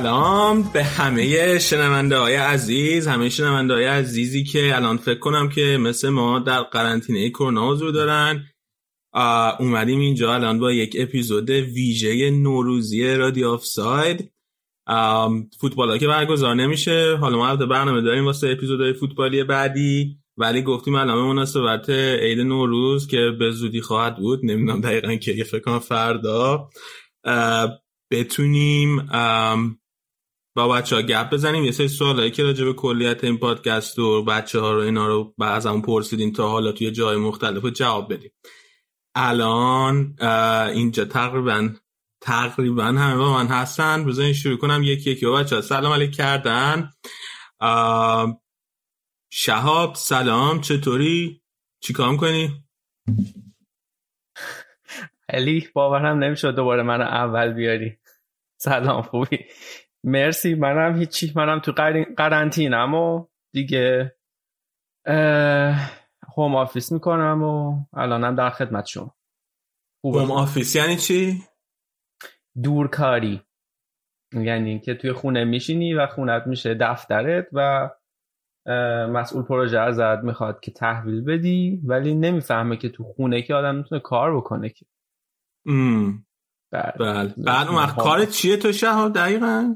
سلام به همه شنونده های عزیز همه شنونده های عزیزی که الان فکر کنم که مثل ما در قرنطینه کرونا حضور دارن. اومدیم اینجا الان با یک اپیزود ویژه نوروزی رادیو آف ساید فوتبال ها که برگزار نمیشه. حالا ما البته برنامه داریم واسه اپیزودهای فوتبالی بعدی ولی گفتیم الان به مناسبت عید نوروز که به زودی خواهد بود. نمی‌دونم دقیقا که فکر کنم فردا. بتونیم با بچه ها گپ بزنیم. یه سری سوالایی که راجع به کلیت این پادکست و بچه ها رو اینا رو از همون پرسیدیم تا حالا توی جای مختلف رو جواب بدیم. الان اینجا تقریبا تقریبا همه با من هستن. بزنین شروع کنم. یکی یکی بچه ها سلام علیک کردن. شهاب سلام. چطوری؟ چیکار کنی؟ علی باورم نمی‌شد دوباره من اول بیاری. سلام خوبی؟ مرسی. منم هیچی. منم تو قرنطینم و دیگه home office می‌کنم و الانم در خدمت شما. home office یعنی چی؟ دورکاری. یعنی که توی خونه میشینی و خونت میشه دفترت و مسئول پروژه ازت می‌خواد که تحویل بدی ولی نمی‌فهمه که تو خونه که آدم می‌تونه کار بکنه که. بله. بعد اون وقت کار چیه تو شهاب دقیقا؟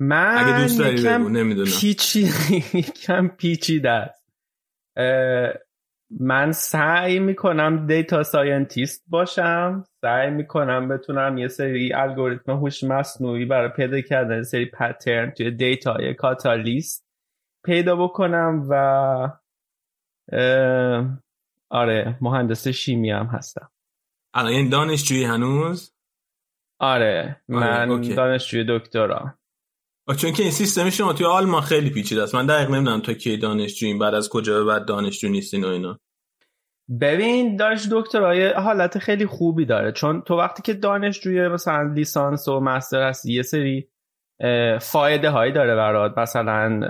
من اگه دوست داری یکم نمی‌دونم. پیچی یکم پیچیده است. من سعی می‌کنم data scientist باشم. سعی می‌کنم بتونم یه سری الگوریتم هوش مصنوعی برای پیدا کردن سری pattern توی data یه کاتالیست پیدا بکنم و آره مهندس شیمی هم هستم. الان این دانشجویی هنوز؟ آره من اوکی. دانشجوی دکترا چون که این سیستم شما توی آلمان خیلی پیچیده است. من دقیق نمی‌دونم تا کی دانشجوییم بعد از کجا به بعد دانشجو نیستین و اینا. ببین دانش دکترای حالت خیلی خوبی داره. چون تو وقتی که دانشجوی مثلا لیسانس و مستر هستی یه سری فایده هایی داره برات. مثلا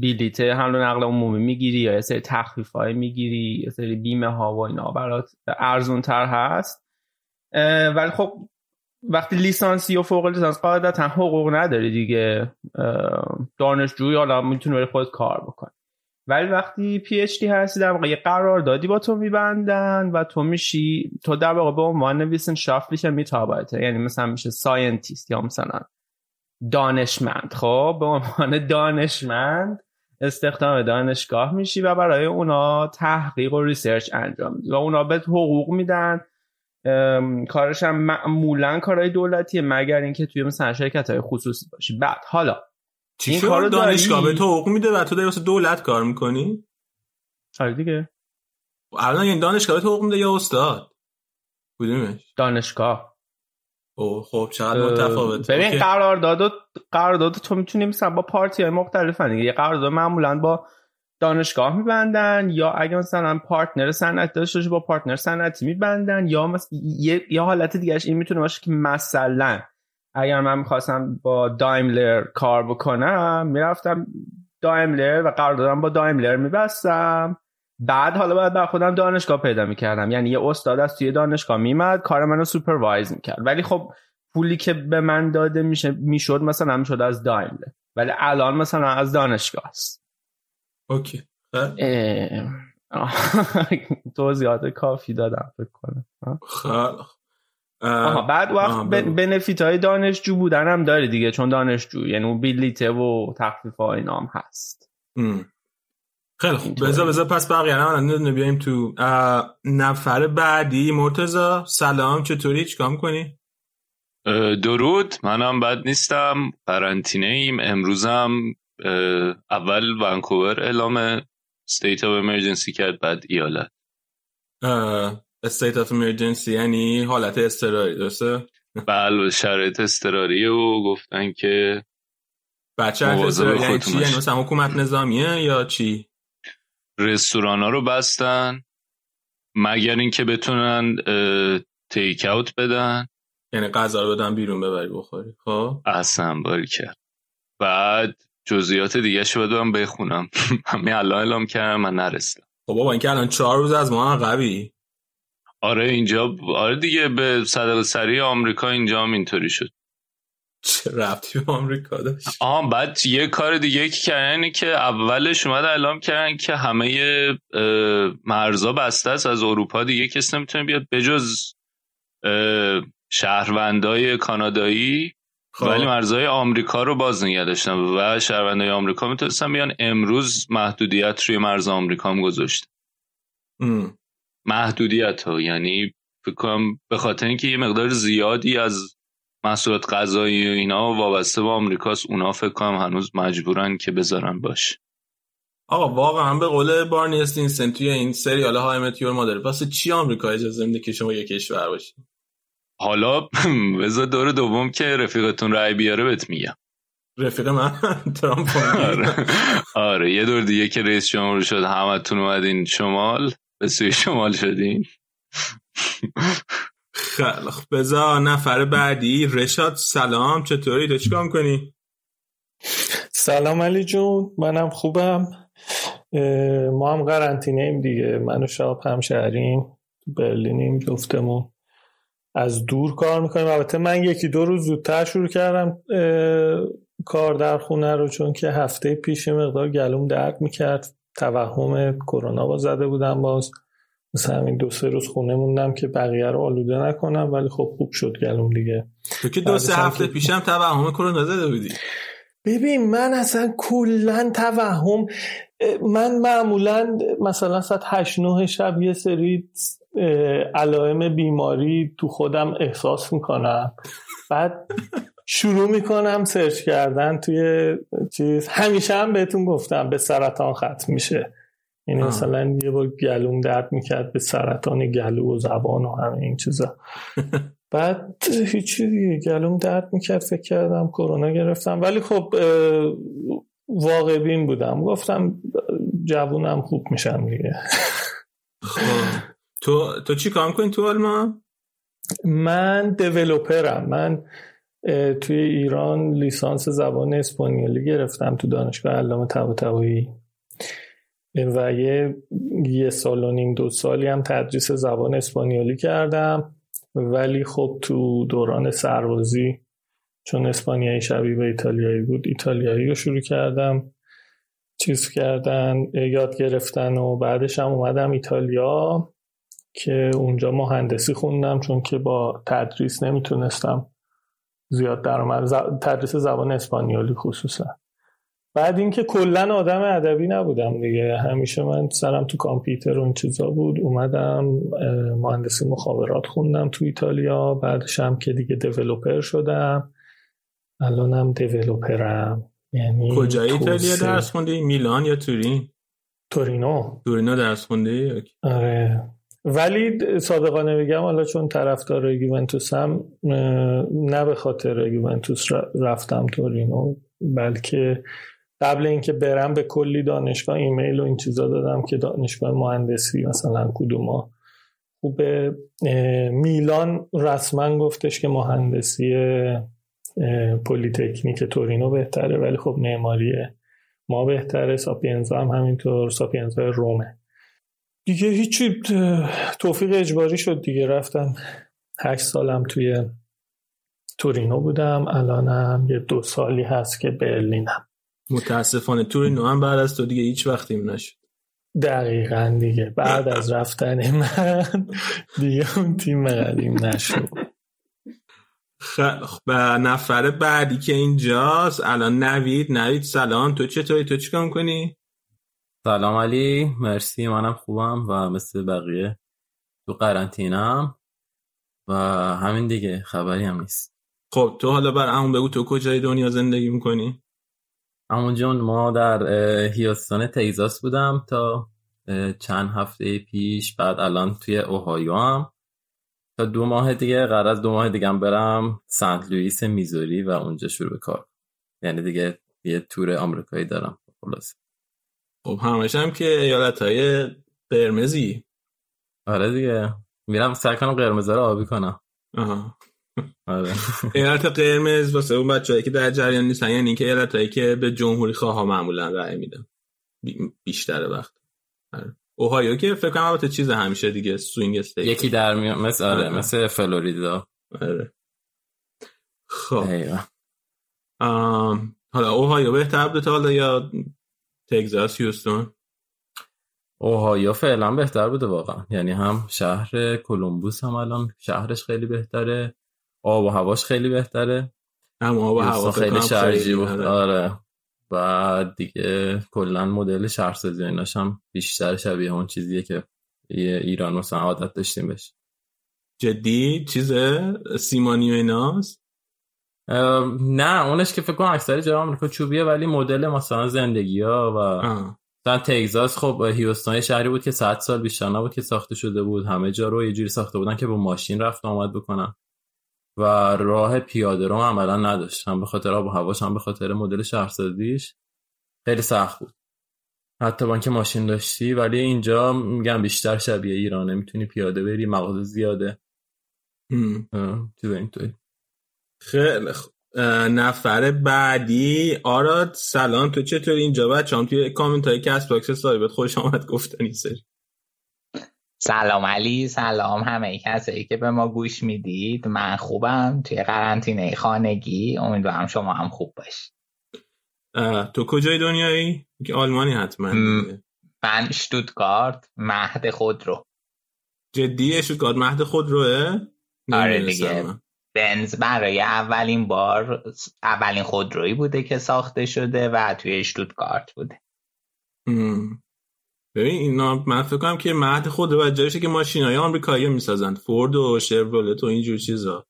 بیلیت حمل و نقل عمومی می‌گیری یا یه سری تخفیف های می‌گیری یه سری بیمه ها و اینا برات ارزون تر هست ولی خب وقتی لیسانسی و فوق لیسانس قاعدتا حقوق نداری دیگه. دانشجوی حالا می‌تونی برای خودت کار بکنی ولی وقتی PhD هستی در واقع یه قراردادی با تو میبندن و تو میشی تو در واقع به عنوان wissenschaftliche Mitarbeiter. یعنی مثلا میشه scientist یا مثلا دانشمند. خب به عنوان دانشمند استخدام دانشگاه میشی و برای اونا تحقیق و ریسرچ انجام میدی و اونا به حقوق میدن. کارش هم معمولا کارهای دولتیه مگر اینکه توی مثلا شرکت های خصوصی باشی. بعد حالا چی کارو دانشگاه؟ به تو حقوق میده و تو داری واسه دولت کار می‌کنی؟ آره دیگه. الان این دانشگاه به تو حقوق میده یا استاد؟ کدومش دانشگاه. اوه خب چقدر متفاوت ببین قرارداد قرارداد تو می‌تونی مثلا با پارتی های مختلف دیگه. یه قرارداد معمولا با دانشگاه میبندن یا اگه مثلا پارتنر صنعتی داشته باشی با پارتنر صنعتی میبندن یا مثلا یه, یه حالت دیگهش این می‌تونه باشه که مثلا اگر من می‌خواستم با دایملر کار بکنم می‌رفتم دایملر و قراردادم با دایملر میبستم. بعد حالا باید بر خودم دانشگاه پیدا می‌کردم. یعنی یه استاد از توی دانشگاه میمد کار منو supervise می‌کرد. ولی خب پولی که به من داده میشه می‌شد مثلا می‌شد از دایملر. ولی الان مثلا از دانشگاه است. OK. توضیحات کافی دادم فکر کنم. خب بعد وقت benefit های دانشجو بودن هم داره دیگه چون دانشجو یعنی اون بیلیته و تخفیف های اینام هست. خیلی خوب. بذار بذار پس بقیه هم بیایم تو نفر بعدی. مرتزا سلام چطوری؟ چیکار کنی؟ درود. منم بد نیستم. قرنطینه ایم امروزم اول ونکوور اعلام state of emergency کرد بعد ایالت state of emergency یعنی حالت استراری درسته؟ بله شرایط استراری و گفتن که بچه استراری یعنی چی؟ یعنی حکومت نظامیه یا چی؟ رستوران ها رو بستن مگر اینکه بتونن تیک اوت بدن یعنی غذا رو بدن بیرون ببری بخوری خب اصلا باری کرد بعد جزئیات دیگه شو بدم بخونم. همین الان اعلام کردم من نرسیدم. خب بابا اینکه الان چهار روز از ما قوی آره اینجا آره دیگه به صدق سری آمریکا اینجا هم اینطوری شد. چه ربطی به آمریکا داشت؟ آها بعد یه کار دیگه که کردن اینه که اولش اومد اعلام کردن که همه مرزا بسته است از اروپا. دیگه کسی نمی‌تونه بیاد. بجز شهروندای کانادایی خب. ولی مرزهای آمریکا رو باز نگه داشتن و شهروندای آمریکا می‌تونستن بیان امروز محدودیت روی مرز آمریکا هم گذاشت. محدودیت ها یعنی کنم به خاطر اینکه یه مقدار زیادی از محصولات غذایی و اینا وابسته به آمریکاست اونا فکر کنم هنوز مجبورن که بذارن باش. آقا واقعا به قول بارنی استینسن توی این سریال های متیور مادر واسه چی آمریکا اجازه میده که شما یه کشور باشید حالا بذار دور دوم که رفیقتون رای بیاره بهت میگم. رفیق من؟ ترامپ آره. آره یه دور دیگه که رئیس جمهور شد همتون اومدین شمال به سوی شمال شدین. خیلی بذار نفر بعدی. رشاد سلام چطوری؟ تو چیکار کنی سلام علی جون منم خوبم. ما هم قرنطینه ایم دیگه. من و شاب همشهریم برلینیم جفتمون. از دور کار می‌کنیم. البته من یکی دو روز زودتر شروع کردم کار در خونه رو چون که هفته پیش مقدار گلوم درد می‌کرد. توهم کرونا با زده بودم باز. مثلا همین دو سه روز خونه موندم که بقیه رو آلوده نکنم ولی خب خوب شد گلوم دیگه. تو که دو سه هفته پیشم توهم کرونا زده بودی. ببین من اصلا کلا توهم من معمولا مثلا ساعت هشت نه شب یه سری علائم بیماری تو خودم احساس می‌کنم. بعد شروع می‌کنم سرچ کردن توی چیز. همیشه هم بهتون گفتم به سرطان ختم میشه. یعنی مثلا یه با گلوم درد می‌کرد به سرطان گلو و زبان و همه این چیزا. بعد هیچی دیگه گلوم درد می‌کرد فکر کردم کرونا گرفتم. ولی خب واقع بین بودم. گفتم جوونم خوب میشم دیگه. خب. تو تو چی کار کنی تو آلمان؟ من دیولوپرم. من توی ایران لیسانس زبان اسپانیولی گرفتم تو دانشگاه علامه طباطبایی. و یه یه سال و نیم دو سالی هم تدریس زبان اسپانیولی کردم. ولی خب تو دوران سربازی چون اسپانیایی شبیه به ایتالیایی بود ایتالیایی رو شروع کردم. چیز کردن یاد گرفتن و بعدش هم اومدم ایتالیا. که اونجا مهندسی خوندم چون که با تدریس نمی‌تونستم زیاد درآمد. تدریس زبان اسپانیولی خصوصا. بعد اینکه کلا آدم ادبی نبودم دیگه. همیشه من سرم تو کامپیوتر و این چیزا بود. اومدم مهندسی مخابرات خوندم تو ایتالیا. بعدش هم که دیگه دیولوپر شدم. الانم دیولوپرم. یعنی کجای ایتالیا درس خوندی؟ میلان یا تورین؟ تورینو. تورینو درس خوندی؟ آره. ولی صادقانه بگم حالا چون طرفدار یوونتوس هم نه به خاطر یوونتوس رفتم تورینو بلکه قبل اینکه برم به کلی دانشگاه ایمیل و این چیزا دادم که دانشگاه مهندسی مثلا کدوما خوبه میلان رسما گفتش که مهندسی پلیتکنیک تورینو بهتره ولی خب معماری ما بهتره ساپینزا هم همینطور ساپینزا رومه. دیگه هیچی توفیق اجباری شد دیگه. رفتم هشت سالم توی تورینو بودم. الانم یه دو سالی هست که برلینم. متاسفانه تورینو هم بعد از تو دیگه هیچ وقتی نشد. دقیقا دیگه. بعد از رفتن من دیگه اون تیم قدیم نشد. خب نفر بعدی که اینجاست الان نوید. نوید سلام. تو چطوری؟ تو چیکار کنی سلام علی مرسی منم خوبم و مثل بقیه تو قرنطینم و همین دیگه خبری هم نیست. خب تو حالا بر همون بگو تو کجای دنیا زندگی می‌کنی؟ همون جون ما در هیوستان تگزاس بودم تا چند هفته پیش بعد الان توی اوهایو هم. تا دو ماه دیگه قرار از دو ماه دیگه هم برم سنت لوئیس میزوری و اونجا شروع به کار. یعنی دیگه یه تور آمریکایی دارم. خلاص خب همش هم که ایالت های قرمزی. آره دیگه. میرم سعی کنم قرمز رو آبی کنم. آها. آره. ایالت قرمز واسه اون بچه‌ای که در جریان نیستن یعنی اینکه ایالت هایی که به جمهوری خواه معمولا رأی میدن بیشتر وقت. آره. اوهایو که فکر کنم البته چیز همیشه دیگه swing state یکی در میاد مثل آره مثل فلوریدا. آره. خب. حالا اوهایو بهتر بوده تا حالا یا تگزاس هیوستون اوهایو فعلا بهتر بوده واقعا. یعنی هم شهر کلمبوس هم الان شهرش خیلی بهتره. آب و هواش خیلی بهتره. هم آب و هوا خیلی شرجی بود. آره. بعد دیگه کلا مدل شهرسازی ایناش هم بیشتر شبیه اون چیزیه که ایران مثلا عادت داشتیم بشه جدی؟ چیزه؟ سیمانی و ایناست؟ نه اونش که فکر کنم اکثر جا آمریکا چوبیه ولی مدل مثلا زندگی ها و مثلا تگزاس خب هیوستان شهری بود که 100 سال بیشتر نبود که ساخته شده بود. همه جا رو یه جوری ساخته بودن که با ماشین رفت آمد بکنن. و راه پیاده رو عملا نداشت. هم به خاطر آب و هواش هم به خاطر مدل شهرسازیش خیلی سخت بود. حتی با ماشین داشتی ولی اینجا میگم بیشتر شبیه ایرانه. می‌تونی پیاده بری مغازه زیاده. چیز اینطوری خیلی خوب نفر بعدی. آراد سلام تو چطور اینجا بچه هم توی کامنت های Castbox صاحبت خوش آمد گفتنی سری. سلام علی سلام همه کسایی که به ما گوش می‌دید. من خوبم. توی قرنطینه خانگی. امیدوارم شما هم خوب باشید. تو کجای دنیایی؟ که آلمانی حتما. من شتوتگارت مهد خود رو جدیه شتوتگارت مهد خود روه؟ آره دیگه. بنز برای اولین بار اولین خودرویی بوده که ساخته شده و توی شتوتگارت بوده. ببین اینا من فکر کنم که مهد خود رو جایشه که ماشین های آمریکایی می‌سازن فورد و شورولت و اینجور چیزا.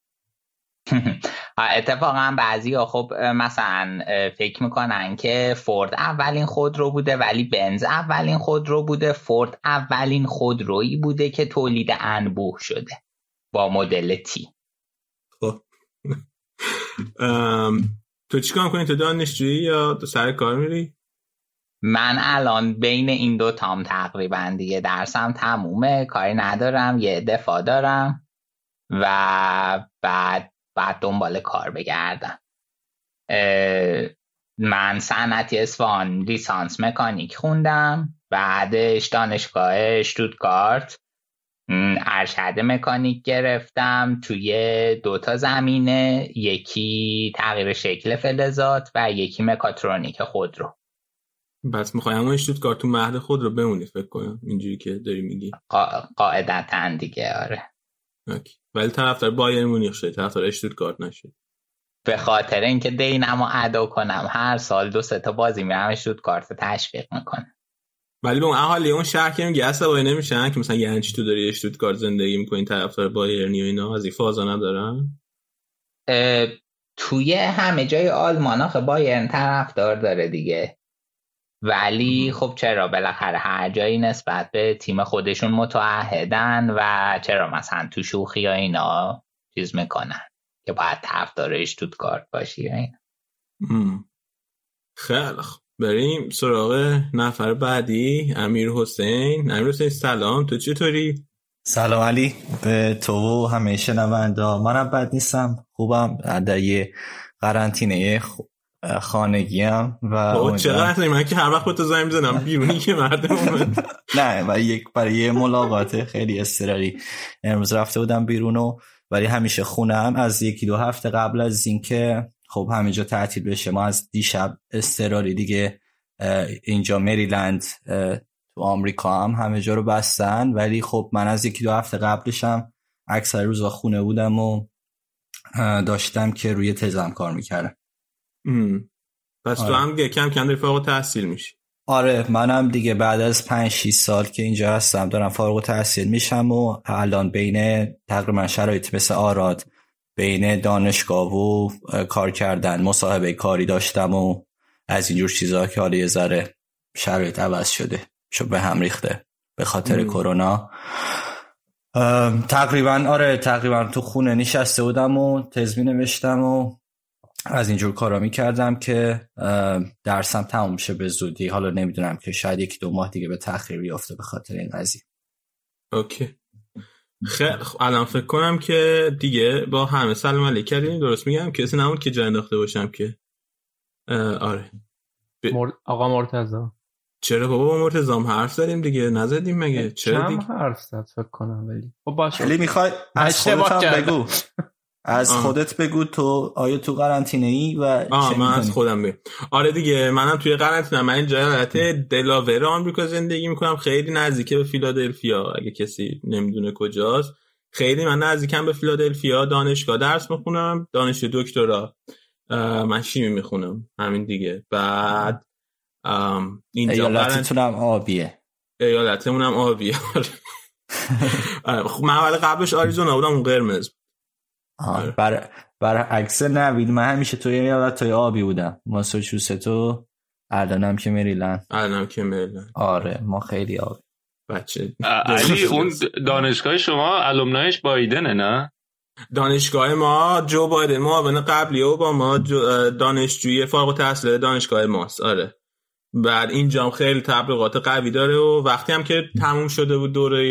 اتفاقا بعضی ها خب مثلا فکر می‌کنن که فورد اولین خودرو بوده ولی بنز اولین خودرو بوده. فورد اولین خودرویی بوده که تولید انبوه شده با مدل تی. تو چیکار کنی تو دانشجویی یا سر کار میری؟ من الان بین این دو تام تقریبا دیگه درسم تمومه کاری ندارم یه دفاع دارم و بعد بعد دنبال کار بگردم. من صنعتی اصفهان لیسانس مکانیک خوندم بعدش دانشگاه شتوتگارت. ارشد مکانیک گرفتم توی دوتا زمینه یکی تغییر شکل فلزات و یکی مکاترونیک خودرو بس می‌خوای همون شتوتگارت تو مهد خود رو بمونی فکر کنم اینجوری که داری میگی. قا... قاعدتا دیگه آره. اوکی. ولی طرفدار بایر مونیخ شد طرفدار شتوتگارت نشد. به خاطر اینکه دینمو ادا کنم هر سال دو سه تا بازی میرم شتوتگارت تشویق می‌کنم. ولی به اون اهالی اون شهر که میگه اصلا نمیشن که مثلا یعنی تو داری اشتوتگارت زندگی می‌کنی طرفدار بایرنی و اینا از این فازا ندارن؟ توی همه جای آلمان آخه بایرن طرفدار داره دیگه. ولی خب چرا؟ بالاخره هر جایی نسبت به تیم خودشون متعهدن و چرا مثلا تو شوخی یا اینا چیز می‌کنن که باید طرفدار اشتوتگارت باشی یا اینا. خیلی خب بریم سراغ نفر بعدی امیر حسین. امیر حسین سلام. تو چطوری؟ سلام علی. به تو و همه شنونده منم بد نیستم. خوبم. در یه قرنطینه خانگی هم و چقدر من که هر وقت تو زنگ می‌زنم بیرونی که مردم نه و یک برای یه ملاقات خیلی استراری امروز رفته بودم بیرون ولی همیشه خونه هم از یکی دو هفته قبل از اینکه خب همینجا تعطیل بشه. ما از دیشب استراری دیگه اینجا مریلند تو آمریکا هم همه جا رو بستن. ولی خب من از یکی دو هفته قبلشم اکثر روزا خونه بودم و داشتم که روی تزم کار می‌کردم. پس آره. تو هم کم کم داری فارغ تحصیل میشی. آره منم دیگه بعد از 5 6 سال که اینجا هستم دارم فارغ تحصیل میشم و الان بین تقریبا شرایط مثل آراد بین دانشگاه و کار کردن. مصاحبه کاری داشتم و از اینجور چیزها که حالا یه ذره شرایط عوض شده شو به هم ریخته به خاطر کرونا. تقریبا آره تقریبا تو خونه نشسته بودم و تزمی نوشتم و از اینجور کارا می‌کردم که درسم تموم شه به زودی. حالا نمی‌دونم که شاید یکی دو ماه دیگه به تاخیر بیفته به خاطر این قضیه. اوکی. خیلی الان فکر کنم که دیگه با همه سلام علیک کردیم درست میگم؟ کسی نمون که جای انداخته باشم که. آره. ب... آقا مرتضی. چرا بابا با مرتضی هم حرف زدیم دیگه؟ نزدیم مگه؟ چرا دیگه؟ حرف زد؟ فکر کنم ولی. خب باشه. ولی می‌خوای از خودت بگو. از آه. خودت بگو تو آیا تو قرنطینه ای و آه من از خودم بگم. آره دیگه منم توی قرنطینه من اینجا حالت دلاور آمریکا زندگی می‌کنم خیلی نزدیکه به فیلادلفیا اگه کسی نمی‌دونه کجاست. خیلی من نزدیکم به فیلادلفیا دانشگاه درس می‌خونم دانش دکترا. من شیمی می‌خونم همین دیگه. بعد اینجا ایالتتونم آبیه. ایالتمونم آبیه. آره. خب من قبلش آریزونا بودم اون قرمز. بر بر عکس نوید من همیشه توی یادت توی آبی بودم. ماساچوست و الانم که مریلند. الانم که مریلند. آره ما خیلی آبی بچه. علی اون دانشگاه شما الومنایش بایدنه نه؟ دانشگاه ما جو بایدن. معاون قبلی و با ما دانشجوی فارغ التحصیل دانشگاه ماست. آره. بعد اینجا خیلی تبلیغات قوی داره و وقتی هم که تموم شده بود دوره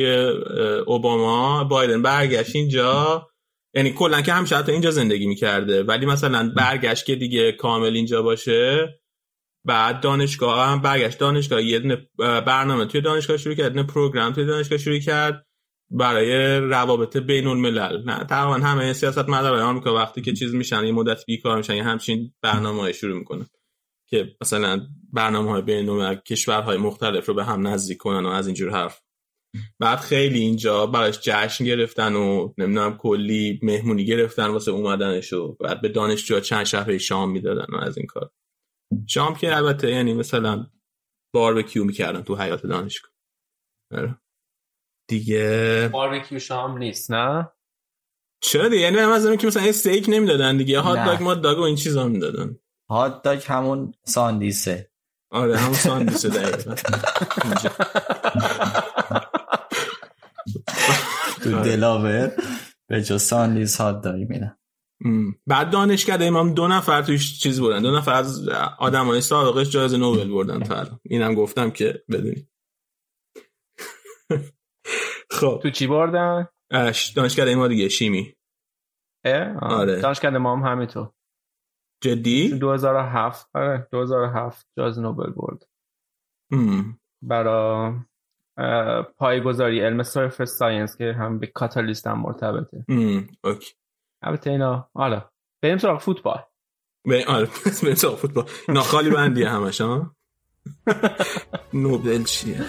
اوباما بایدن برگشت اینجا یعنی کلا که همیشه حتی اینجا زندگی می‌کرده ولی مثلا برگشت که دیگه کامل اینجا باشه بعد دانشگاه هم برگشت دانشگاه یه دونه برنامه توی دانشگاه شروع کرد یه پروگرام توی دانشگاه شروع کرد برای روابط بین الملل نه تقریبا همه سیاست مدارای آمریکا وقتی که چیز میشن یه مدت بیکار میشن یه همچین برنامه شروع می‌کنن که مثلا برنامه های بین کشورهای مختلف رو به هم نزدیک کنن و از اینجور حرف بعد خیلی اینجا براش جشن گرفتن و نمی‌دونم کلی مهمونی گرفتن واسه اومدنش و بعد به دانشجو چند شهر شام می‌دادن و از این کار. شام که البته یعنی مثلا باربکیو می‌کردن تو حیات دانشگاه. آره. دیگه باربکیو شام نیست نه؟ چرا دیگه؟ یعنی من که مثلا استیک نمی‌دادن دیگه. هات داگ ما داگ و این چیزا می‌دادن. هات داگ همون ساندیسه. آره همون ساندیسه دقیقا. تو آره. دلاور به جا ساندیز هات داری میدن بعد دانشکده امام دو نفر توش چیز بودن. دو نفر از آدم های سابقش جایزه نوبل بردن تا اینم گفتم که بدونی. خب. تو چی بردن؟ دانشکده ما دیگه شیمی. آره. دانشکده ما هم همینطور جدی؟ 2007 آره 2007 جایزه نوبل برد. برای پایه‌گذاری علم surface science که هم به کاتالیست هم مرتبطه. اوکی. البته اینا حالا بریم سراغ فوتبال. بریم آره بریم سراغ فوتبال. اینا خالی بندیه همش ها؟ نوبل چیه؟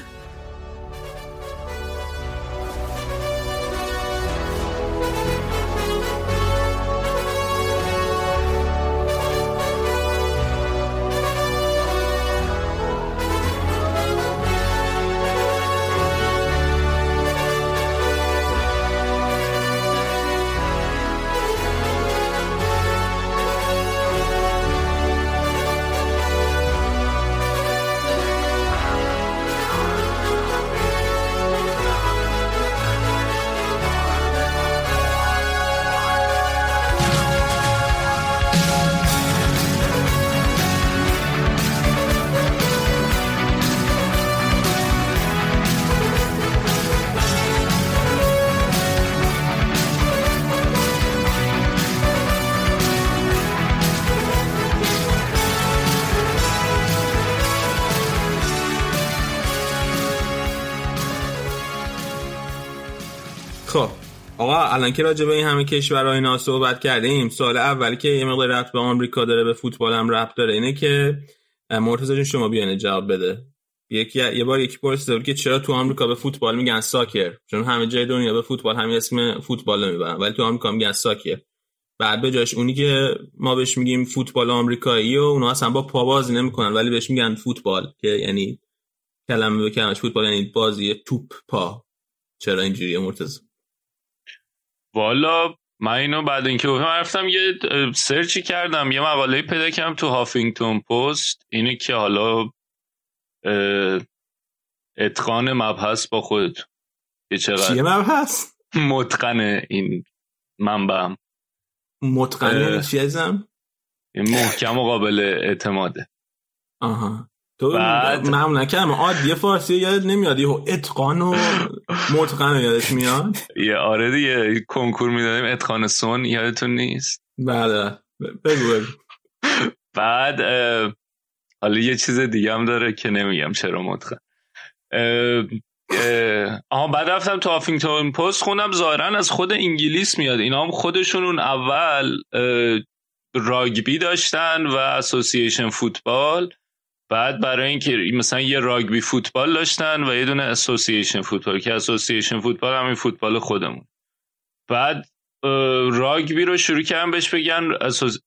الان که راجع به این همه کشورهای اینا صحبت کردیم سال اولی که یه مقدار رفت به آمریکا داره به فوتبال هم رفت داره اینه که مرتضی جون شما بیانه جواب بده. یکی یه بار یکی پرسیده بود که چرا تو آمریکا به فوتبال میگن ساکر؟ چون همه جای دنیا به فوتبال همین اسم فوتبال می‌برن ولی تو آمریکا میگن ساکر. بعد به جاش اونی که ما بهش میگیم فوتبال آمریکایی و اونا اصلا با پا بازی نمی‌کنن ولی بهش میگن فوتبال که یعنی کلمه به کلمش فوتبال یعنی بازی توپ پا. چرا اینجوریه مرتضی؟ والا من اینو بعد اینکه گفتم رفتم یه سرچی کردم یه مقاله پیدا کردم تو هافینگتون پست اینه که حالا اتقان مبحث با خودت. که چقدر چیه مبحث؟ متقن این منبعم. متقن چی ازم؟ محکم و قابل اعتماده. آها. تو بعد معمولا کلمه عادی فارسی یاد نمیاد؟ یه اتقان و متقن یادش میاد؟ یه آره دیگه کنکور می‌دادیم اتقان سون یادتون نیست؟ بله. بگو بگو. بعد حالا یه چیز دیگه هم داره که نمیگم چرا متقن. آها بعد رفتم تو آفینگتون پست خوندم. ظاهرا از خود انگلیس میاد. اینا هم خودشون اون اول راگبی داشتن و association football بعد برای اینکه مثلا یه rugby football داشتن و یه دونه association football که association football همین فوتبال خودمون. بعد راگبی رو شروع کردن بهش بگن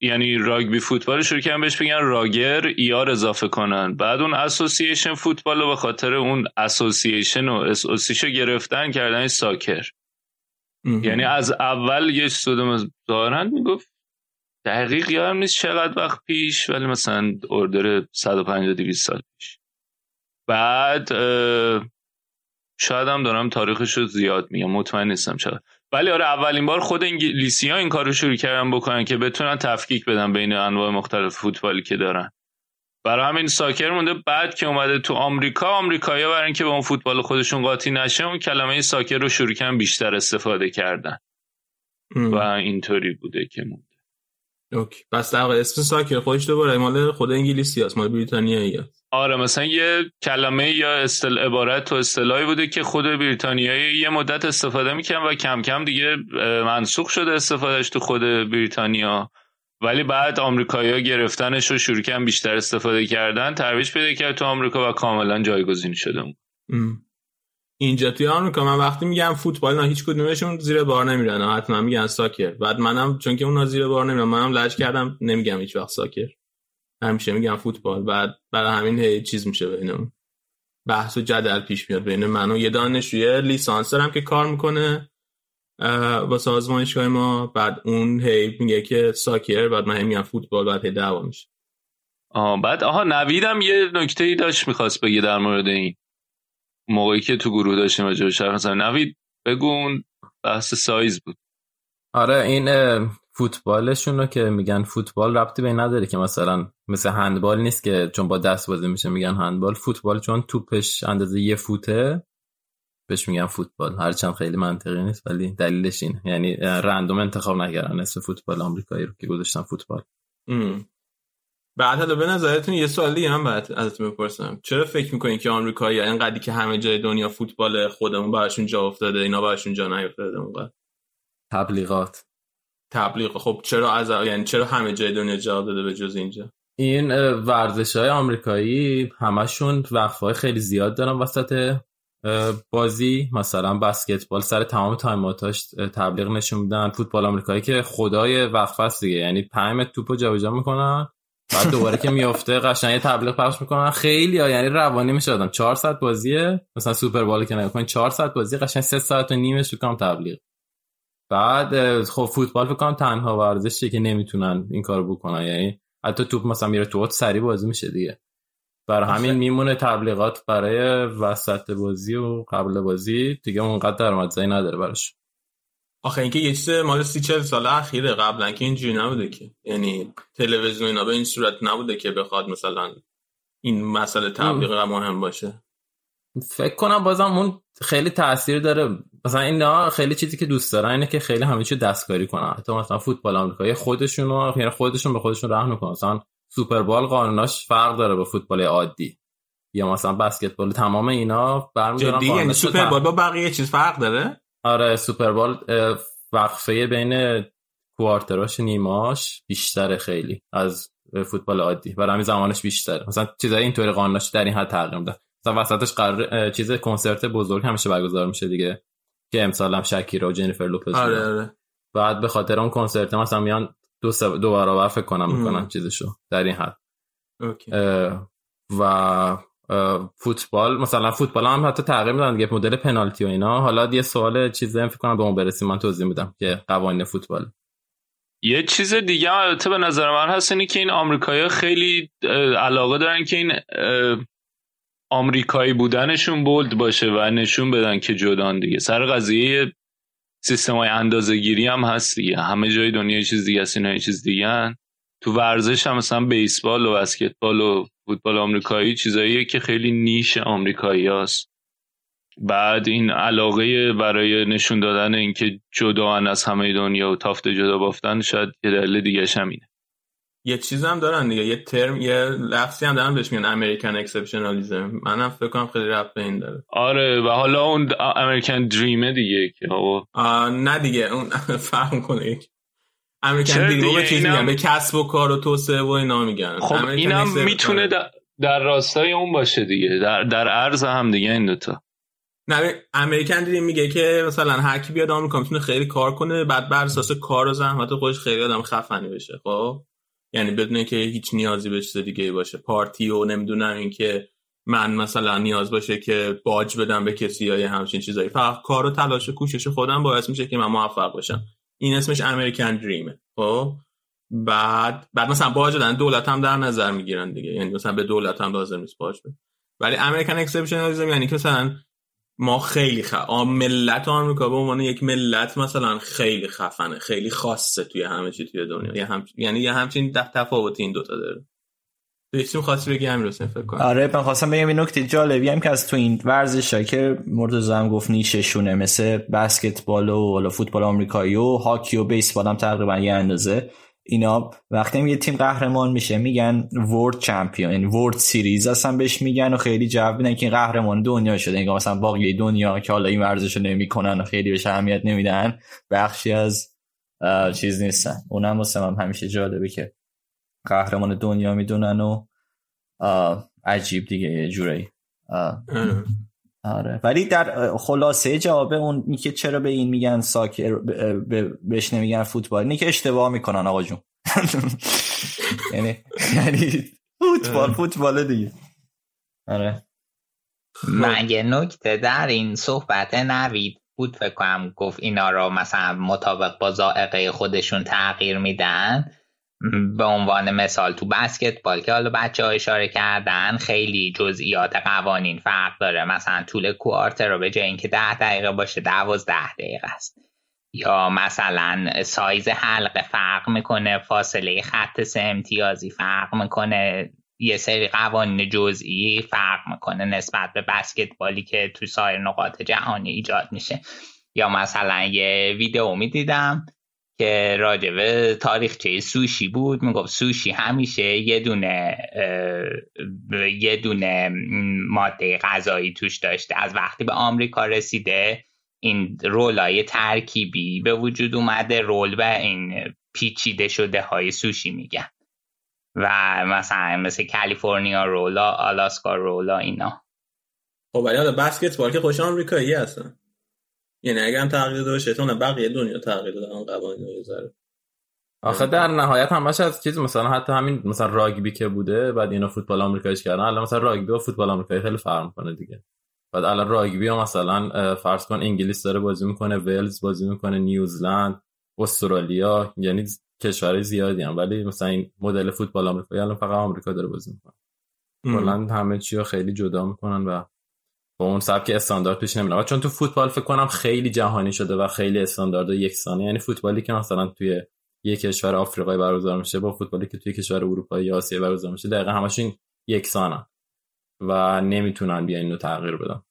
یعنی rugby football رو شروع کردن بهش بگن rugger ER اضافه کنن. بعد اون association football رو به خاطر اون اسوسییشن و اسوسیشو گرفتن کردن soccer. یعنی از اول یه استودم ظاهرا می‌گفت دقیق یادم نیست چقدر وقت پیش ولی مثلا اردر 150 200 سال پیش. بعد شاید هم دارم تاریخش رو زیاد میگم مطمئن نیستم چقدر. ولی آره اولین بار خود انگلیسی ها این کار رو شروع کردن بکنن که بتونن تفکیک بدن بین انواع مختلف فوتبالی که دارن. برای همین ساکر مونده بعد که اومده تو آمریکا آمریکایی‌ها برای اینکه به اون فوتبال خودشون قاطی نشه اون کلمه ساکر رو شروع کردن بیشتر استفاده کردن. و اینطوری بوده که مونده. اوکی. پس در اسم ساکر خودش دوباره مال خود انگلیسی هست مال بریتانیایی آره مثلا یه کلمه یا استل عبارت و اصطلاحی بوده که خود بریتانیایی یه مدت استفاده می‌کنن و کم کم دیگه منسوخ شده استفادهش تو خود بریتانیا. ولی بعد آمریکایی‌ها گرفتنش رو شروع کردن بیشتر استفاده کردن ترویج پیدا کرد تو آمریکا و کاملا جایگزین شده بود اینجا توی آمریکا من وقتی میگم فوتبال نه هیچ کدومشون زیر بار نمیرن. حتما میگن ساکر. بعد منم چون که اون زیر بار نمیرن منم لج کردم نمیگم هیچ وقت ساکر. همیشه میگم فوتبال. بعد برای همین هی چیز میشه بین بحث و جدل پیش میاد بین من و یه دانشجوی لیسانس دارم که کار می‌کنه با سازمانشگاه ما. بعد اون هی میگه که ساکر بعد من میگم فوتبال بعد هی دعوا میشه. آه بعد آها نویدم یه نکته ای داشت می‌خواست بگه در مورد این. موقعی که تو گروه داشتیم راجع به مثلا نوید بگون بحث سایز بود. آره این فوتبالشون رو که میگن فوتبال ربطی به نداره که مثلا مثل هندبال نیست که چون با دست بازی میشه میگن هندبال. فوتبال چون توپش اندازه یه فوته بهش میگن فوتبال. هرچند خیلی منطقی نیست ولی دلیلش این یعنی رندوم انتخاب نکردن اسم فوتبال آمریکایی رو که گذاشتن فوتبال. بعد حالا به نظرتون یه سوالی هم بعد ازتون بپرسم چرا فکر می‌کنین که آمریکایی اینقدری که همه جای دنیا فوتبال خودمون براشون جا افتاده اینا براشون جا نیافتاده اونقدر تبلیغات. تبلیغ. خب چرا از یعنی چرا همه جای دنیا جواب داده به جز اینجا؟ این ورزش های آمریکایی همشون وقفه خیلی زیاد دارن وسط بازی. مثلا بسکتبال سر تمام timeout اش تبلیغ نشون میدن. فوتبال آمریکایی که خدای وقفه است دیگه. یعنی 5 توپو جابجا می‌کنن. بعد دوباره که میافته قشنگ یه تبلیغ پخش می‌کنن. خیلی ها یعنی روانی میشه آدم. 4 ساعت بازیه. مثلا Super Bowl که نگاه 4 ساعت بازی قشنگ 3 ساعت و نیمه کام تبلیغ. بعد خب فوتبال فکر کنم تنها ورزشیه که نمی‌تونن این کارو بکنن. یعنی حتی توپ مثلا میره تو سری بازی میشه دیگه. برای همین میمونه تبلیغات برای وسط بازی و قبل بازی. دیگه اونقدر درآمدزایی نداره براش. آخه اینکه یه چیز مال سی چل سال اخیره قبلا که اینجوری نبوده که. یعنی تلویزیون اینا به این صورت نبوده که بخواد مثلا این مسئله تبلیغ مهم باشه. فکر کنم بازم اون خیلی تاثیر داره. مثلا اینا خیلی چیزی که دوست دارن اینه که خیلی همه چی دستکاری کنن. حتی مثلا فوتبال آمریکایی خودشون رو یعنی خودشون به خودشون رحم می‌کنن. مثلا سوپربال قانوناش فرق داره با فوتبال عادی. یا مثلا بسکتبال تمام اینا برمی‌دارن جدی؟ یعنی سوپربال با بقیه چیز فرق داره؟ آره سوپربال وقفه بین کوارتراش نیماش بیشتره خیلی از فوتبال عادی برای همین زمانش بیشتره. مثلا چیزای اینطوری قانوناش در این حد تغییر میده. مثلا وسطش قرار چیز کنسرت بزرگ همیشه برگزار میشه دیگه که امسال هم شکیرا و جنیفر لوپز آره آره. بعد به خاطر اون کنسرت مثلا میان دو, سب... دو برابر فکر کنم می‌کنن چیزشو در این حد. و فوتبال مثلا فوتبال هم حتی تغییر میدن دیگه مدل پنالتی و اینا. حالا یه سوال چیزی فکر کنم به اون برسیم. من توضیح میدم که قوانین فوتبال. یه چیز دیگه البته به نظر من هست اینه که این آمریکایی خیلی علاقه دارن که این آمریکایی بودنشون بولد باشه و نشون بدن که جدان دیگه. سر قضیه سیستم های اندازه گیری هم هست دیگه. همه جای دنیا چیز دیگه است اینا چیز دیگه هن. تو ورزش هم مثلا بیسبال و بسکتبال و فوتبال آمریکایی چیزاییه که خیلی نیش آمریکایی هست. بعد این علاقه برای نشون دادن اینکه جدا از همه دنیا و تافت جدا بافتن شاید یه دلیل دیگه همینه یه چیز هم دارن دیگه. یه ترم یه لفظی هم دارن بهش میگن American exceptionalism منم فکر کنم خیلی ربط به این داره. آره و حالا اون American dream ه دیگه که نه دیگه. اون فکر کنم American به چیز میگن به کسب و کار و توسعه و اینا میگن. خب اینم می‌تونه در, در راستای اون باشه دیگه. در در عرض هم دیگه این دوتا. نه American dream میگه که مثلا هر کی بیاد آمریکا می‌تونه خیلی کار کنه بعد بر اساس کار و زحمت خودش خیلی آدم خفنی بشه خب؟ یعنی بدون که هیچ نیازی به چیز دیگه باشه. پارتی و نمی‌دونم اینکه من مثلا نیاز باشه که باج بدم به کسی یا همچین چیزایی. فقط کار و تلاش و کوشش خودم باعث میشه که من موفق باشم. این اسمش امریکن دریمه خب؟ بعد بعد مثلا باج دادن دولت هم در نظر می‌گیرن دیگه. یعنی مثلا به دولت هم لازم نیست باج بده ولی امریکن اکسپشنالیسم یعنی که مثلا ما خیلی خ... ملت آمریکا به عنوان یک ملت مثلا خیلی خفنه خیلی خاصه توی همه چی توی دنیا. یه هم... یعنی یه همچین تفاوت این دوتا داره. تو خواستی بگی همین فکر کنم. آره من خواستم بگم این نکته جالبی هم که از تو این ورزش که مرتضی هم گفت نیششونه مثل بسکتبال و فوتبال آمریکایی و هاکی و بیسبال هم تقریبا یه اندازه. اینا وقتی یه تیم قهرمان میشه میگن ورد چمپیون یعنی ورد سیریز. اصلا بهش میگن و خیلی جواب میدن که قهرمان دنیا شده. انگار مثلا باقی دنیا که حالا این ورزشو نمی‌کنن و خیلی بهش اهمیت نمیدن بخشی از چیز نیستن. اونم واسه من همیشه جالبه که قهرمان دنیا می‌دونن و عجیب دیگه یه جوری آره. ولی در خلاصه جواب اون که چرا به این میگن ساکر بهش نمیگن فوتبال اینه که اشتباه می‌کنن آقا جون. یعنی یعنی فوتبال فوتبال دیگه. آره. من یه نکته در این صحبت نوید بود فکر کنم گفت اینا را مثلا مطابق با زائقه خودشون تغییر میدن؟ به عنوان مثال تو بسکتبال که حالا بچه ها اشاره کردن خیلی جزئیات قوانین فرق داره. مثلا طول کوارتر رو به جای اینکه ده دقیقه باشه دوازده دقیقه است. یا مثلا سایز حلقه فرق می‌کنه فاصله خط سه امتیازی فرق می‌کنه یه سری قوانین جزئی فرق می‌کنه نسبت به بسکتبالی که تو سایر نقاط جهانی ایجاد میشه. یا مثلا یه ویدیو می‌دیدم که راجبه تاریخچه سوشی بود می‌گفت سوشی همیشه یه دونه یه دونه ماده غذایی توش داشته. از وقتی به آمریکا رسیده این رولای ترکیبی به وجود اومده رول به این پیچیده شده های سوشی میگن. و مثلا مثل کالیفرنیا رولا آلاسکا رولا اینا. خب ولی بسکتبال که خوش آمریکایی هستن. یعنی اگر هم تغییر داده شیطان بقیه دنیا تغییر دادن قوانین رو ذره. آخه در نهایت همش از چیز مثلا حتی همین مثلا راگبی که بوده بعد اینا فوتبال آمریکاییش کردن الان مثلا راگبی و فوتبال آمریکایی خیلی فرق می‌کنه دیگه. بعد الان راگبی ها مثلا فرض کن انگلیس داره بازی می‌کنه ولز بازی می‌کنه نیوزلند استرالیا یعنی کشورهای زیادی هم. ولی مثلا این مدل فوتبال آمریکایی الان فقط آمریکا داره بازی می‌کنه. کلا همه چی خیلی جدا می‌کنن و با اون سبک استاندارد پیش نمیره چون تو فوتبال فکر کنم خیلی جهانی شده و خیلی استاندارد یکسانه یعنی فوتبالی که مثلا توی یک کشور آفریقایی برگزار میشه با فوتبالی که توی کشور اروپایی یا آسیایی برگزار میشه دقیقا همشون یکسانن و نمی‌تونن بیان اینو تغییر بدن.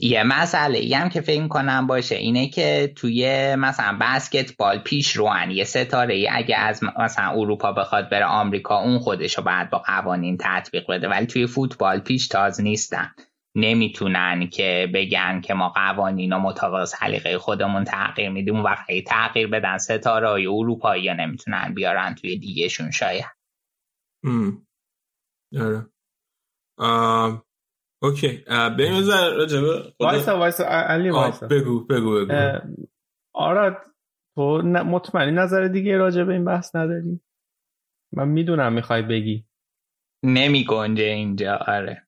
یه مسئله هم که فکر کنم باشه اینه که توی مثلا بسکتبال پیش روان یه ستاره ای اگه از مثلا اروپا بخواد بره آمریکا اون خودش رو بعد با قوانین تطبیق بده. ولی توی فوتبال پیش تاز نیستن. نمی‌تونن که بگن که ما قوانین و مطابق سلیقه خودمون تغییر میدیم و وقتی تغییر بدن. ستاره های اروپایی یا نمی‌تونن بیارن توی دیگهشون شاید. آره. اوکی. بریم از راجبه وایسا وایسا. علی وایسا. بگو بگو بگو. آراد تو مطمئنی نظر دیگه راجبه این بحث نداری؟ من می‌دونم می‌خوای بگی. نمی گنجه اینجا. آره.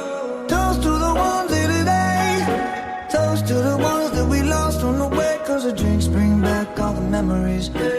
lose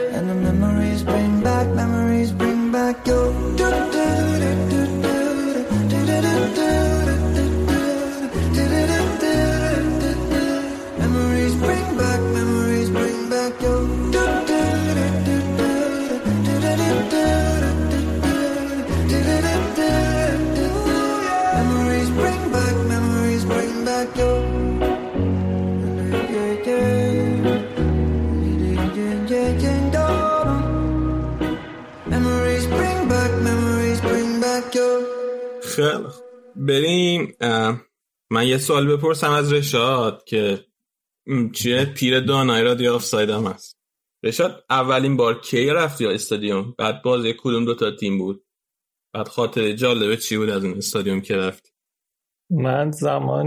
بریم من یه سوال بپرسم از رشاد که چیه؟ پیر دانای رادیو آف سایدم هست. رشاد اولین بار کی رفتی استادیوم؟ بعد بازی کدوم دوتا تیم بود؟ بعد خاطر جالبه چی بود از این استادیوم که رفتی؟ من زمان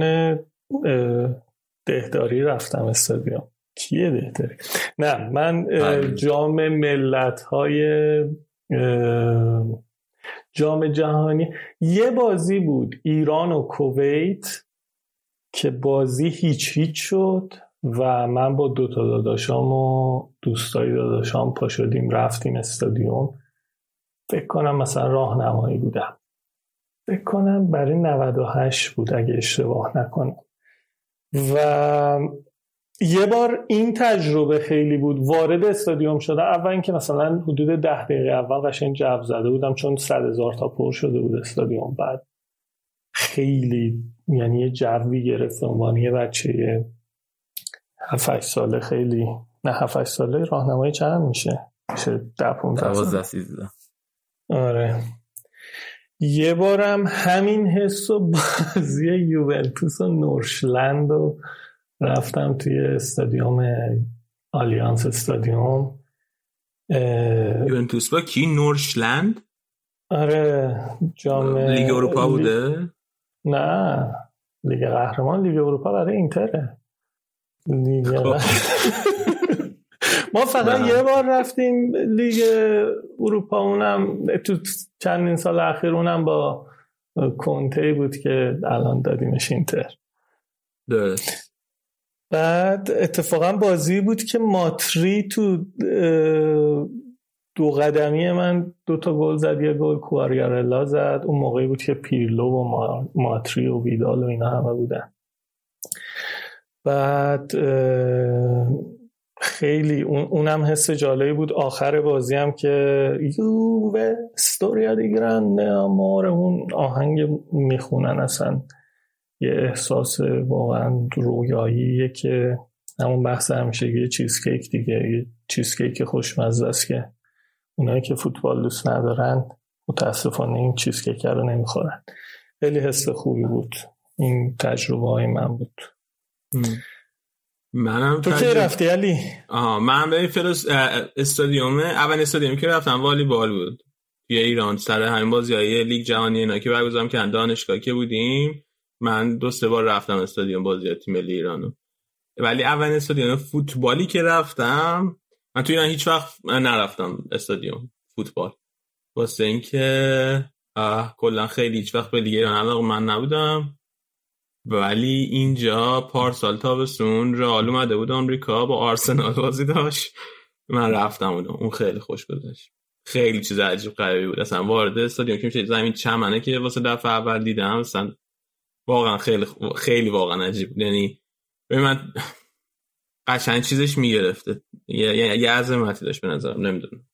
دهداری رفتم استادیوم. کیه دهداری؟ نه من جام ملت های جام جهانی. یه بازی بود ایران و کویت که بازی هیچ هیچ شد و من با دوتا داداشام و دوستای داداشام پا شدیم رفتیم استادیوم. فکر کنم مثلا راهنمایی بودم. فکر کنم برای 98 بود اگه اشتباه نکنم. و یه بار این تجربه خیلی بود. وارد استادیوم شده. اول اینکه مثلا حدود ده دقیقه اول قشنگ جو زده بودم چون صد هزار تا پر شده بود استادیوم. بعد خیلی یعنی یه جوی گرفت عنوان یه بچه 7 ساله. خیلی نه 7 ساله راهنمایی چند میشه؟ میشه 10 15 13 آره. یه بارم همین حس و بازی یوونتوس و نورشلند و رفتم توی استادیوم آلیانس استادیوم یوونتوس با کی؟ نورشلند؟ آره جام لیگ اروپا بوده؟ نه لیگ قهرمان لیگ اروپا برای اینتره. لیگ ما فقط یه بار رفتیم لیگ اروپا اونم تو چندین سال اخیر اونم با کنته بود که الان دادیمش اینتر. درست. بعد اتفاقا بازی بود که ماتری تو دو قدمی من دو تا گل زد یه گل کواریارلا زد. اون موقعی بود که پیرلو و ماتری و ویدال و اینا همه بودن. بعد خیلی اونم حس جالبی بود. آخر بازی هم که یووه ستوریا دی گرانده آمار اون آهنگ می‌خونن اصلا. یه احساس واقعا رویاییه که همون بحث همیشه چیزکیک دیگه یه چیزکیک خوشمزه است که اونایی که فوتبال دوست ندارن متاسفانه این چیزکیک رو نمی‌خورن. خیلی حس خوبی بود. این تجربه های من بود. منم تو کی رفتی علی؟ آها من به فرس استادیوم اول استادیومی که رفتم والیبال بود. توی ایران سر همین بازیای لیگ جهانی اینا که برگزار کردن دانشگاه که بودیم. من دو سه بار رفتم استادیوم بازی تیم ملی ایرانو. ولی اول استادیوم فوتبالی که رفتم من توی ایران هیچ وقت نرفتم استادیوم فوتبال. واسه اینکه کلا خیلی هیچ وقت به لیگ ایران علاقه من نبودم. ولی اینجا پارسال تابستون رئال اومده بود آمریکا با آرسنال بازی داشت. من رفتم بودم اون خیلی خوش گذشت. خیلی چیز عجیب غریبی بود. اصلا وارد استادیوم که میشه زمین چمنه که واسه دفعه اول دیدم. اصلا واقعا خیلی خیلی واقعا عجیب. یعنی به من قشنگ چیزش می‌گرفته. یه یه عظمتی داشت به نظرم نمی‌دونم.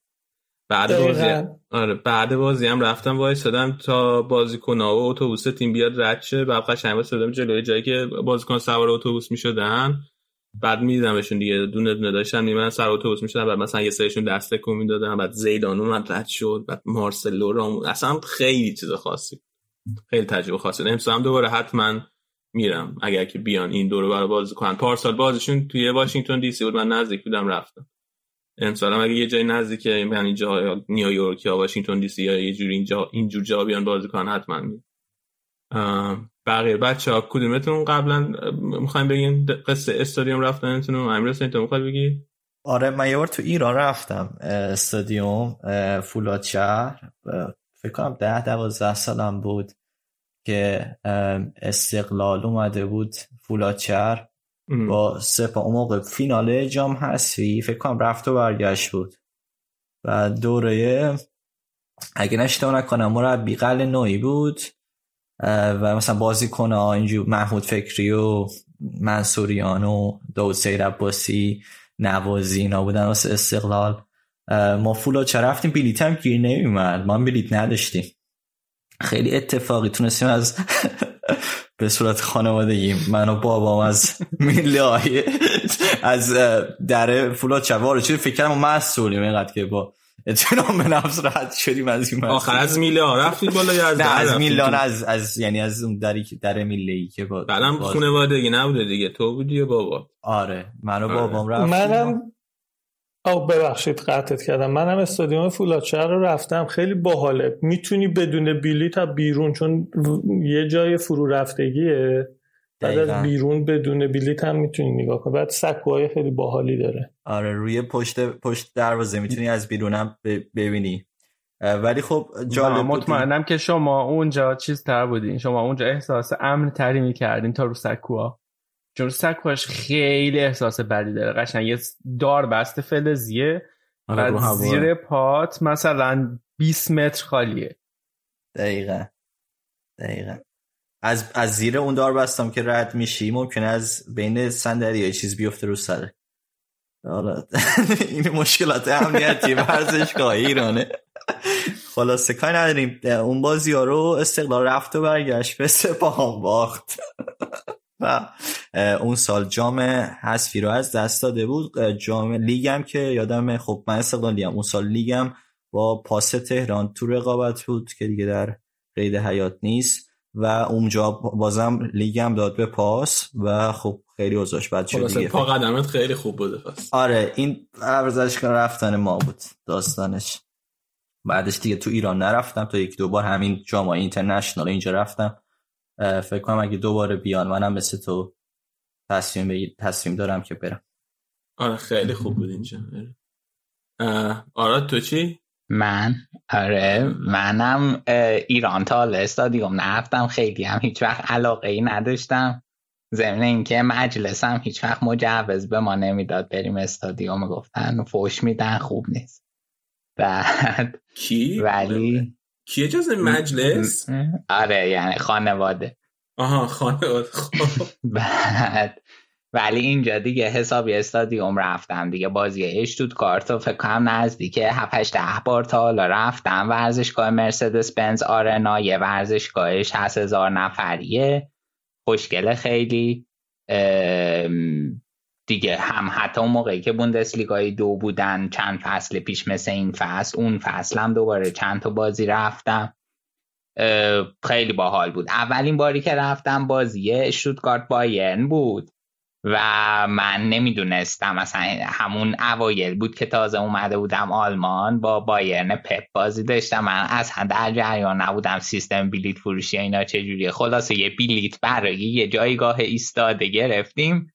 بعد بازی آره بعد بازی هم رفتم وایسادم تا بازیکن‌ها و اتوبوس تیم بیاد رد شه. بعد قشنگ وایسادم جلوی جایی که بازیکن سوار اتوبوس می‌شدن. بعد میدیدمشون دیگه دونه دونه داشتن میمدن سر اتوبوس می‌شدن. بعد مثلا یه سریشون دسته کن می‌دادن. بعد زیدان اومد رد شد. بعد مارسلو رام اصلا خیلی چیز خاصی. خیلی تجربه خاصی امسال هم دوباره حتما میرم. اگر که بیان این دورو برای بازی کنن. پارسال بازشون توی واشنگتن دی سی بود. من نزدیک بودم رفتم. امسال هم اگه یه جای نزدیک یعنی جا نیویورک یا واشنگتن دی سی یا یه جوری اینجا اینجور جا بیان بازی کنن حتما میرم. بقیه بچه ها کدومتون قبلا می‌خوایم بگین؟ قصه استادیوم رفتنتون امیر حسین تو می‌خوای بگی؟ آره من یه بار تو ایران رفتم استادیوم فولاد شهر. فکر کنم ده دوازده سالم بود که استقلال اومده بود فولاد شهر. با سپا اون موقع فینال جام هستی فکر کنم رفت و برگشت بود. و دوره اگه نشته نکنم مربی قل نوعی بود و مثلا بازی کنه اینجور محمود فکری و منصوریان و داود سیر عباسی نوازی اینا بودن. واسه استقلال. ما فولا چه رفتیم؟ بلیت هم گیر نمیمد ما بلیت نداشتیم. خیلی اتفاقی تونستیم از به صورت خانوادگی من و بابام از میله از در فولاد چوار چون فکر ما مسئولیم اینقدر که با اطمینان به نفس رد شدیم از این آخر از میله ها رفتید بالا یا از نه از میلان از از یعنی از اون دری در میله ای که با بعدم خانوادگی نبوده دیگه تو بودی و بابا؟ آره من و بابام رفتیم منم او ببخشید قطعت کردم. منم استادیوم فولادشهر رو رفتم. خیلی باحاله. می‌تونی بدون بلیط تا بیرون چون یه جای فرو رفتگیه. بعد از بیرون بدون بلیط هم می‌تونی نگاه کنی. بعد سکوهای خیلی باحالی داره. آره روی پشت پشت دروازه می‌تونی از بیرونم ببینی. ولی خب جالب مطمئنم که شما اونجا چیز تر بودین. شما اونجا احساس امن تری می‌کردین تا رو سکوها. چون سکوهاش خیلی احساس بدی داره. قشنگ یه دار بست فلزیه. و زیر پات مثلا 20 متر خالیه. دقیقا. دقیقا. از, از زیر اون دار بستم که رد میشی ممکنه از بین صندلی یه چیز بیفته رو سره این مشکلات امنیتی ورزشگاه ایرانه. خلاصه کاری نداریم. اون بازی ها رو استقلال رفت و برگشت به سپاهان باخت. و اون سال جام حذفی رو از دست داده بود. جام لیگم که یادم خب من استقلالی اون سال لیگم با پاس تهران تو رقابت بود که دیگه در قید حیات نیست و اونجا بازم لیگم داد به پاس و خب خیلی اوضاعش بد شد دیگه. پا قدمت خیلی خوب بوده پس. آره این ورزشگاه رفتن ما بود داستانش. بعدش دیگه تو ایران نرفتم تا یک دو بار همین جام اینترنشنال اینجا رفتم. فکر کنم اگه دوباره بیان منم مثل تو تصمیم تصمیم دارم که برم. آره خیلی خوب بود اینجا. آره تو چی؟ من؟ آره منم ایران تا استادیوم نرفتم خیلی هم هیچ وقت علاقه ای نداشتم. ضمن اینکه مجلسم هیچ وقت مجوز به ما نمی‌داد بریم استادیوم. گفتن فوش میدن خوب نیست. بعد کی؟ ولی کی اجازه مجلس؟ آره یعنی خانواده. آها خانواده. خب. بعد ولی اینجا دیگه حسابی استادیوم رفتم دیگه بازی اشتود کارت و فکر کنم نزدیک 7 ده بار تا حالا رفتم. ورزشگاه مرسدس بنز آرنا یه ورزشگاهش هست هزار نفریه. خوشگله خیلی. دیگه هم حتی اون موقعی که بوندسلیگای دو بودن چند فصل پیش مثل این فصل اون فصل هم دوباره چند تا بازی رفتم. خیلی باحال بود. اولین باری که رفتم بازی اشتوتگارت بایرن بود و من نمی‌دونستم مثلا همون اوایل بود که تازه اومده بودم آلمان با بایرن پپ بازی داشتم. من اصلا در جریان نبودم سیستم بلیت فروشی اینا چجوریه. خلاصه یه بلیت برای یه جایگاه ایستاده گرفتیم.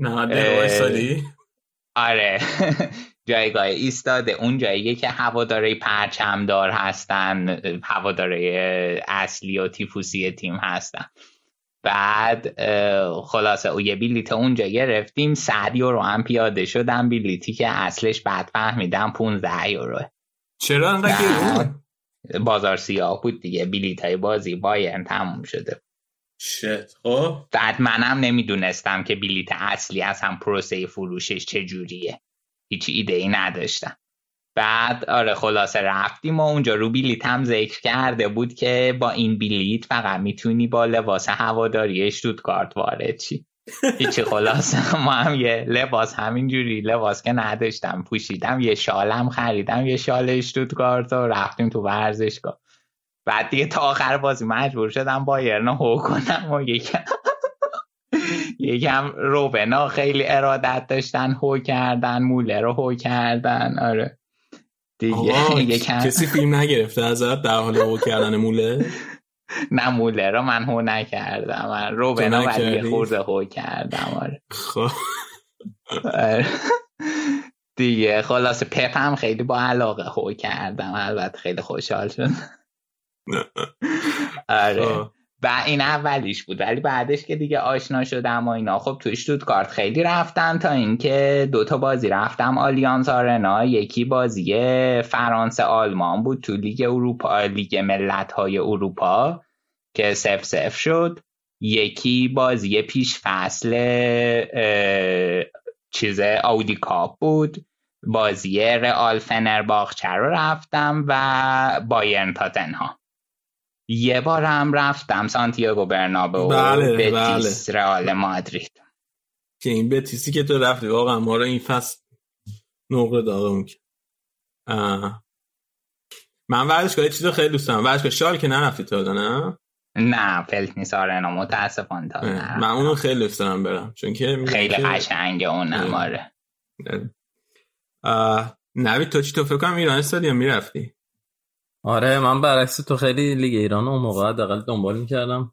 نه آره. جایگاه ایستاده. اون جاییه که هواداره پرچمدار هستن هواداره اصلی و تیفوسی تیم هستن. بعد خلاصه او یه بلیت اونجا گرفتیم. 100 یورو هم پیاده شدم بلیتی که اصلش بعد فهمیدم 15 یورو. چرا انقدر بازار سیاه بود دیگه. بلیت های بازی بایرن تموم شده. شت. خب. بعد منم نمی‌دونستم که بلیت اصلی از هم پروسه فروشش چجوریه. هیچ ایده ای نداشتم. بعد آره خلاصه رفتیم و اونجا رو بلیت هم ذکر کرده بود که با این بلیت فقط می‌تونی با لباس هواداری کارت وارد چی هیچی خلاص ما هم یه لباس همینجوری لباس که نداشتم پوشیدم یه شالم خریدم یه شال اشتوتگارت و رفتیم تو ورزشگاه. بعد دیگه تا آخر بازی مجبور شدم بایرن هو کنم و یکم یکم روبنا خیلی ارادت داشتن هو کردن موله رو هو کردن آره. دیگه یکم کسی فیلم نگرفته ازت در حال هو کردن موله نه موله رو من هو نکردم. من روبنا ولی خورده هو کردم آره. خب. آره. دیگه خلاصه پپ هم خیلی با علاقه هو کردم البته خیلی خوشحال شد آره. و این اولیش بود. ولی بعدش که دیگه آشنا شدم و اینا خب توی کارت خیلی رفتن تا اینکه دوتا بازی رفتم. Allianz Arena یکی بازی فرانسه آلمان بود تو لیگ اروپا لیگ ملت های اروپا که صفر صفر شد. یکی بازی پیش فصل چیز Audi Cup بود. بازی رئال فنرباخچه رو رفتم و بایرن تاتنهام یه بار هم رفتم سانتیاگو برنابو بله بتیس بله. رئال مادرید. که این بتیسی که تو رفتی. واقعا ما رو این فصل نقره داغمون کرد من ورزشگاه چیز خیلی دوست دارم. ورزشگاه شال که نرفتی تو نه؟ نه فلت نیست آرنا متاسفانه تا من اونو خیلی دوست دارم برم. چون که خیلی قشنگه اون آره. نوید تو چی تو فکر کنم ایران استادیوم می‌رفتی؟ آره من برعکس تو خیلی لیگ ایران اون موقع دقیق دنبال می‌کردم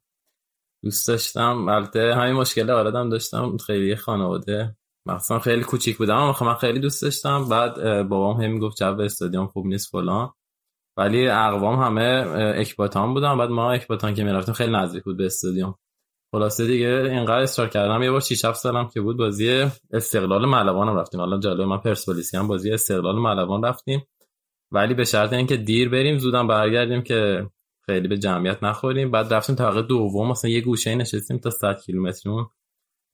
دوست داشتم. البته همین مشکل آردم داشتم. خیلی خانواده. مثلا خیلی کوچیک بودم. اما من خیلی دوست داشتم. بعد بابام هم می‌گفت جو استادیوم خوب نیست فلان. ولی اقوام همه اکباتان بودن. بعد ما اکباتان که می‌رفتیم خیلی نزدیک بود به استادیوم. خلاصه دیگه اینقدر استار کردم. یه بار 6 7 سالم که بود بازی استقلال ملوان رفتیم. حالا جالب من پرسپولیسی هم بازی استقلال ملوان رفتیم. ولی به شرط اینکه دیر بریم زودم برگردیم که خیلی به جمعیت نخوریم. بعد رفتیم طبقه دوم مثلا یه گوشه نشستیم تا 100 کیلومتر اون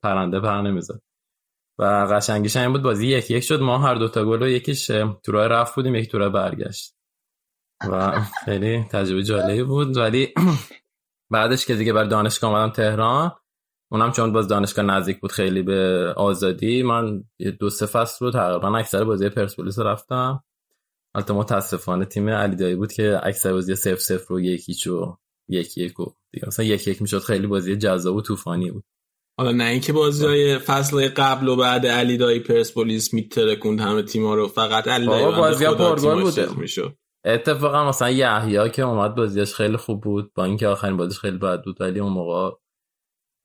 پرنده پر نمی‌زد. و قشنگیش این بود بازی یک یک شد. ما هر دوتا گل و یکیش تو راه رفت بودیم یک تو راه برگشت. و خیلی تجربه جالبی بود. ولی بعدش که دیگه بر دانشگاه آمدم تهران اونم چون باز دانشگاه نزدیک بود خیلی به آزادی من دو سه فصل رو تقریبا اکثر بازی پرسپولیس رفتم. البته متاسفانه تیم علی دایی بود که اکثر بازی سف سف رو یکی چو یک یک و دیگه. مثلا یک یک می‌شد خیلی بازی جذاب و طوفانی بود. حالا نه اینکه بازی های فصل قبل و بعد علی دایی پرسپولیس میترکوند همه تیما رو فقط علی دایی بازی پرگل بود می‌شد. اتفاقا مثلا یحیی که اومد بازیش خیلی خوب بود. با اینکه آخرین بازیش خیلی بد بود ولی اون موقع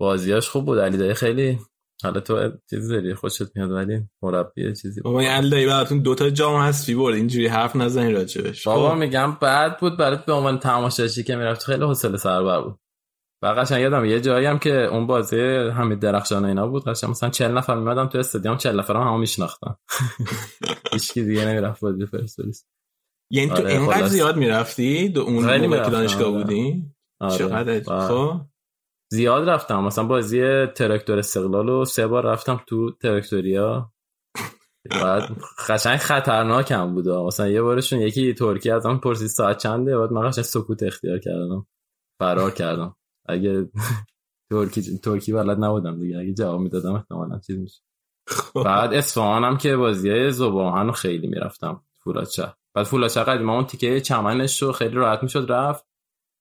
بازیاش خوب بود. علی دایی خیلی حالا تو چیزی داری خوشت میاد ولی مربی چیزی بابا این علی براتون دوتا جام هست برد اینجوری حرف نزنی راجبش بابا خب. میگم بعد بود برات به عنوان تماشاچی که می‌رفت خیلی حوصله سربر بود. و قشنگ یادم یه جایی هم که اون بازی همین درخشان اینا بود قشنگ مثلا 40 نفر میمدم تو استادیوم 40 نفر هم همو میشناختم هیچ کی دیگه نمی‌رفت بازی پرسپولیس. یعنی تو آره، اینقدر زیاد می‌رفتی؟ دو اون موقع که دانشگاه آره. بودی؟ آره. چقدر؟ خب. زیاد رفتم. مثلا بازی تراکتور استقلال و سه بار رفتم تو تراکتوریا. بعد قشنگ خطرناکم بود مثلا یه بارشون یکی ترکی ازم پرسید ساعت چنده؟ بعد من قشنگ سکوت اختیار کردم. فرار کردم. اگه ترکی ترکی بلد نبودم دیگه. اگه جواب می‌دادم احتمالاً چیز میشه خب. بعد اصفهانم که بازی زباهن خیلی می‌رفتم. فولاد بعد فولاد قدیم اون تیکه چمنش رو خیلی راحت می‌شد رفت.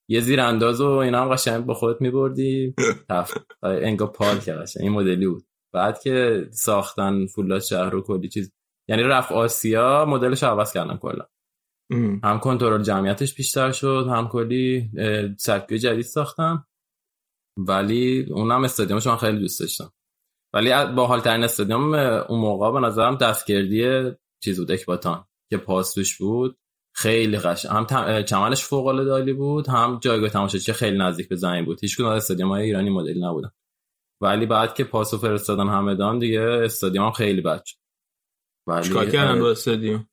یه زیر انداز و اینا هم قشنگ با خودت میبردی. تف انگا پارک قشنگ. این مدلی بود. بعد که ساختن فولاد شهر و کلی چیز. یعنی رفت آسیا مدلش عوض کردن کلا. هم کنترل جمعیتش بیشتر شد هم کلی سرکوی جدید ساختن. ولی اونم استادیومش من خیلی دوست داشتم. ولی با حال ترین استادیوم اون موقع به نظرم دستگردی چیز بود اکباتان که پاس بود. خیلی قشنگ هم چمنش فوق العاده عالی بود هم جایگاه تماشاچی خیلی نزدیک به زمین بود. هیچ کدوم از استادیوم های ایرانی مدلی نبودن. ولی بعد که پاسو فرستادن همدان دیگه استادیوم خیلی بد شد. ولی چیکار کردن با استادیوم؟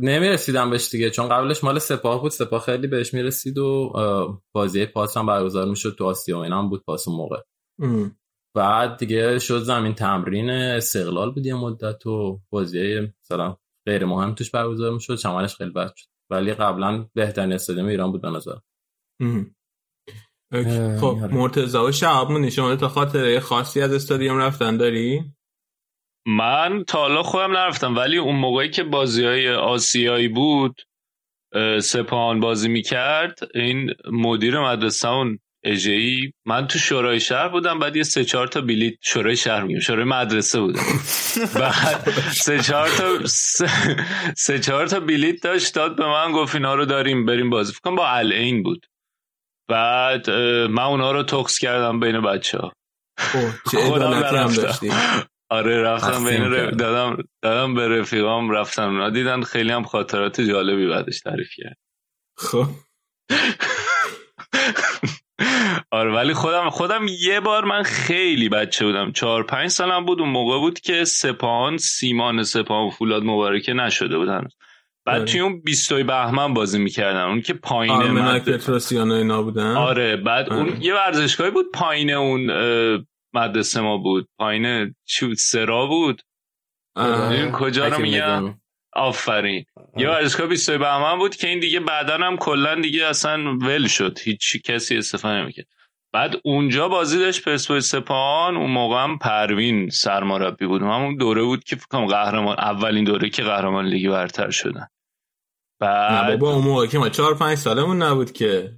نمی‌رسیدم بهش دیگه چون قبلش مال سپاه بود. سپاه خیلی بهش می‌رسید و بازی پاس هم برگزار می‌شد. تو آسیا و اینا هم بود پاس موقع. بعد دیگه شد زمین تمرین استقلال بود یه مدت و بازی مثلا غیر مهم توش برگزار می‌شد چمنش خیلی بد شد. ولی قبلا بهترین استادیوم ایران بود به نظر خب مرتضا و شعب شما تا خاطر خاصی از استادیوم رفتن داری؟ من تا حالا خودم نرفتم ولی اون موقعی که بازی های آسیایی بود سپاهان بازی می‌کرد این مدیر مدرسه اون اجهی من تو شورای شهر بودم بعد یه سه چهار تا بلیت شورای شهر میگم شورای مدرسه بودم. بعد سه چهار تا سه چهار تا بلیت داشت. داد به من گفت اینا رو داریم بریم بازی. کنم با العین بود. بعد من اونا رو توکس کردم بین بچه ها خودم رفتم آره رفتم بین دادم دادم به رفیقام رفتم. اونا دیدن خیلی هم خاطرات جالبی بعدش تعریف کرد. خب. آره ولی خودم خودم یه بار من خیلی بچه بودم. چهار پنج سالم بود اون موقع بود که سپاهان سیمان سپاهان فولاد مبارکه نشده بودن. بعد آره. توی اون بیستوی بهمن بازی می‌کردن اون که پایین مد... اینا بودن؟ آره بعد آره. اون یه ورزشگاهی بود پایین اون مدرسه ما بود. پایین چی سرا بود. این کجا رو میگم؟ آفرین. یه ورزشگاه 20 بهمن بود که این دیگه بعدا هم کلا دیگه اصلا ول شد. هیچ کسی استفاده نمی‌کرد. بعد اونجا بازی داشت پرسپولیس سپاهان. اون موقع هم پروین سرمربی بود. همون دوره بود که فکر قهرمان اولین دوره که قهرمان لیگ برتر شدن. بعد بابا اون موقع که ما 4 5 سالمون نبود که.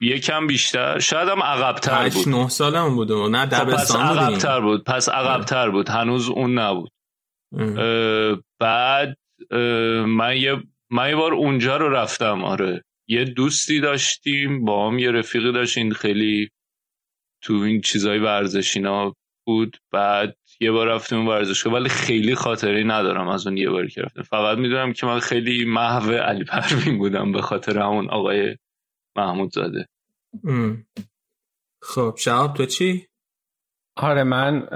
یکم بیشتر. شاید هم عقبتر بود. 9 سالمون بود نه خب دبستان پس عقبتر بود. پس عقبتر بود. هنوز اون نبود. بعد من یه من یه بار اونجا رو رفتم آره. یه دوستی داشتیم با هم یه رفیقی داشتیم خیلی تو این چیزای ورزشینا بود. بعد یه بار رفتیم ورزشگاه ولی خیلی خاطری ندارم از اون یه باری که رفتم. فقط می‌دونم که من خیلی محو علی پروین بودم به خاطر همون آقای محمود زاده. خب شعب تو چی؟ آره من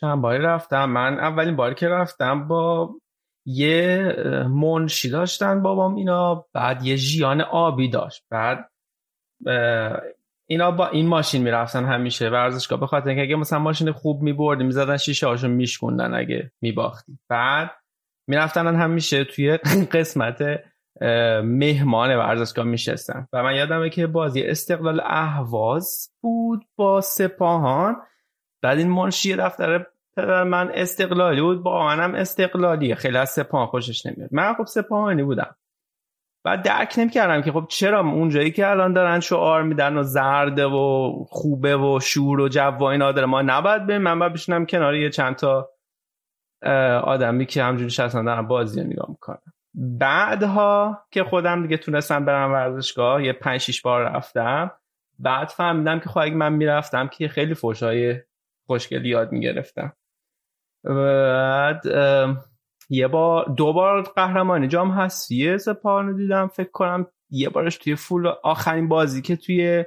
چند باری رفتم. من اولین باری که رفتم با یه منشی داشتن بابام اینا بعد یه ژیان آبی داشت. بعد اینا با این ماشین می‌رفتن همیشه ورزشگاه به خاطر اینکه اگه مثلا ماشین خوب میبردی می‌زدن شیشه هاشون میشکوندن اگه میباختی. بعد می‌رفتن همیشه توی قسمت مهمان ورزشگاه میشستن. و من یادمه که بازی استقلال اهواز بود با سپاهان. بعد این منشی دفتر پدر من استقلالی بود با منم استقلالیه. خیلی از سپاهان خوشش نمیاد. من خب سپاهانی بودم. بعد درک نمی‌کردم که خب چرا اونجایی که الان دارن شعار میدن و زرده و خوبه و شور و جو و اینا داره ما نباید بریم. من باید بشینم کنار یه چند تا آدمی که همجوری شستن دارن بازی نگاه می‌کنم بعدها که خودم دیگه تونستم برم ورزشگاه یه پنج شیش بار رفتم. بعد فهمیدم که خب اگه من می‌رفتم که خیلی فوشای خوشگلی یاد می‌گرفتم. بعد یه بار دو بار قهرمانی جام هستی سپاهان دیدم فکر کنم یه بارش توی فول آخرین بازی که توی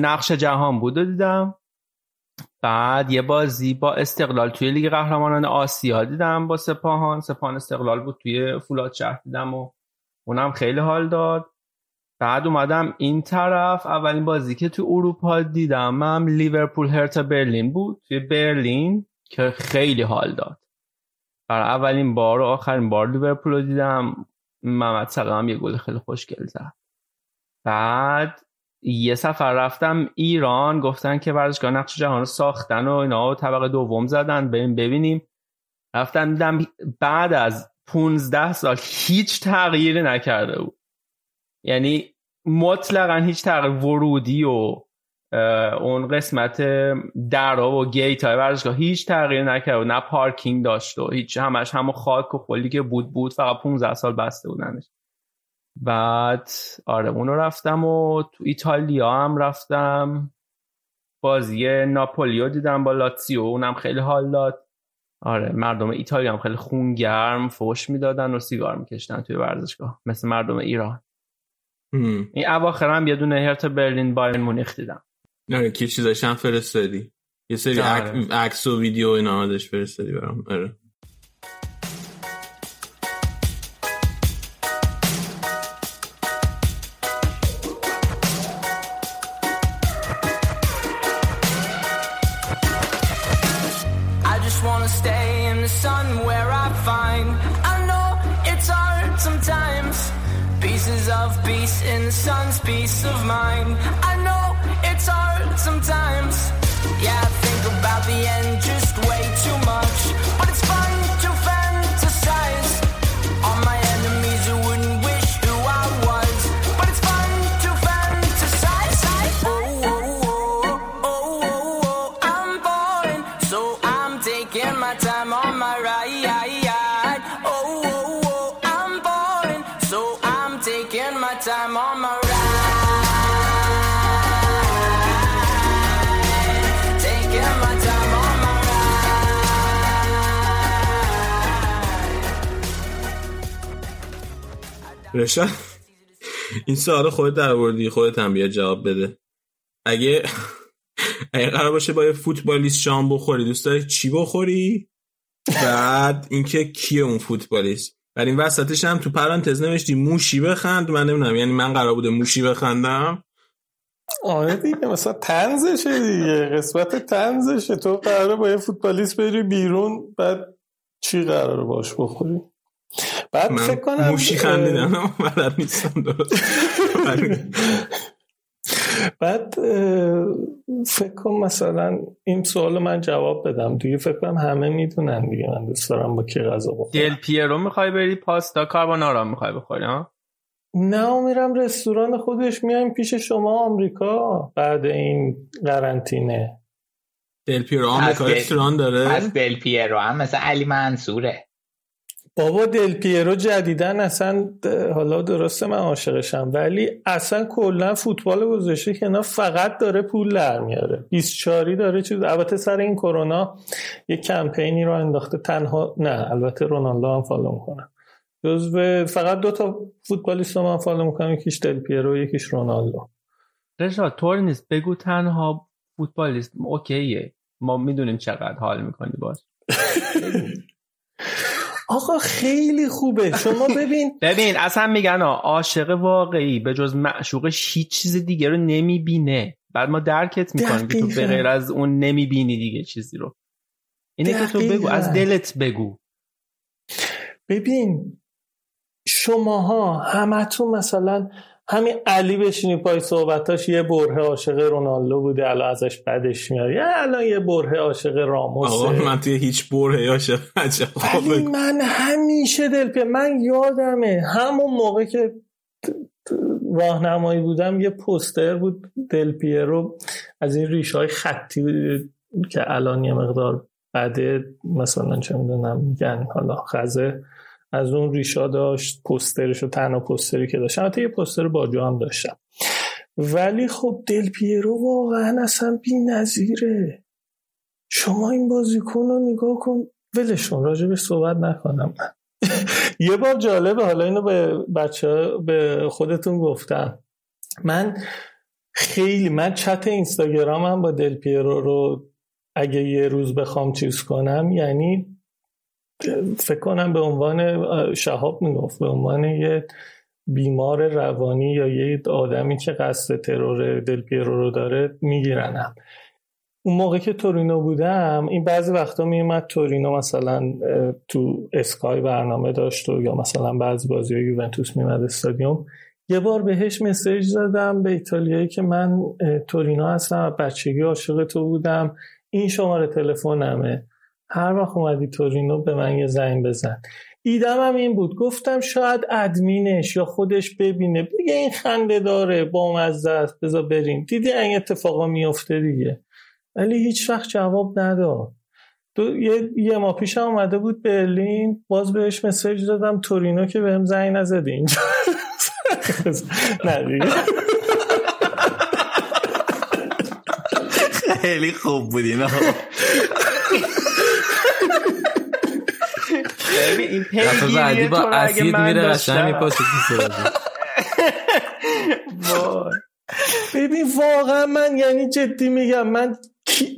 نقش جهان بود دیدم. بعد یه بازی با استقلال توی لیگ قهرمانان آسیا دیدم با سپاهان. سپاهان استقلال بود توی فولاد شهر دیدم و اونم خیلی حال داد. بعد اومدم این طرف. اولین بازی که توی اروپا دیدم هم لیورپول هرتا برلین بود. توی برلین که خیلی حال داد. برای اولین بار و آخرین بار لیورپول رو دیدم. محمد سلام یه گل خیلی خوشگل زد. بعد یه سفر رفتم ایران. گفتن که ورزشگاه نقش جهان رو ساختن و اینا طبقه دوم زدن. بریم ببینیم. رفتن دیدم بعد از 15 سال هیچ تغییری نکرده بود. یعنی مطلقا هیچ تغییر ورودی و اون قسمت درا و گیت های ورزشگاه هیچ تغییر نکرد نه پارکینگ داشت و هیچ همش همون خاک و خلی که بود بود فقط 15 سال بسته بودنش. بعد آره اونو رفتم و تو ایتالیا هم رفتم. بازی ناپولیو دیدم با لاتسیو اونم خیلی حال داد. آره مردم ایتالیا هم خیلی خونگرم فوش می‌دادن و سیگار میکشتن توی ورزشگاه مثل مردم ایران. این اواخر هم یه دونه هرت برلین باین مونیخ دیدم. آره کی چیزاش هم فرستادی یه سری آره. عکس و ویدیو اینا ازش فرستادی برام آره Pieces of peace in the sun's peace of mind. رشا؟ این سوال خودت در آوردی خودت هم جواب بده. اگه اگه قرار باشه با یه فوتبالیست شام بخوری دوست داری چی بخوری؟ بعد اینکه کیه اون فوتبالیست؟ بعد این وسطش هم تو پرانتز نوشتی موشی بخند من نمی‌دونم. یعنی من قرار بوده موشی بخندم؟ آره دیگه مثلا تنزشه دیگه. قسمت تنزشه تو قراره با یه فوتبالیست بری بیرون بعد چی قراره باش بخوری؟ بعد من فکر کنم موشی خندیدم بلد نیستم درست. بعد فکر کن مثلا این سوال من جواب بدم. دیگه فکر کنم همه می‌دونن دیگه. من دوست دارم با کی غذا بخورم. دل پیرو می‌خوای بری پاستا کاربونارا می‌خوای بخوری ها؟ نه میرم رستوران خودش میایم پیش شما آمریکا. بعد این قرنطینه. دل پیرو آمریکا رستوران داره؟ از دل پیرو هم مثل علی منصوره. بابا دل پیرو جدیداً اصلا حالا درسته من عاشقشم ولی اصلا کلا فوتبال گذاشته که اینا فقط داره پول در میاره. 24 داره چیز البته سر این کرونا یه کمپینی رو انداخته تنها نه البته رونالدو هم follow می‌کنم جزو فقط دو تا فوتبالیست رو من follow می‌کنم یکیش دل پیرو یکیش رونالدو. رشا طور نیست. بگو تنها فوتبالیست اوکیه. ما می‌دونیم چقدر حال می‌کنی باش آقا خیلی خوبه. شما ببین. ببین اصلا میگن عاشق واقعی. به جز معشوقش هیچ چیز دیگه رو نمی‌بینه. بعد ما درکت می‌کنیم که تو به. غیر از اون نمی‌بینی دیگه چیزی رو. اینه که تو بگو. از دلت بگو. ببین شماها همتون مثلا همین علی بشینی پای صحبتاش یه بره عاشق رونالدو بوده الان ازش بدش میاد. یا الان یه بره عاشق آقا راموسه من توی هیچ بره خب ولی من همیشه دل پی- من یادمه همون موقع که راهنمایی بودم یه پوستر بود دل پیرو از این ریش های خطی که الان یه مقدار بده مثلا چه می‌دونم میگن حالا خزه از اون ریشا داشت پوسترش و تنها پوستری که داشتم حتی یه پوستر باجو هم داشتم. ولی خب دل پیرو واقعا اصلا بی نظیره. شما این بازیکن رو نگاه کن. ولشون راجبش صحبت نکنم. یه بار جالبه حالا اینو به بچه به خودتون گفتم. من خیلی من چت اینستاگرامم با دل پیرو رو اگه یه روز بخوام چیز کنم یعنی فکر کنم به عنوان شهاب می‌گفت به عنوان یه بیمار روانی یا یه آدمی که قصد ترور دل پیرو رو داره میگیرنم. اون موقع که تورینو بودم این بعضی وقتا میومد تورینو مثلا تو اسکای برنامه داشت و یا مثلا بعضی بازی یوونتوس میومد استادیوم. یه بار بهش مسیج زدم به ایتالیایی که من تورینو هستم بچگی عاشق تو بودم. این شماره تلفنمه. هر وقت اومدی تورینو به من یه زنگ بزن. ایدم هم این بود. گفتم شاید ادمینش یا خودش ببینه. بگه این خنده داره با مزه است. بذار بریم. دیدی این اتفاقا میفته دیگه. ولی هیچ وقت جواب نداد. دو یه, یه ماه پیش هم اومده بود برلین. باز بهش مسیج دادم. تورینو که بهم زنگ نزدی اینجا. نه خیلی خوب بود اینا این دفعه بعدی با اسید میره قشنگ میپاشه ببین واقعا من یعنی جدی میگم من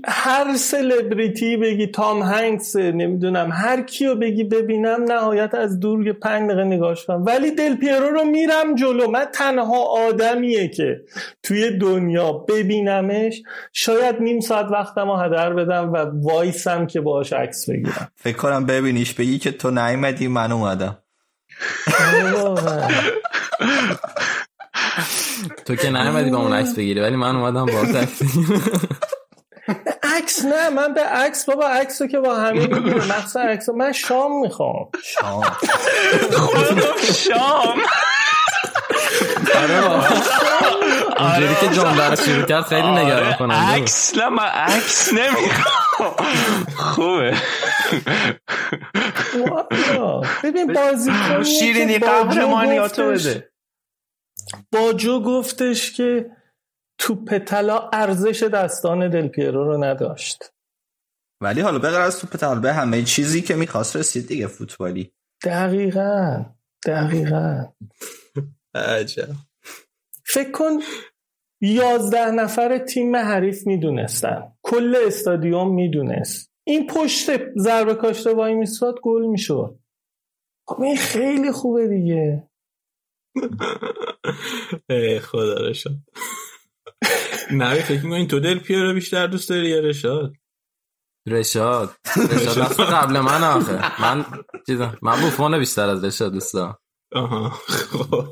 هر سلبریتی بگی تام هنگس نمی‌دونم هر کیو بگی ببینم نهایت از دور یه پنج دقیقه نگاش کنم. ولی دل پیرو رو میرم جلو. من تنها آدمیه که توی دنیا ببینمش. شاید نیم ساعت وقتم رو هدر بدم و وایسم که باهاش عکس بگیرم. فکر کنم ببینیش. بگی که تو نیومدی من اومدم. تو که نیومدی با اون عکس بگیری ولی من اومدم با عکس عکس نه من به عکس بابا عکس رو که با همه مقصد عکس من شام می‌خوام. شام. شام. آره اونجوری که جمله رو شروع کرد خیلی نگران کننده بود. عکس؟ نه من عکس نمی‌خوام. خوبه. ببین بازی شیرینی قهرمانیاتو بده. باجو گفتش که توپ طلا ارزش دستان دل پیرو رو نداشت. ولی حالا بغیر از توپ طلا به همه چیزی که می‌خواست رسید دیگه فوتبالی. دقیقا دقیقا. عجب. فکر کن یازده نفر تیم حریف می‌دونستن. کل استادیوم می‌دونست. این پشت ضربه کاشته وای میساد گل می‌شد. خب این خیلی خوبه دیگه. ای خدا رو شد نه فکر می‌کنی تو دل پیرو بیشتر دوست داری یا رشاد؟ رشاد. رشاد دست قبل من آخه. من چیزا من بوفون بیشتر از رشاد دوست دارم. آها. خب.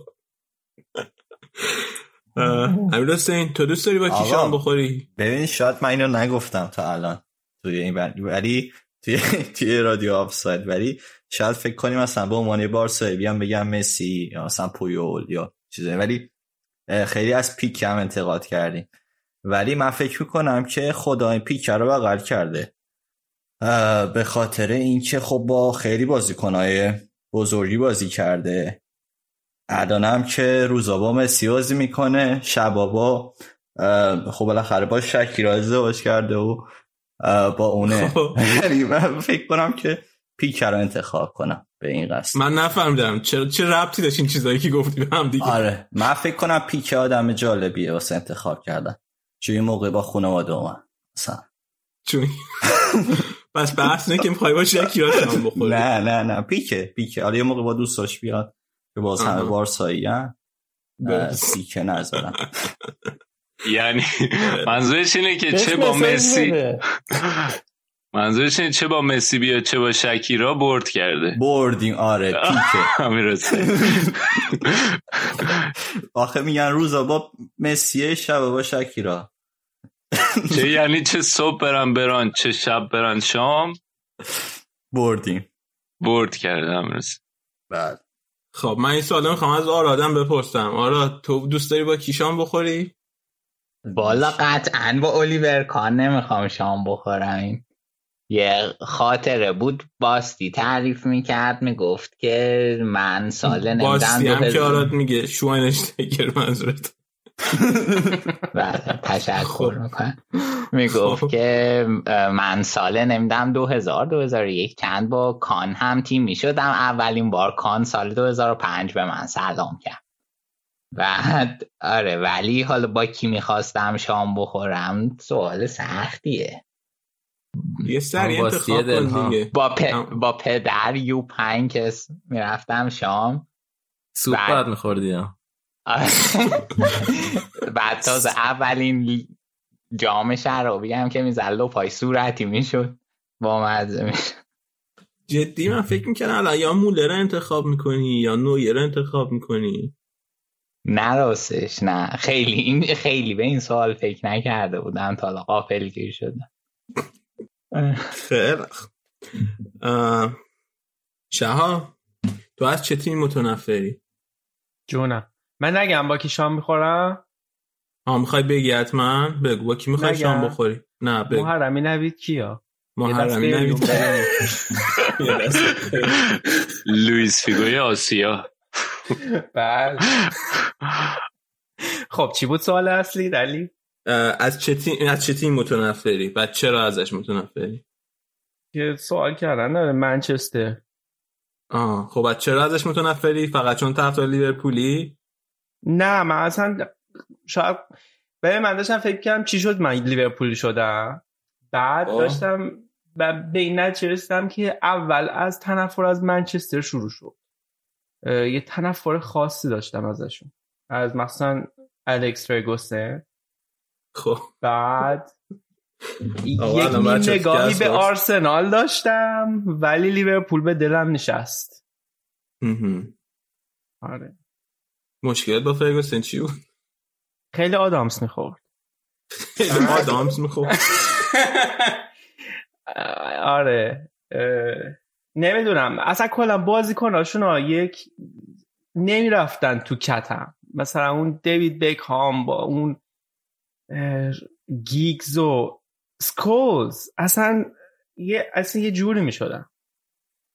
امیر حسین تو دوست داری با کی آقا. شام بخوری؟ ببین شاید من اینو نگفتم تا الان توی این ولی توی توی رادیو آفساید. ولی شاید فکر کنیم مثلا به عنوان بارسایی بیام بگم مسی یا مثلا پویول یا چیزایی. ولی خیلی از پیک هم انتقاد کردیم. ولی من فکر می‌کنم که خدا این پیک رو بغل کرده. به خاطر اینکه خب با خیلی بازیکنهای بزرگی بازی کرده. الانم که روزا با مسی بازی می‌کنه شبا با اه، خب بالاخره با شکیرا ازدواج کرده و با اونه. خب. یعنی من فکر کنم که پیک رو انتخاب کنم. به این قصد. من نفهمیدم. چه چه ربطی داشت این چیزایی که گفتی به هم دیگه؟ آره. من فکر کنم پیک آدم جالبیه واسه انتخاب کردن. چون این موقع با خانواده اومد مثلا. چون بس بحث نه که می‌خوای با شکیرا شام بخوری. نه نه نه. پیکه پیکه. حالا یه موقع با دوستاش بیاد که باز همه. بارسایی هم. پیکه نذارم. یعنی منظورش اینه که چه با مسی. منظورش اینه چه با مسی بیاد چه با شکیرا برد کرده. بردیم آره پیکه. آخه میگن روزا با مسی شب با شکیرا. چه یعنی چه صبح برن بران چه شب برن شام؟ بردیم. برد کرده رسه بعد. خب من این سوال می‌خوام از آرادم بپرسم. آراد تو دوست داری با کی شام بخوری؟ بالا قطعا با الیور کان نمی‌خوام شام بخورم. این یه خاطره بود باستی تعریف می‌کرد می‌گفت که من سال نمیدن باستی هم که آراد میگه شواینشتگر منظورت. بله تشکر خب. می‌کنم می‌گفت خب. که من سال نمیدم 2000 2001 چند با کان هم تیم می‌شدم. اولین بار کان سال 2005 به من سلام کرد. بعد آره ولی حالا با کی می‌خواستم شام بخورم؟ سوال سختیه. یه سری انتخاب کن. دیگه. با, پ... با پدر یو پنج که می‌رفتم شام. سوپ بعد- باید میخوردی بعد تازه اولین جام شرابی هم که می‌زد لو پای صورتی می‌شد. با مزه می‌شد جدی من فکر می‌کنم الان یا مولر رو انتخاب می‌کنی یا نویر رو انتخاب می‌کنی؟ نه راستش نه. خیلی این خیلی به این سوال فکر نکرده بودم تا حالا قافل گیر شدم. خیلی شها تو از چه تیم متنفری؟ جونم. من نگم با کی شام می‌خورم؟ آه می‌خوای بگی حتما؟ بگو. با کی می‌خوای. شام بخوری؟ نه بگو. محرمی نوید کیا محرمی نوید. لوئیس فیگوی آسیا. بله. خب چی بود سوال اصلی؟ دلی از چه تیم از چه تیم متنفری؟ و چرا ازش متنفری؟ که سوال کردن داره منچستر. آه خب از چرا ازش متنفری؟ فقط چون طرفدار لیورپولی؟ نه من اصلا شاید به من داشتم فکر کنم چی شد من لیورپولی شدم. بعد آه. داشتم و به این رسیدم که اول از تنفر از منچستر شروع شد. یه تنفر خاصی داشتم ازشون. از مثلا الکس فرگوسن. خب. بعد یک نگاهی به. آرسنال داشتم ولی لیورپول به دلم نشست. آره. مشکلت با فرگوسن چی بود؟ خیلی آدامس می‌خورد. خیلی آدامس می‌خورد. آره. نمی‌دونم. اصلا کلا بازیکناشون ها یک نمی‌رفتن تو کتم. مثلا اون دیوید بیک هام با اون گیگز و سکولز اصلا یه اصلا یه جوری می‌شدن.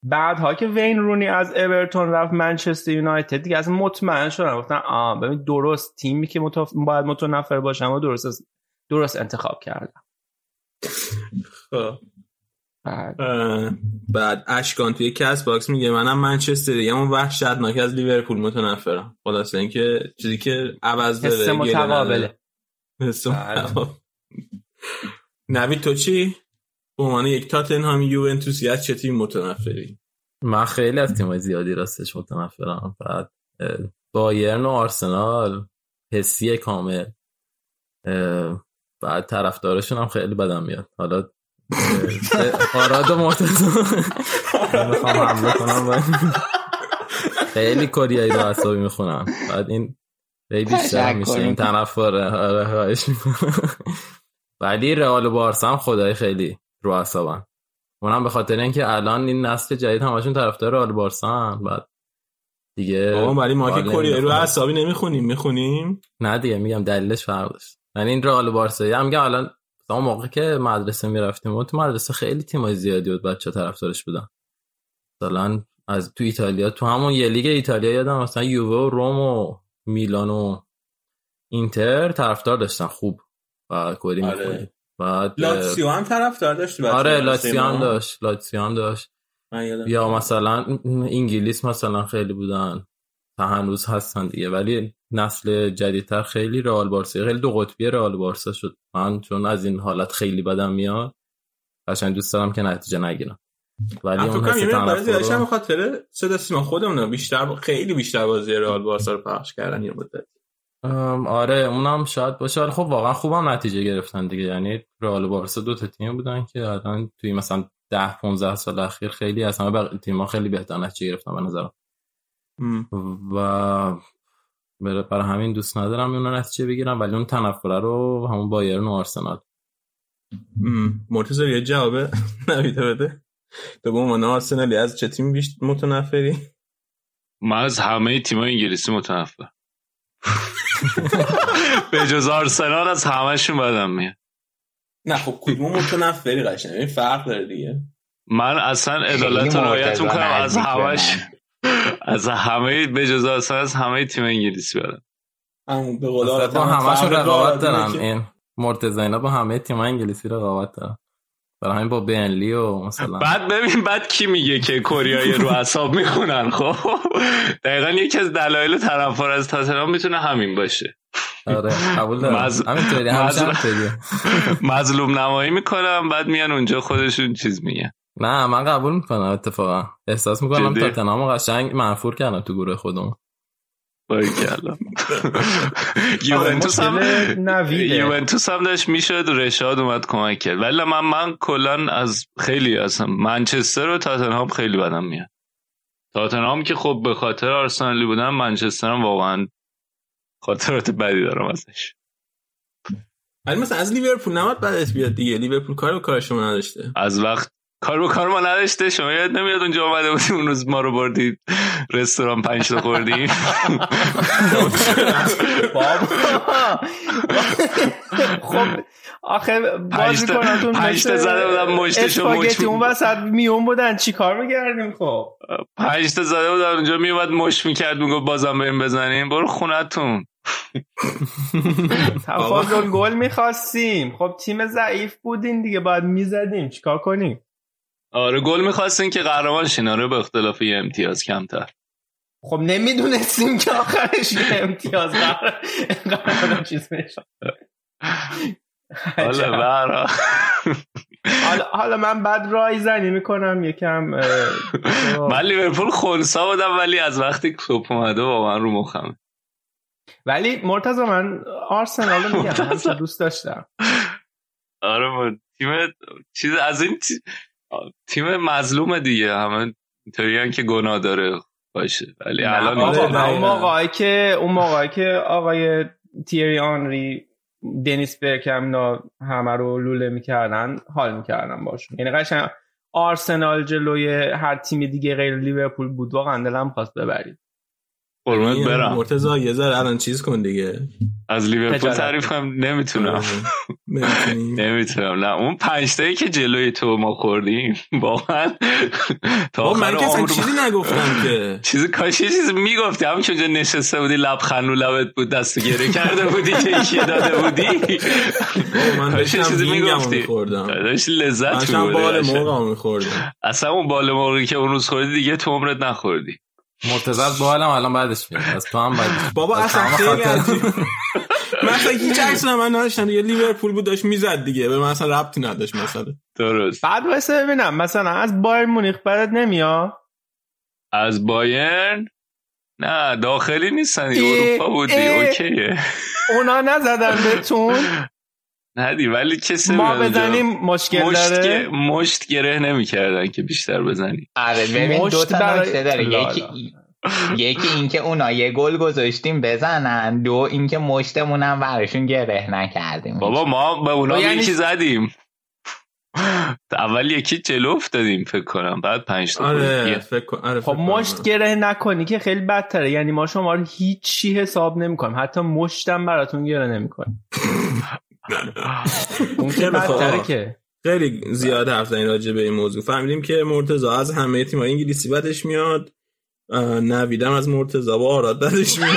بعدها که وین رونی از اورتون رفت منچستر یونایتد دیگه از مطمئن شدن. گفتن آ ببین درست تیمی که متف... باید متنفر باشم و درست درست انتخاب کردم خب. بعد. بعد اشکان توی Castbox میگه منم منچستر دیگه اون وحشتناک از لیورپول متنفرم. خلاص اینکه چیزی که عوض داره حس متقابله. نوید تو چی؟ به عنوان یک تاتنهام یوونتوسی از چه تیم متنفری؟ من خیلی از تیمای زیادی راستش متنفرم. بعد بایرن و آرسنال حسی کامل. بعد طرفدارشون هم خیلی بدم میاد. حالا آراد و مرتضی. می‌خوام حمله کنم خیلی کوریایی رو اصابی می‌خونم. بعد این خیلی بیشتر میشه این تنفره آره ولی رئال و بارسا هم خدای خیلی رو اعصابن. اونم به خاطر اینکه الان این نسل جدید همشون طرفدار رئال بارسا بعد دیگه بابا ولی ما که کره رو اعصابی نمی‌خونیم. می‌خونیم؟ نه دیگه میگم دلیلش فرق داشت. یعنی این رئال بارسا هم میگم الان اون موقع که مدرسه می‌رفتیم و تو مدرسه خیلی تیمای زیادی بود بچه طرفدارش بودن. مثلا از تو ایتالیا تو همون یه لیگ ایتالیا یادم مثلا یووه و روم و میلان و اینتر طرفدار داشتن خوب. و کوری آره. بعد لاتسیو هم طرفدار داشت آره لاتسیو هم داشت لاتسیو هم داشت. یا مثلا انگلیس مثلا خیلی بودن تا هنوز هستن دیگه. ولی نسل جدیدتر خیلی رئال بارسا خیلی دو قطبی رئال بارسا شد. من چون از این حالت خیلی بدم میاد. قشنگ دوست دارم که نتیجه نگیرم. ولی اون حس تنفر رو خاطر صدا سیما خودمون بیشتر خیلی بیشتر بازی رئال بارسا رو پخش کردن یه مدت. آره اونم شاید باشه. ولی خب واقعا خوبم نتیجه گرفتن دیگه. یعنی رئال بارسا دو تا تیم بودن که الان توی مثلا 10 15 سال اخیر خیلی از همه تیم‌ها خیلی بهتر نتیجه گرفتن به نظرم. و برای همین دوست ندارم اون نتیجه بگیرم ولی اون تنفره رو همون بایرن و آرسنال. مرتضی یه جواب نویده بده. تو به عنوان آرسنالی از چه تیم بیشتر متنفری؟ من از همه تیم انگلیسی متنفر به جز آرسنال از همشون بدم میاد. نه خب کدوم متنفری قشنگ؟ این فرق داره دیگه. من اصلا عدالت رعایت می‌کنم از همش از همه به جز آرسنال از همه تیم انگلیسی بدم به قول با همشون رقابت دارن. این مرتضی اینا با همه تیم انگلیسی رقابت دارن. برای همین با بنلی و مثلا بعد ببین بعد کی میگه که کوریایی رو اعصاب می‌خونن خب؟ دقیقا یکی از دلایل طرفدار از تاتنهام می‌تونه همین باشه. آره قبول دارم. مز... همینطوری مظلوم نمایی می‌کنم بعد میان اونجا خودشون چیز میگن. نه من قبول می‌کنم اتفاقا. احساس می‌کنم تاتنهام قشنگ منفور کردم تو گروه خودمون. یوونتوس هم یوونتوس هم داشت می‌شد رشاد اومد کمک کرد. ولی من من کلا از خیلی اصلا منچستر و تاتنهام خیلی بدم میاد. تاتنهام که خب به خاطر آرسنالی بودن منچستر هم واقعا خاطرات بدی دارم ازش. ولی مثلا از لیورپول نماد بعدش بیاد دیگه. لیورپول کار به کار شما نداشته. از وقت کار با کار ما نداشته. شما یاد نمیاد اونجا آمده بودیم اون روز ما رو بردید رستوران پنج تا خوردیم. خب آخه باز می‌کنم پنج تا زده بودم مشتشو مچ اون وسط میون بودن چی کار میگردیم خب؟ پنج تا زده بودم اونجا میومد مش می‌کرد می‌گفت بازم بریم بزنیم. برو خونتون تفاضل گل می‌خواستیم. خب تیم ضعیف بودین دیگه باید می‌زدیم. چیکار کنیم؟ آره گل می‌خواستین که قهرمان شین. آره به اختلاف یه امتیاز کمتر. خب نمی‌دونستیم که آخرش یه امتیاز قرار چیز حالا حالا من بعد رای زنی می‌کنم یکم من لیورپول خونسا بودم ولی از وقتی توپ اومده واقعا رو مخم ولی مرتضی من آرسنال رو میگم دوست داشتم. آره تیم چیز از این تیم مظلوم دیگه همه اینطوری که گناه داره باشه. ولی الان اون موقعی که اون موقعی که آقای تیری آنری دنیس برکم همه رو لوله می‌کردن حال می‌کردن باشون. یعنی قشنگ آرسنال جلوی هر تیم دیگه غیر لیورپول بود واقعا دلم خواست ببرید. قربونت برم. مرتضی یه ذره الان چیز کن دیگه. از لیورپول تعریف کنم نمی‌تونم. نمی‌تونم. نه اون پنج تایی که جلوی تو ما خوردیم واقعا تا من که چیزی نگفتم که. چیزی کاش یه چیزی می‌گفتی. همون که اونجا نشسته بودی لب خنو لبت بود دست گره کرده بودی که یکی داده بودی. من داشتم چیزی می‌گفتی. داشت لذت میبردی بال مرغ میخوردم. اصلا اون بال مرغی که اون روز خوردی دیگه تو عمرت نخوردی. مرتضی با حالم الان بعدش میاد از تو هم بعدش. بابا اصلا خیلی مثلا هیچ عکس من نداشتم یه لیورپول بود داشت می‌زد دیگه. به مثلا ربطی نداشت مثلا. درست. بعد واسه ببینم مثلا از بایرن مونیخ برات نمیاد؟ از بایرن؟ نه داخلی نیستن. اروپا بودی. اوکیه. اونا نزدن بهتون؟ ندی ولی کسی ما بزنیم مشکل مشت داره؟ مشت گره نمی‌کردن که بیشتر بزنی. آره ببین دو تا داره. یکی یکی اینکه اونا یه گل گذاشتیم بزنن دو اینکه مشتمون هم براشون گره نکردیم. بابا ما به اونا یعنی... یکی زدیم. اول یکی جلو افتادیم فکر کنم. بعد پنج تا آره فکر کنم آره خب مشت گره نکنی که خیلی بدتره. یعنی ما شما رو هیچی حساب نمی‌کنیم. حتی مشتم براتون گره نمی‌کنیم اون که بدتره که. خیلی زیاد حرف زدین راجع به این موضوع. فهمیدیم که مرتضی از همه تیم‌های انگلیسی بدش میاد. نویدم از مرتضی با آراد بدش میاد.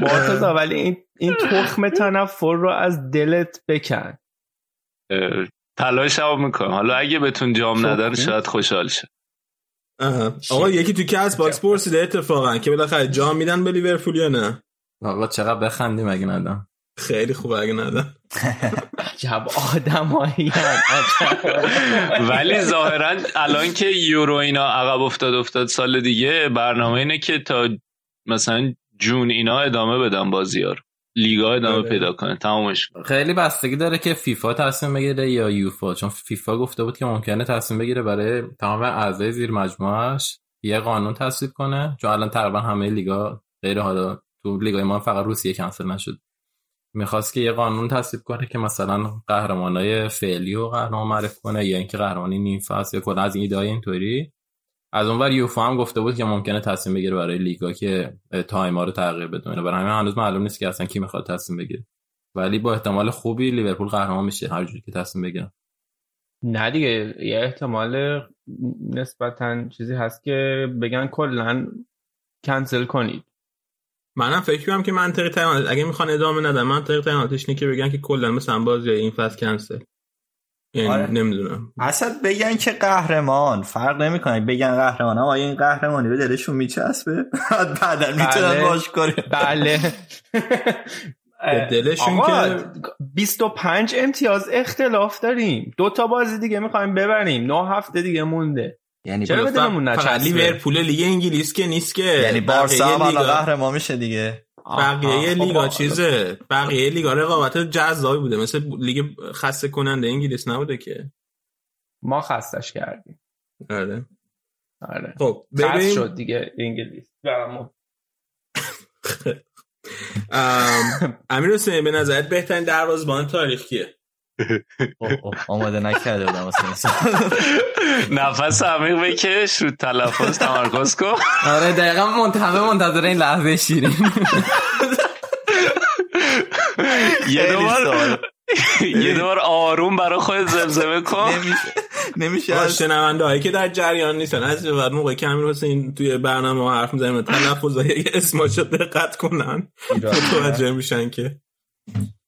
مرتضی ولی این این تخم تنفر رو از دلت بکن. تلاش هم می‌کنم. حالا اگه بهتون جام نداره شاید خوشحال شه آقا یکی تو Castbox پرسیده اتفاقا که بالاخره جام میدن به لیورپول یا نه؟ آقا چقدر بخندیم اگه ندن خیلی خوبه اگه ندن عجب آدمایی ولی ظاهرا الان که یورو اینا عقب افتاد افتاد سال دیگه برنامه اینه که تا مثلا جون اینا ادامه بدن بازیار لیگا ادامه آره. پیدا کنه. تمامش خیلی بستگی داره که فیفا تصمیم بگیره یا یوفا. چون فیفا گفته بود که ممکنه تصمیم بگیره برای تمام اعضای زیر مجموعهش یه قانون تصویب کنه. چون الان تقریبا همه لیگا غیر حالا تو لیگای ما فقط روسیه کنسل نشد می‌خواست که یه قانون تصویب کنه که مثلا قهرمانای فعلی رو قهرمان معرفی کنه یا اینکه قهرمانی نیم فصل یا کلا از این ایده اینطوری. از اونور یوفا هم گفته بود که ممکنه تصمیم بگیره برای لیگا که تایما رو تغییر بده. برای همین هنوز معلوم نیست که اصلا کی می‌خواد تصمیم بگیره. ولی با احتمال خوبی لیورپول قهرمان میشه هر جوری که تصمیم بگیره نه دیگه یه احتمال نسبتا چیزی هست که بگن کلا کنسل کنید. منم فکر کنم که منطقی ترین اگه می‌خوان ادامه ندن منطقی ترین اینه که بگن که کلا مثلا بازی این فصل کنسل. یعنی آره. نمی‌دونم. اصلا بگن که قهرمان. فرق نمی‌کنه. بگن قهرمان. آیا این قهرمانی به دلشون میچسبه. بعدا می‌تونن باش کنیم بله. دلشون که 25 امتیاز اختلاف داریم. دو تا بازی دیگه می‌خوایم ببریم. نه هفته دیگه مونده. یعنی چرا بدونمون فقط لیورپول لیگ انگلیس که نیست که. یعنی بارسا هم الان قهرمان میشه دیگه. بقیه لیگا چیزه. بقیه لیگا رقابت جذابی بوده. مثل لیگ خسته کننده انگلیس نبوده که. ما خستش کردیم. آره. آره. خب ببین شد دیگه انگلیس. برامون. امیر حسین به نظرت بهترین دروازه‌بان تاریخ کیه؟ آماده نکرده بودم واسه نفس عمیق بکش رو تلفظ تمرکز کن. آره دقیقا منتظر منتظر این لحظه شیرین. یه دوبار یه دوبار آروم برای خود زمزمه کن. نمیشه از شنونده هایی که در جریان نیستن از بعد موقع که امیر حسین توی برنامه حرف می‌زنیم تلفظ های اسماشو دقت کنن. متوجه میشن که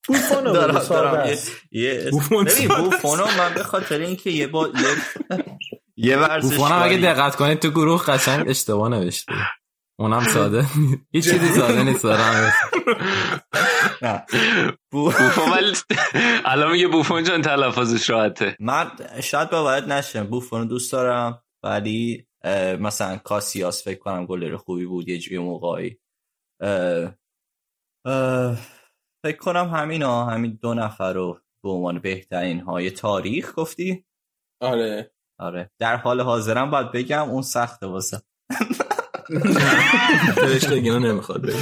بوفونو دارم دارم. یه ببین بوفونو من به خاطر اینکه یه با یه ورزش بوفونو اگه دقت کنید تو گروه قشنگ اشتباه نوشته. اونم ساده هیچ چیزی ساده نیست دارم بوفون ولی الان میگه بوفون جان تلفظش راحته. من شاید باورت نشه. بوفون دوست دارم ولی مثلا کاسیاس فکر کنم گلر خوبی بود یه جوی موقعی. فکر کنم همین ها همین دو نفر رو به عنوان بهترین های تاریخ گفتی؟ آره. آره. در حال حاضرم باید بگم اون سخته واسه. فرشتگی نمی‌خواد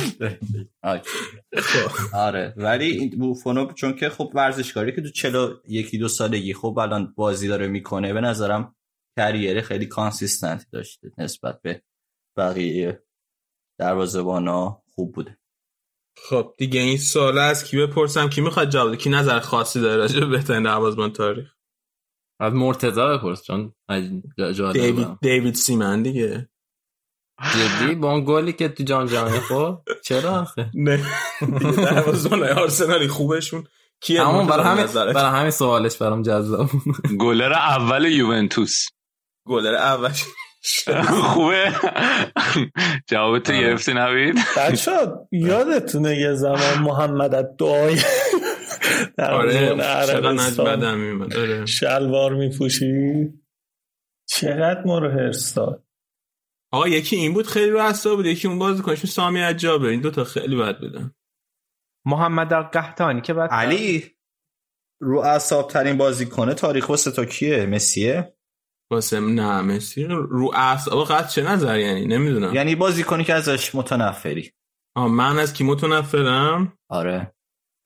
خب. آره. ولی بوفونو چون که خب ورزشکاری که تو چلو یکی دو سالگی خب الان بازی داره می‌کنه به نظرم کریره خیلی کانسیستنت داشته نسبت به بقیه دروازه‌بانا خوب بوده. خب دیگه این سال از کی بپرسم؟ کی می‌خواد جواب کی نظر خاصی داره راجع به بهترین دروازه‌بان تاریخ؟ از مرتضی بپرس چون دیوید دیوید سیمن دیگه. جدی؟ با اون گلی که تو جام جهانی خب؟ چرا آخه؟ نه. دروازه‌بان آرسنالی خوبشون. کیه همون برای همین برای همین سوالش برام جذاب گلر اول یوونتوس. گلر اول. خوبه؟ جواب تو آره. گرفتی نوید؟ بچه یادتونه یه زمان محمد دعای در آره عربستان شلوار میپوشی؟ چقدر ما رو هرس داد آقا یکی این بود خیلی رو بود یکی اون بازی کنشون سامی عجابه. این دوتا خیلی بد بودن. محمد قحطانی که بعد علی رو اعصاب ترین بازیکن تاریخ واسه تا کیه؟ مسیه؟ واسه نه مسی رو اعصاب قد چه نظر یعنی؟ نمی‌دونم. یعنی بازیکنی که ازش متنفری. آه من از کی متنفرم؟ آره.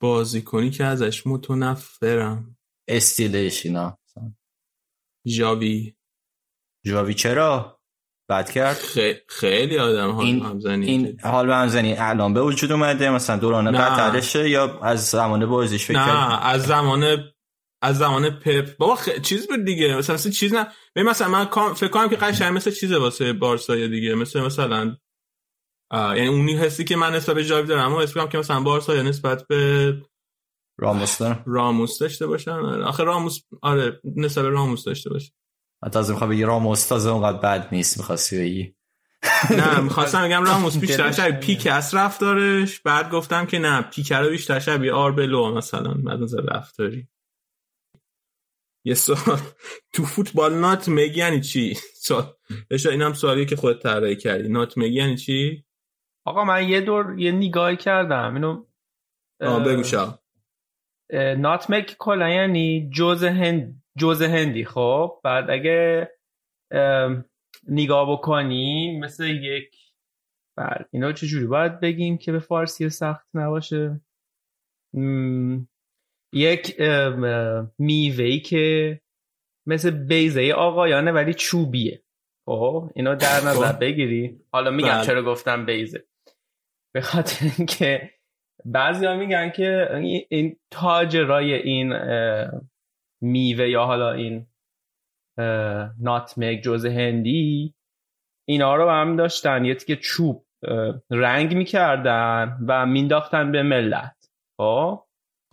بازیکنی که ازش متنفرم. استیلش اینا. جاوی جاوی چرا؟ بد کرد. خیلی آدم حال این همزنی این حال همزنی الان به وجود اومده مثلا دوران قطرشه یا از زمان بازیش فکر نه از زمان از زمان پپ. بابا خ... چیز بود دیگه. مثلا مثل چیز نه. مثلا من فکر کنم که قشنگ مثل چیزه واسه بارسا دیگه. مثل مثلا یعنی اونی حسی که من نسبت به جاوی دارم. اما حس که مثلا بارسا یا نسبت به راموس دارم راموس داشته باشن. آخه راموس آره نسبت به راموس داشته باشه. تازه می‌خوام بگی راموس تازه اونقدر بد نیست. می‌خواستی بگی؟ نه می‌خواستم بگم راموس بیشتر شبیه پیکس رفتارش بعد گفتم که نه پیک رو بیشتر شبیه آربلو مثلا. بعد نظر رفتاری. یه سوال. تو فوتبال نات میگی یعنی چی؟ سوال. اینم سوالی که خودت طراحی کردی. نات میگی یعنی چی؟ آقا من یه دور یه نگاهی کردم. اینو آه بگو شا ناتمک کلا یعنی جز هند جز هندی. خب بعد اگه نگاه بکنی مثل یک بعد اینا چجوری باید بگیم که به فارسی سخت نباشه؟ یک میوهی که مثل بیزه آقایانه ولی چوبیه خب اینا در نظر خب. بگیری حالا میگم بله. چرا گفتم بیزه به خاطر اینکه بعضی ها میگن که این تاجرای این میوه یا حالا این ناتمگ جز هندی اینا رو هم داشتن یه که چوب رنگ می‌کردن و مینداختن به ملت خب,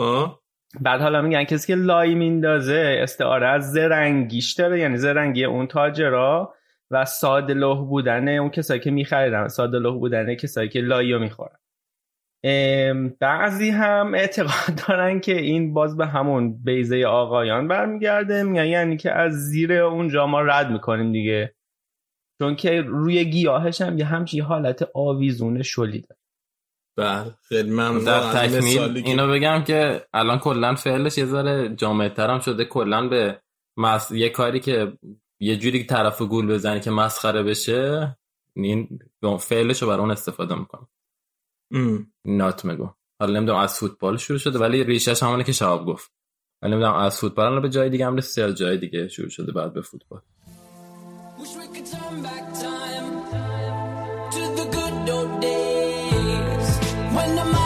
خب. بعد حالا میگن کسی که لای میندازه استعاره از زرنگیش داره یعنی زرنگی اون تاجرا و ساده لوح بودن اون کسایی که میخریدن. ساده لوح بودن کسایی که لایی رو می‌خورن بعضی هم اعتقاد دارن که این باز به همون بیزه آقایان برمیگرده. میگن یعنی که از زیر اونجا ما رد می‌کنیم دیگه. چون که روی گیاهش هم یه همچی حالت آویزون شلی داره بله خیلی من در تکمیل اینو بگم که الان کلا فعلش یه ذره جامعتر هم شده. کلا به مس... یه کاری که یه جوری طرف گول بزنی که مسخره بشه این فعلش رو برای اون استفاده می‌کنم. نات مگو حالا نمی‌دونم از فوتبال شروع شده ولی ریشش همونه که شهاب گفت. ولی نمی‌دونم از فوتبال به جای دیگه هم رسید جای دیگه شروع شده بعد به فوتبال. when I'm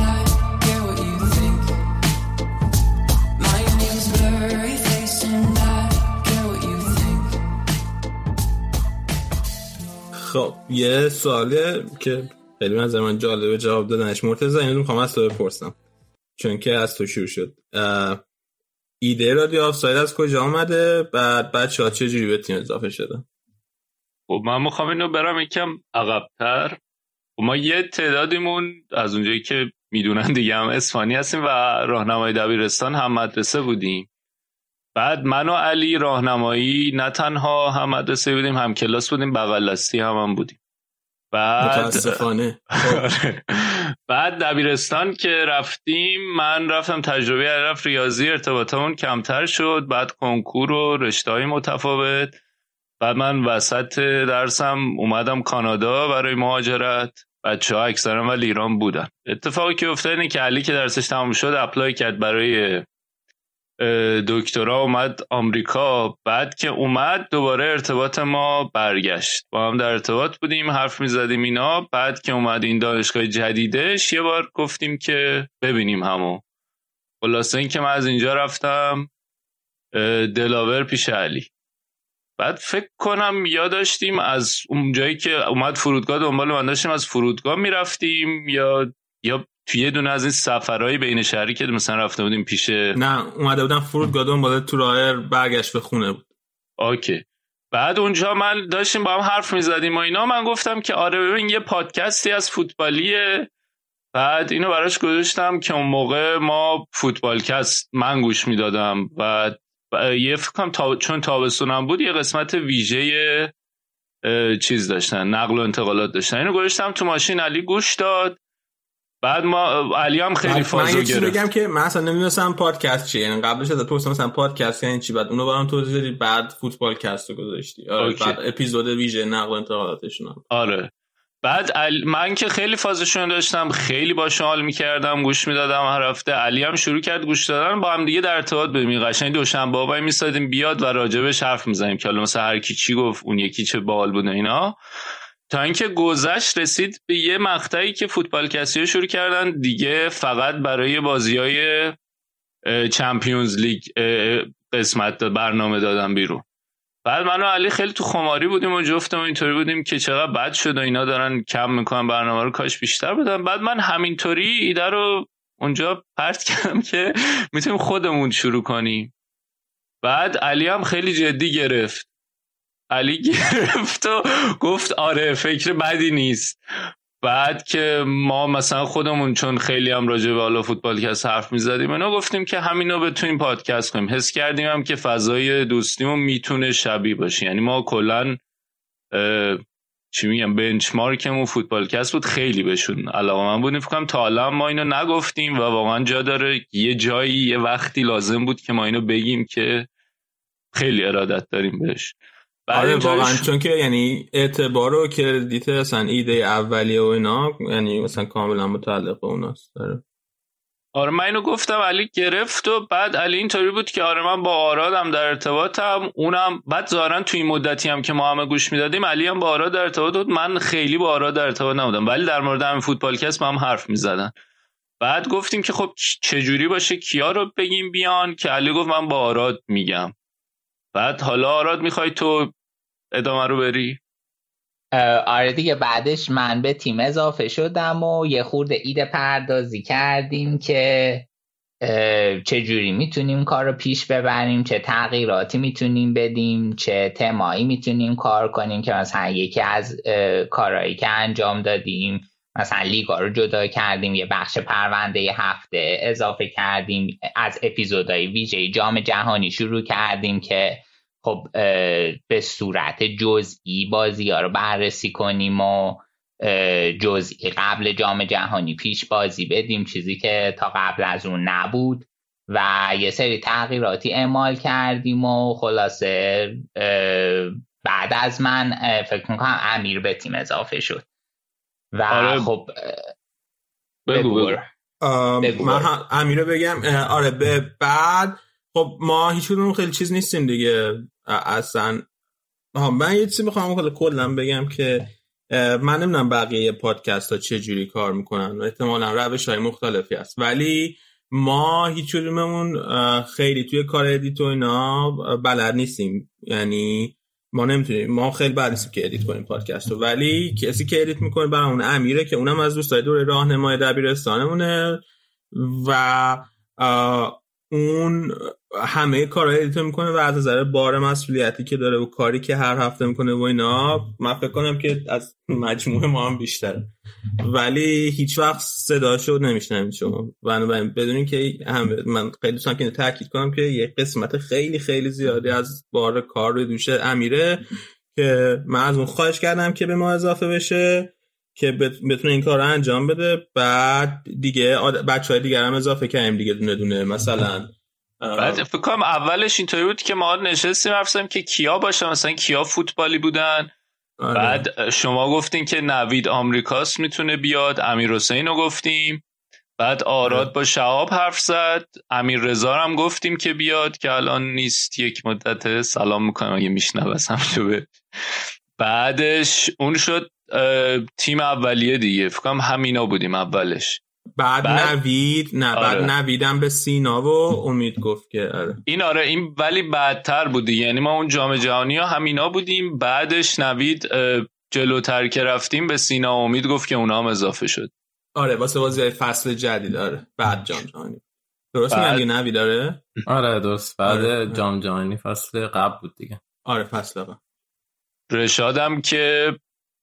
خب یه سواله که خیلی من من جالبه جواب دادنش. مرتضی اینو می‌خوام از تو بپرسم. چون که از تو شروع شد. ایده رادیو آفساید از کجا آمده بعد بچه ها چجوری به تیم اضافه شده؟ خب من می‌خوام اینو برم یکم عقبتر. خب ما یه تعدادیمون از اونجایی که می‌دونن دیگه هم اسفانی هستیم و راهنمای دبیرستان هم مدرسه بودیم. بعد من و علی راهنمایی نه تنها هم مدرسه بودیم هم کلاس بودیم بغل هم, هم بودیم. بعد. بعد دبیرستان که رفتیم من رفتم تجربه رفت ریاضی ارتباطمون کمتر شد. بعد کنکور و رشته های متفاوت. بعد من وسط درسم اومدم کانادا برای مهاجرت. بچه ها اکثرا ولی ایران بودن. اتفاقی که افتاد اینه که علی که درسش تموم شد اپلای کرد برای دکترا اومد آمریکا. بعد که اومد دوباره ارتباط ما برگشت. با هم در ارتباط بودیم حرف می‌زدیم اینا. بعد که اومد این دانشگاه جدیدش یه بار گفتیم که ببینیم همو. خلاصه این که من از اینجا رفتم دلاور پیش علی. بعد فکر کنم یاداشتیم از اون جایی که اومد فرودگاه دنبال من داشتیم از فرودگاه می‌رفتیم یا یا توی یه دونه از این سفرهای بین شهری که مثلا رفته بودیم پیش نه اومده بودم فرودگاه دنبال تو راه برگشت به خونه بود. اوکی. بعد اونجا من داشتیم با هم حرف می‌زدیم و اینا. من گفتم که آره ببین یه پادکستی از فوتبالیه. بعد اینو براش گذاشتم که اون موقع ما فوتبالکست من گوش می‌دادم. و یه فکرم تا... چون تابستونم بود یه قسمت ویژه چیز داشتن نقل و انتقالات داشتن. اینو گذاشتم تو ماشین علی گوش داد. بعد ما علی هم خیلی فازو گرفت. بگم که من اصلا نمی‌دونستم پادکست چیه. یعنی قبلش از تو مثلا پادکست یعنی چی؟ بعد اونو برام توضیح دادی بعد فوتبال کست رو گذاشتی. آره بعد اپیزود ویژه نقل و انتقالاتشون آره. بعد من که خیلی فازشون داشتم خیلی با حال می‌کردم گوش می‌دادم هر هفته. علی هم شروع کرد گوش دادن با هم دیگه در ارتباط بودیم قشنگ دوشنبه وای میسادیم بیاد و راجبش حرف می‌زنیم که حالا مثلا هر کی چی گفت اون یکی چه بال بود اینا. تا اینکه گذشت رسید به یه مقطعی که فوتبال کسی شروع کردن. دیگه فقط برای بازی های چمپیونز لیگ قسمت برنامه دادن بیرون. بعد من و علی خیلی تو خماری بودیم و جفتم اینطوری بودیم که چقدر بد شد و اینا دارن کم می‌کنن برنامه رو کاش بیشتر بدن. بعد من همینطوری ایده رو اونجا پرت کردم که می‌تونیم خودمون شروع کنیم. بعد علی هم خیلی جدی گرفت. علی گرفت و گفت آره فکر بدی نیست. بعد که ما مثلا خودمون چون خیلی هم راجع به حالا فوتبال که حرف می‌زدیم اینا گفتیم که همینو بتونیم پادکست کنیم. حس کردیم هم که فضای دوستیمون می‌تونه شبیه باشه. یعنی ما کلا چی میگم بنچمارکمون فوتبال کست بود خیلی بهشون علاقه من بودیم فکرم تا الان ما اینو نگفتیم و واقعا جا داره. یه جایی یه وقتی لازم بود که ما اینو بگیم که خیلی ارادت داریم بهش. آره واقعا. چون که یعنی اعتبار و کردیت اصلا ایده اولیه و اینا یعنی مثلا کاملا متعلق به اوناست. داره آره من اینو گفتم علی گرفت و بعد علی اینطوری بود که آره من با آرادم در ارتباطم اونم بعد ظاهرا توی این مدتی هم که ما همه گوش می‌دادیم علی هم با آراد در ارتباط بود من خیلی با آراد در ارتباط نبودم ولی در مورد همین فوتبال کس ما هم حرف می‌زدن. بعد گفتیم که خب چجوری باشه کیا رو بگیم بیان؟ که علی گفت من با آراد میگم. بعد حالا آراد می‌خوای تو ادامه رو بری؟ آره دیگه بعدش من به تیم اضافه شدم و یه خورده ایده پردازی کردیم که چه جوری می‌تونیم کار رو پیش ببریم چه تغییراتی می‌تونیم بدیم چه تمایی می‌تونیم کار کنیم که مثلا یکی از کارهایی که انجام دادیم مثلا لیگا رو جدا کردیم یه بخش پرونده هفته اضافه کردیم از اپیزودهای ویژه جام جهانی شروع کردیم که خب به صورت جزئی بازی ها رو بررسی کنیم و جزئی قبل جام جهانی پیش بازی بدیم چیزی که تا قبل از اون نبود و یه سری تغییراتی اعمال کردیم و خلاصه بعد از من فکر می‌کنم امیر به تیم اضافه شد و آره خب بگو, بگو. بگو. من امیر بگم آره به بعد خب ما هیچ خیلی چیز نیستیم دیگه. اصلا من یه چیزی می‌خوام کلا بگم که من نمی‌دونم بقیه پادکست ها چه جوری کار می‌کنن. و احتمالا روش های مختلفی هست. ولی ما هیچ خیلی توی کار edit و اینا بلد نیستیم. یعنی ما نمی‌تونیم ما خیلی بعد که edit کنیم پادکست رو ولی کسی که edit می‌کنه برامون امیره که اونم از دوستای دوره راهنمایی دبیرستانمونه و اون همه کارهای edit می‌کنه و از نظر بار مسئولیتی که داره و کاری که هر هفته می‌کنه و اینا من فکر کنم که از مجموعه ما هم بیشتره. ولی هیچ وقت صداشو نمیشنوین شما. و بدونین که من خیلی دوستم که تاکید کنم که یه قسمت خیلی خیلی زیادی از بار کار رو دوشه امیره که من از اون خواهش کردم که به ما اضافه بشه. که بتونه این کار رو انجام بده. بعد دیگه بچه های دیگر هم اضافه کردیم دیگه دونه دونه. مثلا بعد فکر کنم اولش اینطوری بود که ما نشستیم حرف که کیا باشه مثلا کیا فوتبالی بودن. آره. بعد شما گفتین که نوید آمریکاست می‌تونه بیاد امیر حسین رو گفتیم. بعد آراد آره. با شهاب حرف زد. امیر رضا هم گفتیم که بیاد که الان نیست یک مدت سلام می‌کنم اگه میشنوسم به. بعدش اون شد تیم اولیه دیگه. فکر کنم همینا بودیم اولش. بعد, بعد؟ نوید نه بعد آره. نویدم به سینا و امید گفت که آره. این آره این ولی بعدتر بودی یعنی ما اون جام جهانی ها همینا بودیم. بعدش نوید جلوتر که رفتیم به سینا و امید گفت که اونا هم اضافه شد. آره واسه بازی فصل جدید داره بعد جام جهانی. درست بعد... میگی نوید داره آره درست. بعد آره. جام جهانی فصل قبل بود دیگه. آره فصل قبل. رشادم که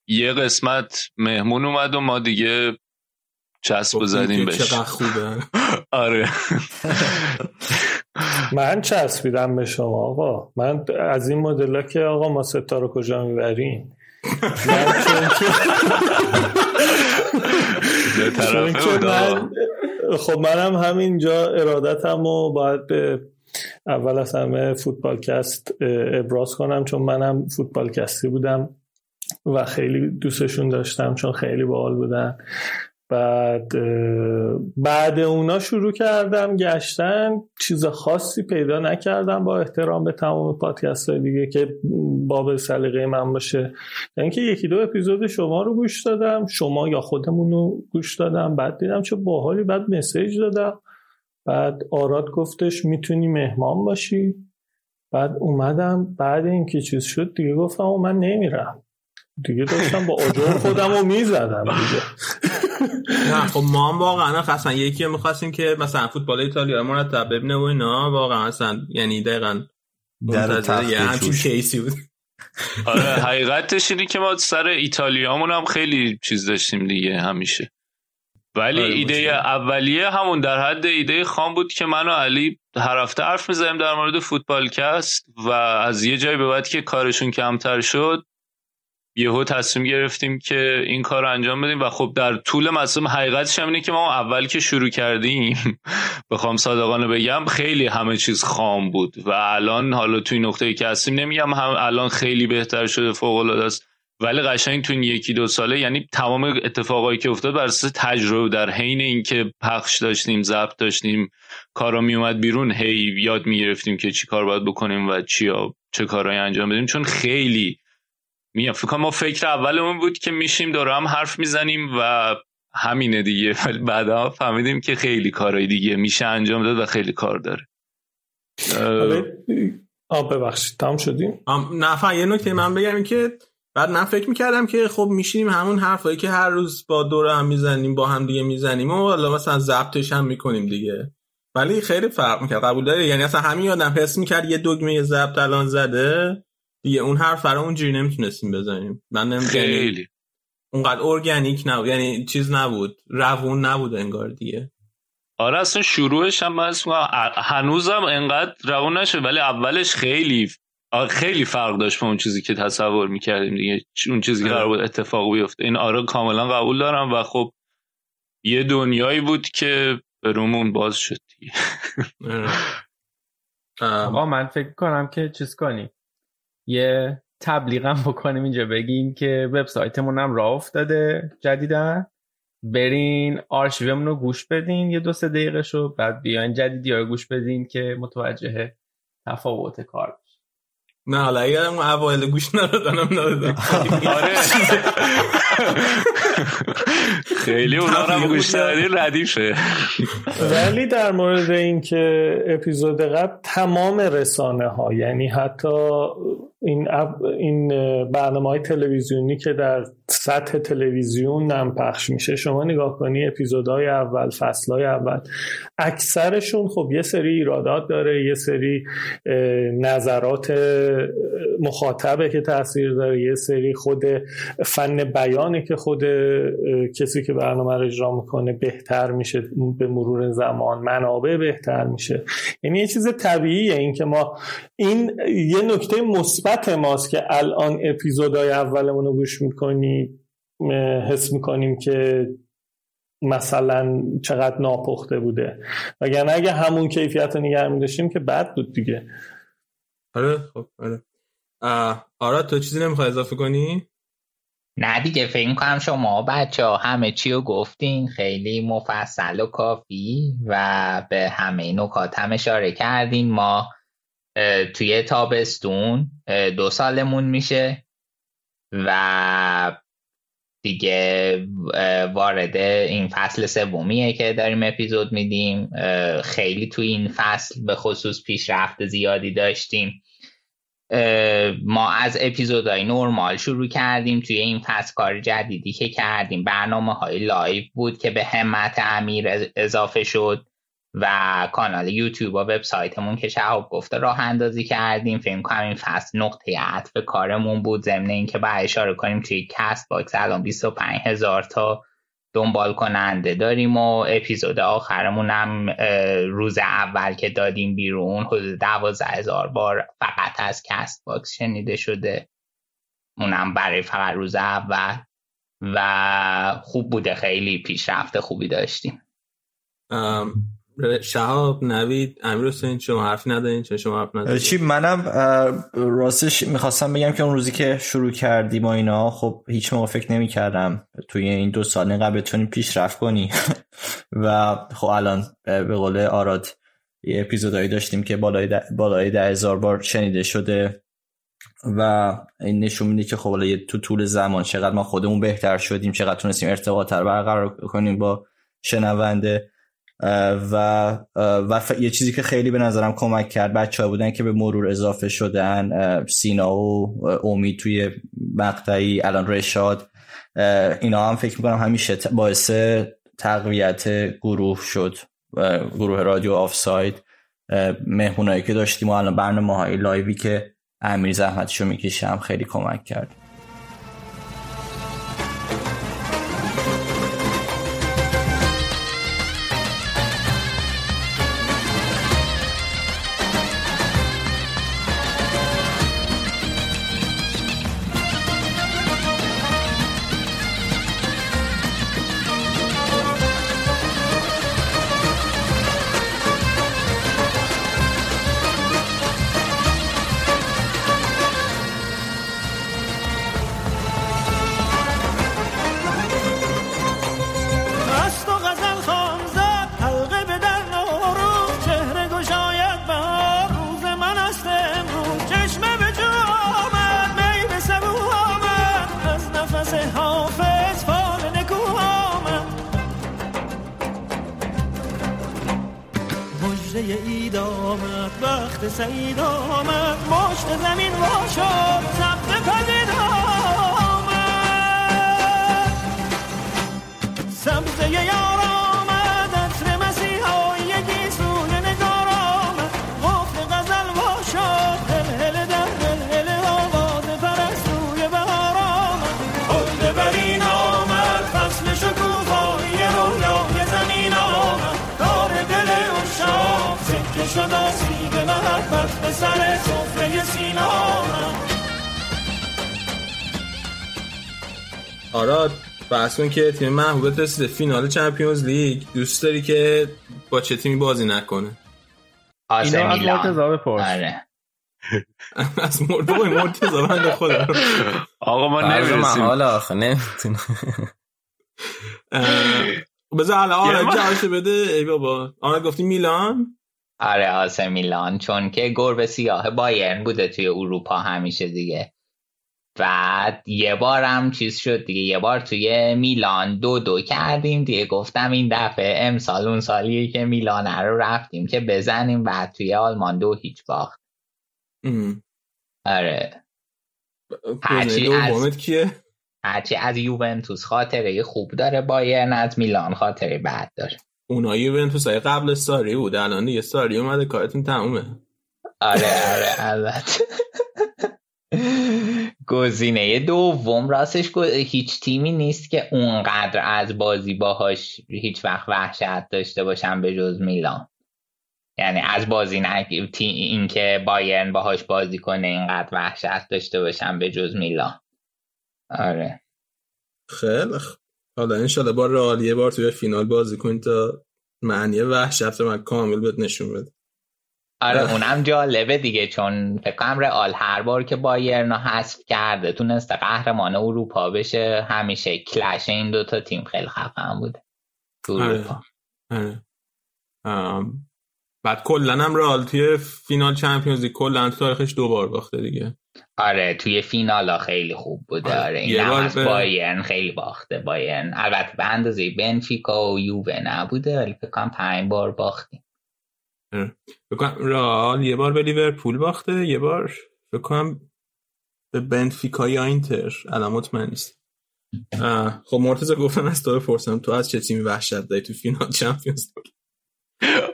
یه قسمت مهمون اومد و ما دیگه چسب زدیم بهش. چقدر خوبه. آره. من چسبیدم به شما آقا. من از این مدل که آقا ما ستا رو کجا می‌بریم؟ من خب منم همینجا ارادتم و باید به اول از همه فوتبالکست ابراز کنم چون منم فوتبالکستی بودم. و خیلی دوستشون داشتم چون خیلی باحال بودن. بعد بعد اونا شروع کردم گشتن. چیز خاصی پیدا نکردم با احترام به تمام پادکست های دیگه که باب سلیقه من باشه. اینکه یکی دو اپیزود شما رو گوش دادم شما یا خودمون رو گوش دادم. بعد دیدم چه باحالی بعد مسیج دادم. بعد آراد گفتش می‌تونی مهمان باشی. بعد اومدم. بعد اینکه چیز شد دیگه گفتم و من نمیرم. دیگه داشتم با آجر خودم رو می‌زدم دیگه. نه خب ما هم واقعا اصلا یکی می‌خواستیم که مثلا فوتبال ایتالیا مرتب ببینه و اینا. واقعا اصلا یعنی دقیقا یه همچین کیسی بود. آره حقیقتش اینه که ما سر ایتالیامون هم خیلی چیز داشتیم دیگه همیشه. ولی آره ایده اولیه همون در حد ایده خام بود که من و علی هر هفته حرف می‌زنیم در مورد فوتبالکست و از یه جایی به بعد که کارشون کمتر شد یهو تصمیم گرفتیم که این کار رو انجام بدیم و خب در طول مسئله حقیقتش هم اینه که ما اول که شروع کردیم بخوام صادقانه بگم خیلی همه چیز خام بود و الان حالا توی نقطه ای که هستیم نمیگم هم الان خیلی بهتر شده فوق العاده است. ولی قشنگ تو یکی دو ساله یعنی تمام اتفاقایی که افتاد بر اساس تجربه در حین اینکه پخش داشتیم ضبط داشتیم کارا می اومد بیرون هی یاد می‌گرفتیم که چی کار باید بکنیم و چیا چه کارهایی انجام بدیم. چون خیلی میگم فکر ما فکر اولمون بود که میشیم دور هم حرف می‌زنیم و همینه دیگه. ولی بعدا فهمیدیم که خیلی کارهای دیگه میشه انجام داد و خیلی کار داره. آب ببخشید تمام شدیم؟ نه یه نکته من بگم که بعد من فکر می‌کردم که خب میشینیم همون حرفایی که هر روز با دور هم می‌زنیم با هم دیگه می‌زنیم و حالا مثلا ضبطش هم می‌کنیم دیگه. ولی خیلی فرق می‌کرد قبول داره یعنی اصلا همین آدم حس می‌کرد یه دگمه ضبط الان زده دیگه اون حرف فرا اونجوری نمی‌تونستیم بزنیم. من نمی‌دونم خیلی. اونقدر ارگانیک نبود یعنی چیز نبود روون نبود انگار دیگه. آره اصلا شروعش هم من هنوزم انقدر روون نشه ولی اولش خیلی خیلی فرق داشت با اون چیزی که تصور می‌کردیم دیگه اون چیزی که قرار بود اتفاق بیفته. این آره کاملا قبول دارم و خب یه دنیایی بود که به رومون باز شد دیگه. آقا من فکر کنم که چیز کنیم. یه تبلیغم بکنیم اینجا. بگیم که وبسایتمون هم راه افتاده جدیدن برین آرشیومون رو گوش بدین یه دو سه دقیقه شو بعد بیاین جدیدی رو گوش بدین که متوجه تفاوت کار نه حالا اگر اون اوایل گوش ندادنم ندادم آره. خیلی اونا رو گوش ندادی ردیفه. ولی در مورد اینکه اپیزود قبل تمام رسانه ها یعنی حتی این این برنامه های تلویزیونی که در سطح تلویزیون نم پخش میشه شما نگاه کنی اپیزودهای اول فصلهای اول اکثرشون خب یه سری ایرادات داره یه سری نظرات مخاطبه که تاثیر داره یه سری خود فن بیانه که خود کسی که برنامه رو اجرا می‌کنه بهتر میشه به مرور زمان منابع بهتر میشه. یعنی یه چیز طبیعیه این که ما این یه نکته مثبت ماست که الان اپیزودهای اولمون رو گوش می‌کنی حس می‌کنیم که مثلا چقدر ناپخته بوده. وگرنه اگه همون کیفیت رو نگه میداشتیم که بد بود دیگه. آره خب آره. آره تو چیزی نمی‌خوای اضافه کنی؟ نه دیگه فکر کنم شما بچه ها همه چی رو گفتین خیلی مفصل و کافی و به همه نکات هم اشاره کردین. ما توی تابستون دو سالمون میشه و دیگه وارد این فصل سومیه که داریم اپیزود میدیم. خیلی توی این فصل به خصوص پیشرفت زیادی داشتیم. ما از اپیزودهای نرمال شروع کردیم توی این فصل کار جدیدی که کردیم. برنامه های live بود که به همت امیر اضافه شد. و کانال یوتیوب و وبسایتمون که شهاب گفته راه اندازی کردیم. فکر کنم این فصل نقطه عطف کارمون بود. ضمن اینکه باید اشاره کنیم توی Castbox الان 25 هزار تا دنبال کننده داریم و اپیزود آخرمون هم روز اول که دادیم بیرون حدود دوازده هزار بار فقط از Castbox شنیده شده. اونم برای فقط روز اول و خوب بوده. خیلی پیشرفت خوبی داشتیم. شهاب نوید امیر حسین شما حرف ندارین چه شما حرف ندارین. چی منم راستش می‌خواستم بگم که اون روزی که شروع کردیم و اینا خب هیچ موقع فکر نمی کردم توی این دو سال اینقدر بتونی پیشرفت کنی. و خب الان به قول آراد یه اپیزودهایی داشتیم که بالای ده, بالای ده هزار بار شنیده شده. و این نشون میده که خب تو طول زمان چقدر ما خودمون بهتر شدیم چقدر تونستیم ارتباط برقرار کنیم با شنونده. و و یه چیزی که خیلی به نظرم کمک کرد بچه ها بودن که به مرور اضافه شدن سینا و امید توی مقطعی الان رشاد اینا هم فکر می‌کنم همیشه باعث تقویت گروه شد گروه رادیو آفساید. مهمونایی که داشتیم و الان برنامه های لایوی که امیر زحمتشو می‌کشه هم خیلی کمک کرد. کن که تیم محبوبت رسیده. فینال چمپیونز لیگ. دوست داری که با چه تیمی بازی نکنه؟ اینو از مرتضا بپرس. آره. از مرتضا مرتضا بنده خدا. آقا ما نمی‌رسیم حالا آخه نمی‌تونم بذار الان آراد جوابشو بده. ای بابا. آراد گفتی میلان؟ آره آسه میلان. چون که گربه سیاه بایرن بوده توی اروپا همیشه دیگه. بعد یه بارم چیز شد دیگه. یه بار توی میلان دو دو کردیم دیگه. گفتم این دفعه امسال اون سالیه که میلان رو رفتیم که بزنیم بعد توی آلمان دو هیچ باخت. آره. هرچی از کیه؟ هرچی از یوونتوس خاطره خوب داره بایرن از میلان خاطره بد داره. اونا یوونتوس های قبل ساری بود. الان دیگه ساری اومده کارتون تمومه. آره آره البته. گزینه دوم راستش هیچ تیمی نیست که اونقدر از بازی باهاش هیچ وقت وحشت داشته باشن به جز میلان. یعنی از بازی نه اینکه بایرن باهاش بازی کنه اینقدر وحشت داشته باشن به جز میلان. آره. خیلی خوب. حالا انشالله با رئال یه بار توی فینال بازی کنید تا معنی وحشت من کامل بهت نشون بده آره اونم جالبه دیگه چون فکر کنم رئال هر بار که بایرن حذف کرده تونسته قهرمان اروپا بشه. همیشه کلش این دوتا تیم خیلی خفن بوده تو اروپا. آره. بعد کلا هم رئال توی فینال چمپیونز لیگ کلا تو تاریخش دو بار باخته دیگه. آره توی فینالا خیلی خوب بوده آره. آره, این بار از به- بایرن خیلی باخته بایرن. البته به اندازه بنفیکا و یووه نبوده ولی فکر کنم پنج بار باختیم. فکر کنم رئال یه بار به لیورپول باخته یه بار فکر کنم به بنفیکا یا اینتر. الان مطمئن نیست خب مرتضی گفتم از تو بپرسم تو از چه تیمی وحشت داری تو فینال Champions League؟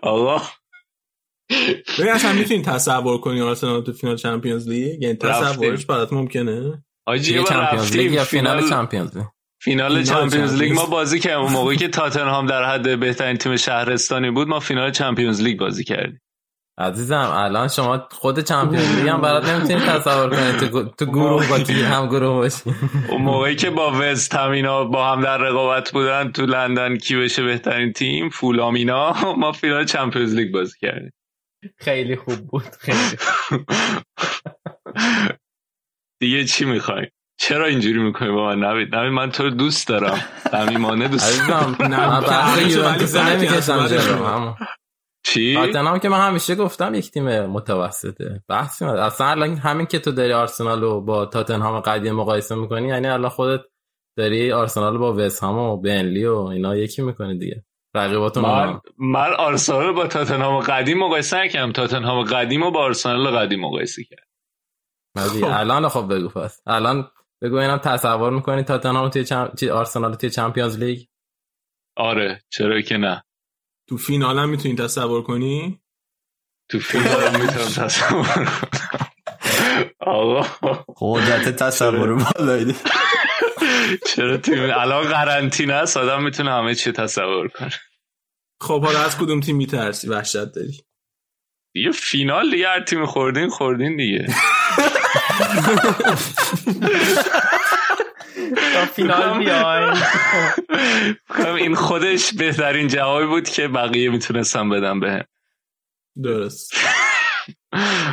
آقا ببین اصلا می‌تونی تصور کنی آرسنال تو فینال Champions League؟ یعنی. تصورش برات ممکنه؟ آجی Champions League یا فینال Champions League؟ فینال Champions League. ما. بازی کردیم اون موقعی که تاتنهام در حد بهترین تیم شهرستانی بود ما فینال Champions League بازی کردیم. عزیزم الان شما خود چمپیونز لیگ هم برات نمی‌تونی تصور کنی. تو, تو گروه با هم گروه باشی. اون موقعی که با وست هم اینا با هم در رقابت بودن تو لندن کی بشه بهترین تیم؟ فولام اینا. ما فینال چمپیونز لیگ بازی کردیم. خیلی خوب بود. خیلی خوب. دیگه چی می‌خوای چرا اینجوری می‌کنی با من نوید نوید من تو رو دوست دارم. صمیمانه دوست عزیزم نه، همون چی؟ تاتنهام که من همیشه گفتم یک تیم متوسطه. بحثی نداره. اصلا الان همین که تو داری آرسنال رو با تاتنهام قدیم مقایسه می‌کنی یعنی الان خودت داری آرسنال با وست هم و بنلی و اینا یکی می‌کنی دیگه. رقیباتون من. من آرسنال با تاتنهام قدیم مقایسه نکردم. تاتنهام قدیم رو با آرسنال قدیم مقایسه نه دیگه. الان خب بگو پس. الان بگو اینم تصور می‌کنی تاتنهام توی چم... چی- آرسنال توی چمپیونز لیگ؟ آره چرا که نه. تو فینال هم می‌تونی تصور کنی؟ تو فینال می‌تونم تصور کنم. آقا. قدرت تصور بالایی. چرا تیم الان قرنطینه است آدم می‌تونه همه چی تصور کنه. خب حالا از کدوم تیم میترسی؟ وحشت داری. دیگه فینال دیگه هر تیم خوردین خوردین دیگه. تا فینال بیاین این خودش بهترین جوابی بود که بقیه می‌تونستم بدم بهم. درست.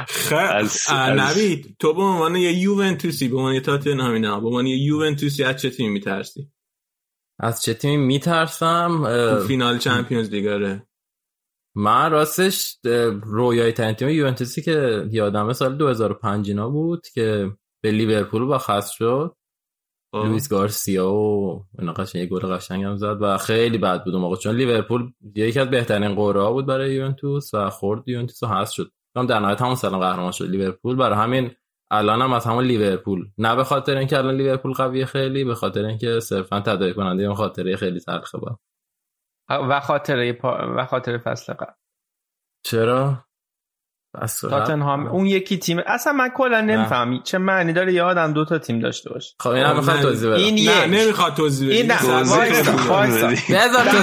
خب نوید تو به عنوان یه یوونتوسی به عنوان یه تاتنهامی نه به عنوان یه یوونتوسی از چه تیمی میترسی؟ از چه تیمی میترسم؟ تو فینال چمپیونز لیگ آره. من راستش رویای ترین تیم یوونتوسی که یادمه سال 2005 اینا بود که به لیورپول با خصم شد. خب. لوئیس گارسیا و اینا قشنگ یه گل قشنگ هم زد و خیلی بد بود اون موقع چون لیورپول یکی از بهترین ها بود برای یوونتوس و خورد یوونتوس و حذف شد. هم در نهایت همون سال قهرمان شد لیورپول. برای همین الان هم از همون لیورپول. نه به خاطر اینکه الان لیورپول قویه خیلی به خاطر اینکه صرفا تداعی کننده اون خاطره خیلی تلخه با و خاطره پا... و خاطره فصل قبل. چرا؟ تاتنهام اون یکی تیم اصلا من کلا نمی‌فهمی چه معنی داره؟ یه آدم دو تا تیم داشته باشه. خب اینا می‌خواد من- توضیح بدم این نه. نمی‌خواد توضیح بدی این نه.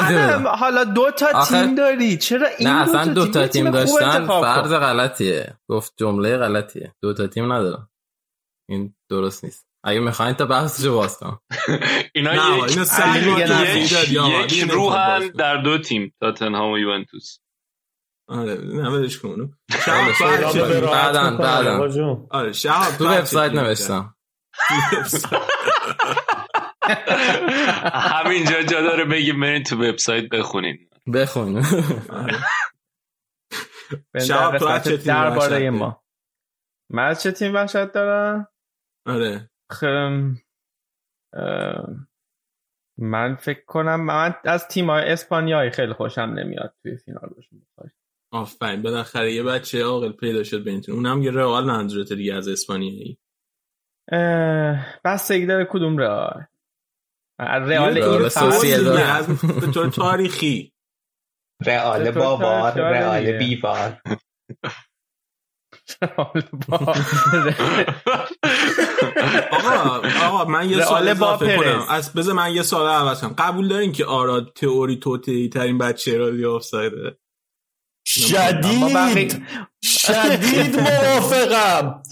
بده. حالا دو تا تیم داری. چرا این نه اصلا دو تا تیم داشتن. فرض غلطیه. گفت جمله غلطیه. دو تا تیم ندارم. این درست نیست. اگه می‌خواین تا بحثشو باز کنم. اینا نه یک اینو کن روحن. در دو تیم تاتنهام و یوونتوس. آره نه ولش کن. بعدن، بعدن. آره شهاب تو وبسایت. نوشتم. همینجا جا داره بگیم برین تو وبسایت بخونین. بخون. به شهاب، تو درباره داری؟ ما. من چه تیم وحشت دارم؟ آره. من فکر کنم من از تیم های اسپانیایی خیلی خوشم نمیاد توی فینال باشون آفرین. بالاخره یه بچه عاقل پیدا شد بینتون اونم یه رئال منظورته دیگه از اسپانیایی. بستگی داره کدوم رئال؟ رئال این به طور تاریخی. رئال بابار رئال بیوار. آقا آقا من یه سوال اضافه کنم. از بذار من یه سوال عوض کنم. قبول دارین که آراد تئوری توتی ترین بچه رادی آفسایده شدید. شدید موافقم.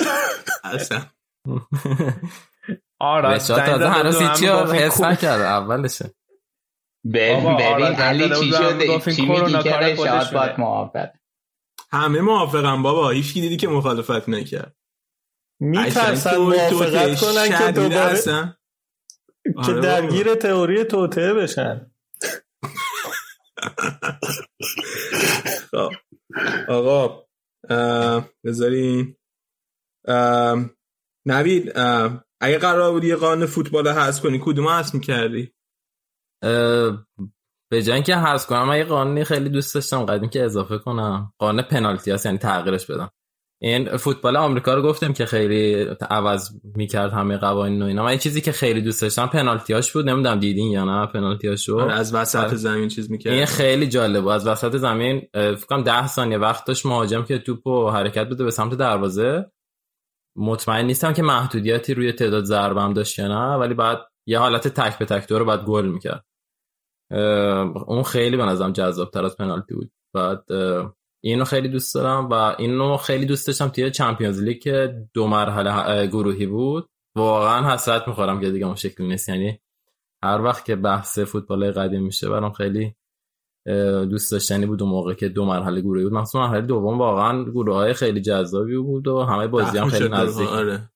اصلا. آراد تازه هنوز هیچی حس نکرده. اولشه. ببین علی چی شده؟ چی میگی که رشاد باید موافق همه موافقم بابا. هیچ کی دیدی که مخالفت نکرد. میترسن موافقت کنن که دوباره که آره درگیر تئوری توته بشن. خب. آقا بذارین. نوید اگه قرار بود یه قانون فوتبال هست کنی کدوم هست می‌کردی؟ به جای که هست کنم من یه قانونی خیلی دوست داشتم قدیم که اضافه کنم. قانون پنالتی هست یعنی تغییرش بدم. این فوتبال آمریکا رو گفتم که خیلی عوض می‌کرد همه قوانین و اینا. من چیزی که خیلی دوست داشتم پنالتیاش بود. نمی‌دونم دیدین یا نه پنالتیاشو آره، از وسط آره. زمین چیز می‌کرد. این خیلی جالب بود. از وسط زمین فکر کنم 10 ثانیه وقت داشت مهاجم که توپو حرکت بده به سمت دروازه. مطمئن نیستم که محدودیتی روی تعداد ضربه داشت یا نه ولی بعد یه حالت تک به تک دور بعد گل می‌کرد. اون خیلی به نظرم جذاب تر از پنالتی بود. بعد اینو خیلی دوست دارم و اینو خیلی دوست داشتم توی چمپیونز لیگ که دو مرحله گروهی بود. واقعا حسرت می‌خورم که دیگه اون شکلی نیست. یعنی هر وقت که بحث فوتبال قدیم میشه برام خیلی دوست داشتنی بود اون موقع که دو مرحله گروهی بود. مثلا مرحله دوم واقعا گروه های خیلی جذابی بود و همه بازی هم خیلی نزدیک. آره.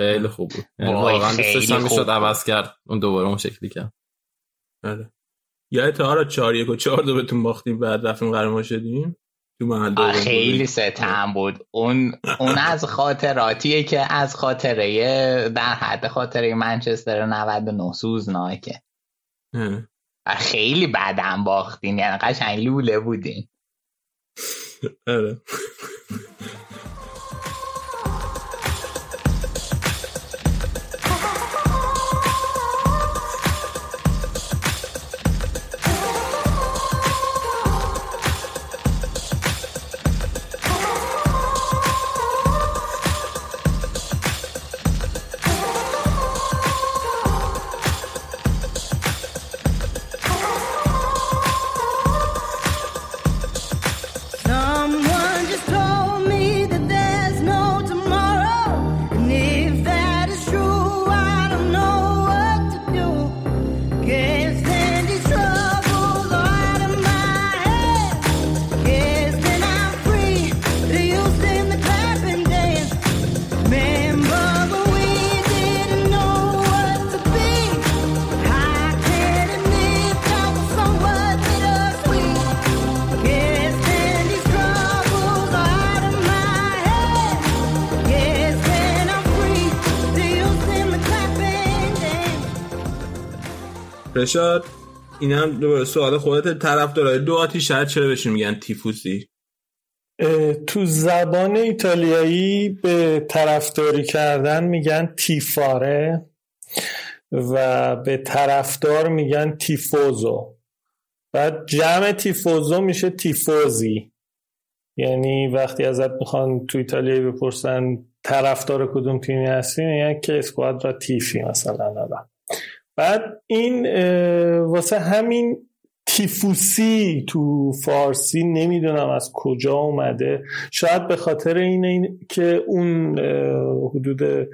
خیلی خوب بود. یعنی واقعا دوست داشتم می‌شد عوض کرد اون دوباره اون شکلی کرد آره. یا تا چهار یک و چهار دو بهتون باختیم بعد رفتیم قرار شدیم. تو خیلی ستم بود. اون اون از خاطراتیه که از خاطره در حد خاطره منچستر 99 سوزناکه. خیلی بعدم باختین یعنی قشنگ لوله بودین آره. رشاد این هم دوباره سوال خودت. طرف داره دو آتیش چرا بهشون میگن تیفوسی؟ تو زبان ایتالیایی به طرفداری کردن میگن تیفاره و به طرفدار میگن تیفوزو. بعد جمع تیفوزو میشه تیفوزی. یعنی وقتی ازت می‌خوان تو ایتالیایی بپرسن طرفدار کدوم تیمی هستی میگن که اسکوادرا تیفی مثلا بعد این واسه همین تیفوسی تو فارسی نمی‌دونم از کجا اومده. شاید به خاطر اینه که اون حدود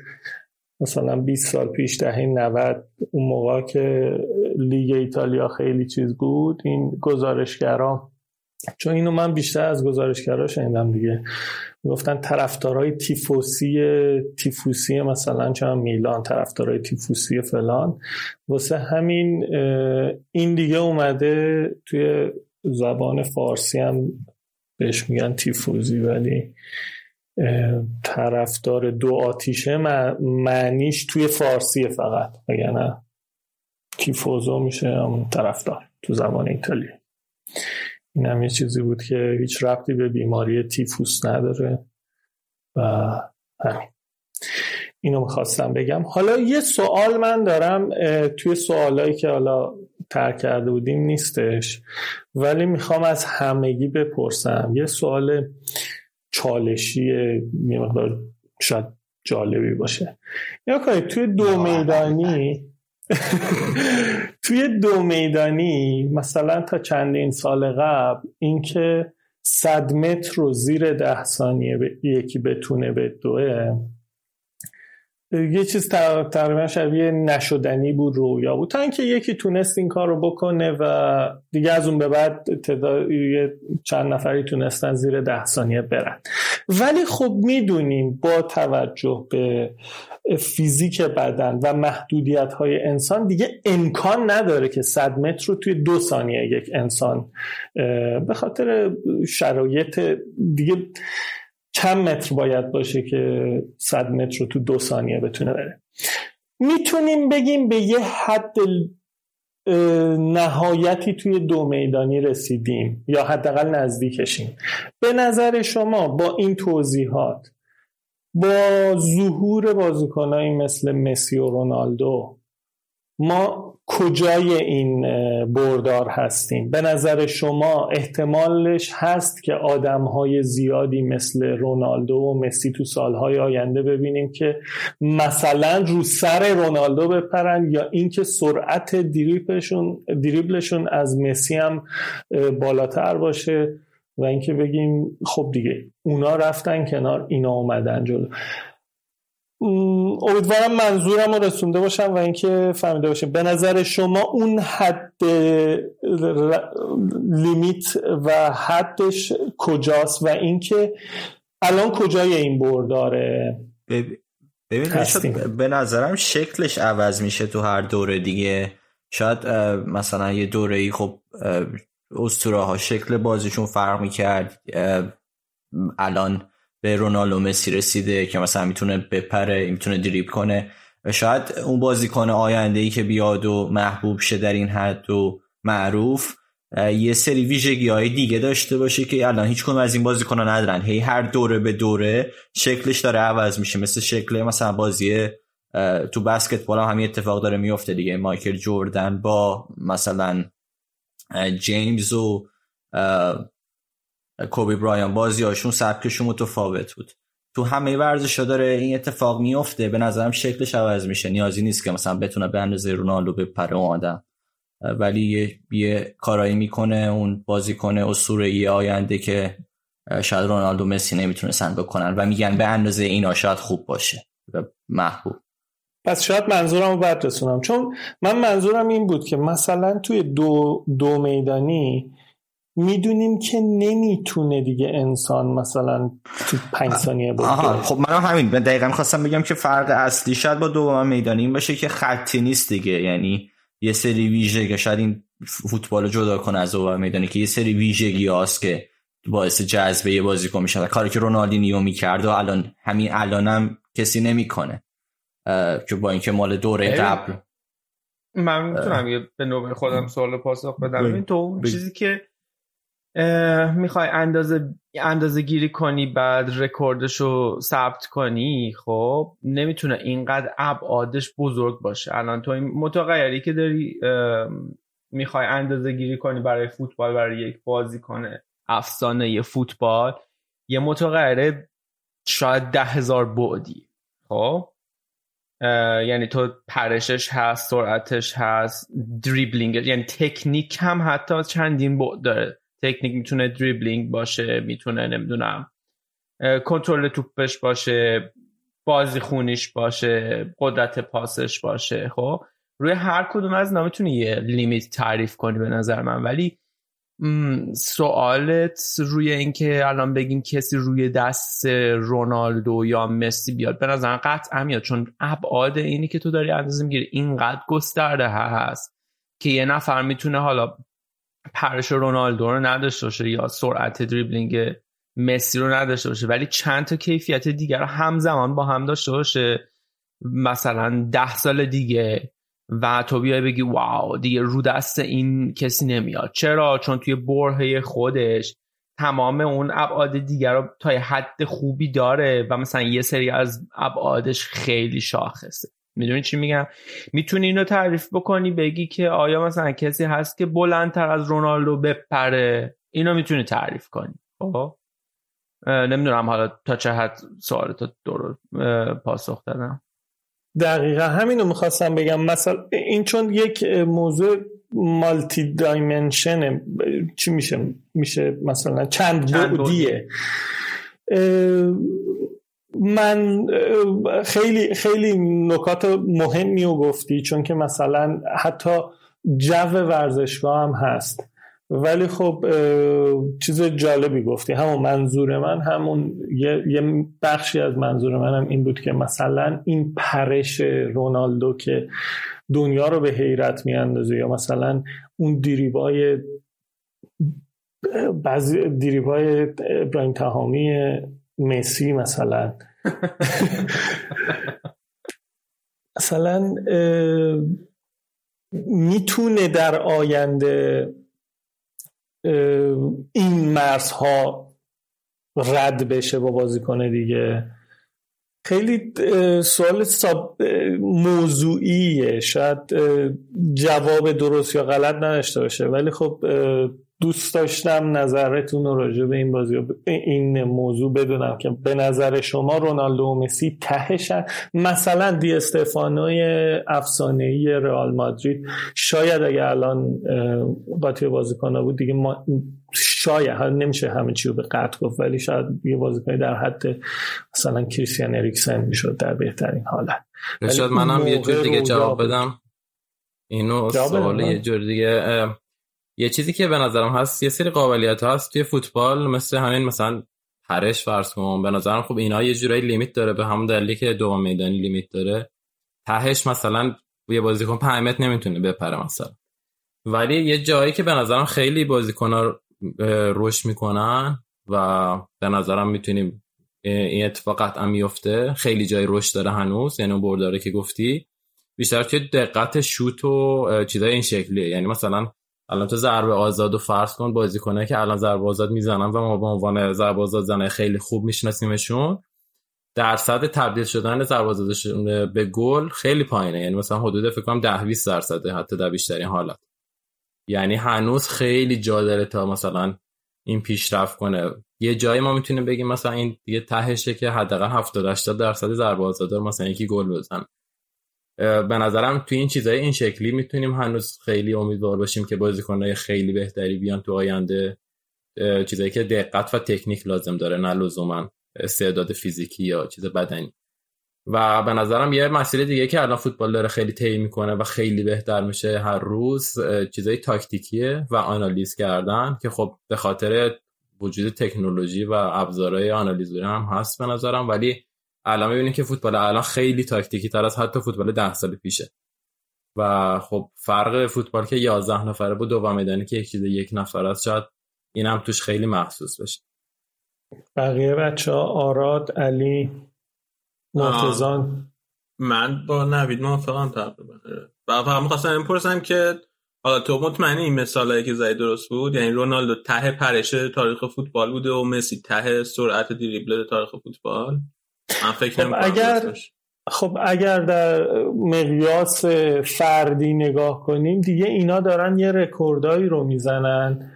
مثلا 20 سال پیش دهه 90 اون موقع که لیگ ایتالیا خیلی چیز بود این گزارشگرا چون اینو من بیشتر از گزارشگرا شنیدم دیگه. گفتن طرفدارای تیفوسی تیفوسی مثلا چه میلان طرفدارای تیفوسی فلان. واسه همین این دیگه اومده توی زبان فارسی هم بهش میگن تیفوزی ولی طرفدار دو آتیشه معنیش توی فارسی فقط. نه تیفوزو میشه طرفدار تو زبان ایتالی این هم یه چیزی بود که هیچ ربطی به بیماری تیفوس نداره و همین. اینو می‌خواستم بگم. حالا یه سوال من دارم توی سوالایی که حالا ترک کرده بودیم نیستش ولی می‌خوام از همگی بپرسم. یه سوال چالشی یه مقدار شاید جالبی باشه. یا کنید توی دو میدانی توی دو میدانی مثلا تا چندین سال قبل اینکه صد متر رو زیر ده ثانیه یکی بتونه به دوه یه چیز تقریبا شبیه نشدنی بود رویا بود. تا اینکه یکی تونست این کار رو بکنه و دیگه از اون به بعد تعداد چند نفری تونستن زیر ده ثانیه برن. ولی خب می‌دونیم با توجه به فیزیک بدن و محدودیت های انسان دیگه امکان نداره که صد متر رو توی دو ثانیه یک انسان به خاطر شرایط دیگه چند متر باید باشه که صد متر رو تو دو ثانیه بتونه بره؟ می‌تونیم بگیم به یه حد نهایتی توی دو میدانی رسیدیم یا حداقل نزدیکشیم. به نظر شما با این توضیحات با ظهور بازیکنایی مثل مسی و رونالدو ما کجای این بردار هستیم؟ به نظر شما احتمالش هست که آدم های زیادی مثل رونالدو و مسی تو سالهای آینده ببینیم که مثلا رو سر رونالدو بپرن یا اینکه سرعت دریبلشون دریبلشون از مسی هم بالاتر باشه و اینکه بگیم خب دیگه اونا رفتن کنار اینا اومدن جلو. امیدوارم منظورم رو رسونده باشم و اینکه فهمیده باشم به نظر شما اون حد لیمیت و حدش کجاست و اینکه الان کجای این برداره؟ ببین به نظرم شکلش عوض میشه تو هر دوره دیگه. شاید مثلا یه دوره ای خب استوره ها شکل بازیشون فرق می‌کرد الان به رونالدو مسی رسیده که مثلا می‌تونه بپره می‌تونه دریب کنه. و شاید اون بازیکن آینده ای که بیاد و محبوب شه در این حد و معروف یه سری ویژگی های دیگه داشته باشه که الان هیچ کنم از این بازیکن ندارن. هی هر دوره به دوره شکلش داره عوض میشه. مثل شکل مثلا بازی تو بسکتبال هم همین اتفاق داره میفته دیگه. مایکل جوردن با مثلا جیمز و کوبی برایان بازیاشون سبکشون متفاوت بود. تو همه ورزش داره این اتفاق میفته به نظرم شکلش عوض میشه. نیازی نیست که مثلا بتونه به اندازه رونالدو به پره آدم. ولی یه, یه کارایی می‌کنه اون بازیکن اسطوره ای آینده که شاید رونالدو مسی نمی‌تونستن بکنن و میگن به اندازه اینا شاید خوب باشه و محبوب. پس شاید منظورم رو رسونم. چون من منظورم این بود که مثلا توی دو, دو میدانی می‌دونیم که نمی‌تونه دیگه انسان مثلا تو پنج ثانیه بود خب من همین. دقیقا خواستم بگم که فرق اصلی شاید با دوم میدانی این باشه که خطی نیست دیگه. یعنی یه سری ویژه که شاید این فوتبال جدا کنه از دوم میدانی که یه سری ویژگی هاست که باعث جذبه یه بازیکن میشه کاری که رونالدینیو می‌کرد و الان همین الانم کسی نمی‌کنه. که با اینکه مال دوره قبل. من می‌تونم به نوبه خودم سوال پاسخ بدم. این تو چیزی که می‌خوای اندازه اندازه گیری کنی بعد رکوردش رو ثبت کنی خب نمی‌تونه اینقدر ابعادش بزرگ باشه. الان تو این متغیری که داری می‌خوای اندازه گیری کنی برای فوتبال برای یک بازی کنه افسانه یه فوتبال یه متغیر شاید ده هزار بعدی خب؟ یعنی تو پرشش هست سرعتش هست دریبلینگ یعنی تکنیک هم حتی چندین بعد داره. تکنیک می‌تونه دریبلینگ باشه می‌تونه نمی‌دونم کنترل توپش باشه بازی خونیش باشه قدرت پاسش باشه. خب روی هر کدوم از اینا می‌تونی یه لیمیت تعریف کنی به نظر من. ولی سوالت روی اینکه الان بگیم کسی روی دست رونالدو یا مسی بیاد به نظر قطعا میاد. چون ابعاد اینی که تو داری اندازه می‌گیری اینقدر گسترده هست که یه نفر می‌تونه حالا پرش رونالدو رو نداشته باشه یا سرعت دریبلینگ مسی رو نداشته باشه ولی چند تا کیفیت دیگر رو همزمان با هم داشته باشه. مثلا ده سال دیگه و تو بیای بگی واو دیگه رو دست این کسی نمیاد. چرا؟ چون توی برهه خودش تمام اون ابعاد دیگر رو تا حد خوبی داره و مثلا یه سری از ابعادش خیلی شاخصه. می‌دونی چی میگم؟ می‌تونی اینو تعریف بکنی بگی که آیا مثلا کسی هست که بلندتر از رونالدو بپره؟ اینو می‌تونی تعریف کنی. خب؟ نمی‌دونم حالا تا چه حد سوالتو درست پاسخ دادم. دقیقا همینو می‌خواستم بگم. مثلا این چون یک موضوع مالتی دایمنشن چی میشه؟ میشه مثلا چند, چند بعدیه من خیلی خیلی نکات مهمی رو گفتی چون که مثلا حتی جو ورزشگاه هم هست. ولی خب چیز جالبی گفتی. همون منظور من همون یه, بخشی از منظور منم این بود که مثلا این پرش رونالدو که دنیا رو به حیرت میاندازه یا مثلا اون دیریبای بعضی دیریبای ابراهیم تهامی مسی مثلا. مثلا می‌تونه در آینده این مرزها رد بشه با بازیکن دیگه. خیلی سوال موضوعیه. شاید جواب درست یا غلط نداشته باشه. ولی خب دوست داشتم نظرتون رو راجع به این بازی این موضوع بدونم که به نظر شما رونالدو و مسی تهشن مثلا دی استفانوی افسانه‌ای رئال مادرید. شاید اگه الان قاطی بازیکن بود دیگه ما شاید نمیشه همه چی رو به قطع گفت ولی شاید یه بازیکن در حد مثلا کریستیان اریکسن می‌شد در بهترین حالت. شاید منم یه جور دیگه جواب بدم. اینو سوال یه جور دیگه یه چیزی که به نظرم هست یه سری قابلیت هست توی فوتبال مثل همین مثلا پرش فرض کن به نظرم خب اینا یه جورایی لیمیت داره به همون دلیلی که دو میدانی لیمیت داره. تهش مثلا یه بازیکن 5 متر نمی‌تونه بپره مثلا. ولی یه جایی که به نظرم خیلی بازیکن رشد می‌کنن و به نظرم می‌تونیم این اتفاق قطعا میفته. خیلی جای رشد داره هنوز یعنی اون برداره که گفتی. بیشتر توی دقت شوت و چیزای این شکلیه. یعنی مثلا الان تو ضربه آزاد و فرض کن بازیکنه که الان ضربه آزاد می‌زنن و ما به عنوان ضربه آزاد زنه خیلی خوب میشناسیمشون درصد تبدیل شدن ضربه آزادشون به گل خیلی پایینه. یعنی مثلا حدود فکر کنم 10 20 درصده حتی در بیشترین حالت. یعنی هنوز خیلی جا داره تا مثلا این پیشرفت کنه. یه جایی ما می‌تونیم بگیم مثلا این دیگه تهشه که حداقل 70 80 درصد ضربه آزاد مثلا یکی گل بزنه. به نظرم تو این چیزای این شکلی می‌تونیم هنوز خیلی امیدوار باشیم که بازیکنهای خیلی بهتری بیان تو آینده چیزایی که دقت و تکنیک لازم داره نه لزوما استعداد فیزیکی یا چیز بدنی. و به نظرم یه مسئله دیگه که الان فوتبال داره خیلی طی می‌کنه و خیلی بهتر میشه هر روز چیزای تاکتیکیه و آنالیز کردن که خب به خاطر وجود تکنولوژی و ابزارهای آنالیزوری هم هست به نظرم. ولی الان می‌بینیم که فوتبال الان خیلی تاکتیکی تر از حتی فوتبال ده سال پیشه. و خب فرق فوتبال که 11 نفره بود دو میدانی که یک چیز یک نفر است شاید این هم توش خیلی محسوس بشه. بقیه بچه ها آراد علی مرتزان من با نوید موافقم تقریبا. و فقط می‌خواستم پرسم که حالا تو مطمئنی این مثالایی که زدی درست بود؟ یعنی رونالدو ته پرشه تاریخ فوتبال بوده و مسی ته سرعت دریبل تاریخ فوتبال؟ من فکر خب اگر خب اگر در مقیاس فردی نگاه کنیم دیگه اینا دارن یه رکوردایی رو می‌زنن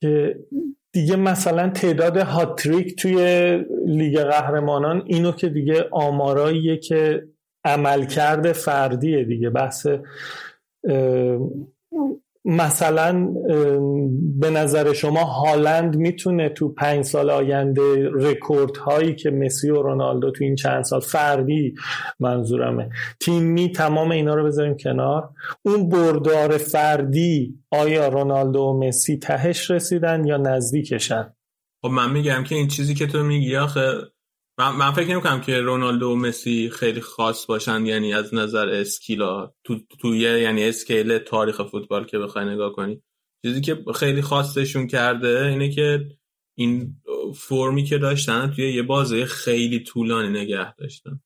که دیگه مثلا تعداد هاتریک توی لیگ قهرمانان اینو که دیگه آماراییه که عملکرد فردیه دیگه بحث مثلا به نظر شما هالند می‌تونه تو پنج سال آینده رکورد هایی که مسی و رونالدو تو این چند سال فردی منظورمه. تیمی تمام اینا رو بذاریم کنار. اون بردار فردی آیا رونالدو و مسی تهش رسیدن یا نزدیکشن؟ خب من میگم که این چیزی که تو میگی آخه من, من فکر نمی‌کنم که رونالدو و مسی خیلی خاص باشن یعنی از نظر اسکیلا. تو توی یعنی اسکیل تاریخ فوتبال که بخوای نگاه کنی. چیزی که خیلی خاصشون کرده اینه که این فرمی که داشتن توی یه بازه خیلی طولانی نگه داشتن.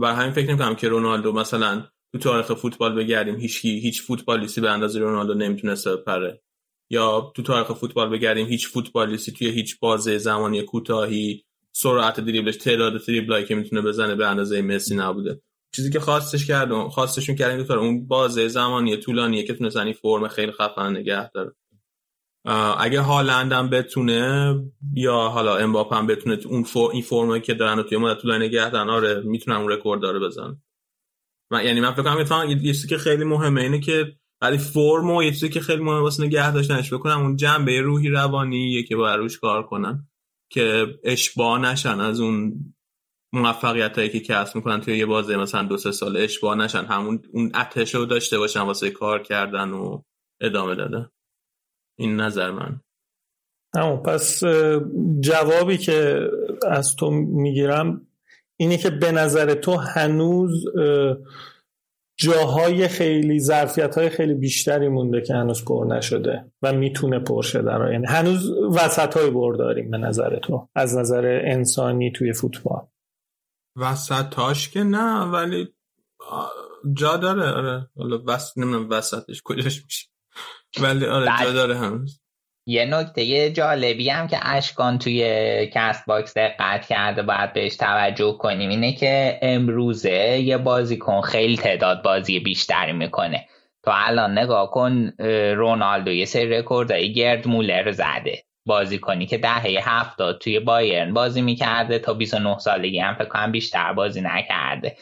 و همین فکر نمی‌کنم که رونالدو مثلا تو تاریخ فوتبال بگردیم هیچ هیچ فوتبالیستی به اندازه رونالدو نمی‌تونسته بپره. یا تو تاریخ فوتبال بگردیم هیچ فوتبالیستی توی هیچ بازه زمانی کوتاهی سرعت دریبلش تعداد دریبلایی که می‌تونه بزنه به اندازه مسی نبوده. چیزی که خواستش کردم خواستشون کردن دو اون بازه زمانی طولانیه که تونستن این فرم خیلی خفن نگه داره. اگه هالند هم بتونه یا حالا امباپ هم بتونه اون این فرمی که دارن توی مدت طولانی نگه دارن آره می‌تونن اون رکورد داره بزن من یعنی من فکر کنم یه چیزی که خیلی مهمه اینه که ولی فرم و یه چیزی که خیلی مهمه واسه نگه داشتنش بکنم اون جنبه روحی روانی که باید روش کار کنن. که اشباه نشن از اون موفقیت هایی که کسب می‌کنن توی یه بازه مثلا دو سه سال اشباه نشن همون اون اتش رو داشته باشن واسه کار کردن و ادامه داده این نظر من. همون پس جوابی که از تو می‌گیرم اینه که به نظر تو هنوز جاهای خیلی ظرفیت های خیلی بیشتری مونده که هنوز پر نشده و می‌تونه پر شده یعنی هنوز وسط های بر داریم به نظر تو از نظر انسانی توی فوتبال. وسط تاش که نه ولی جا داره آره. حالا وسط نمی‌دونم وسطش کجاش میشه. ولی آره جا داره هنوز. یه نکته جالبی هم که اشکان توی Castbox دقت کرده باید بهش توجه کنیم. اینه که امروزه یه بازیکن خیلی تعداد بازی بیشتری می‌کنه. تو الان نگاه کن رونالدو یه سری رکوردهای گرد مولر زده. بازیکنی که دهه هفتاد توی بایرن بازی می‌کرده تا 29 سالگی هم فکر کنم بیشتر بازی نکرده.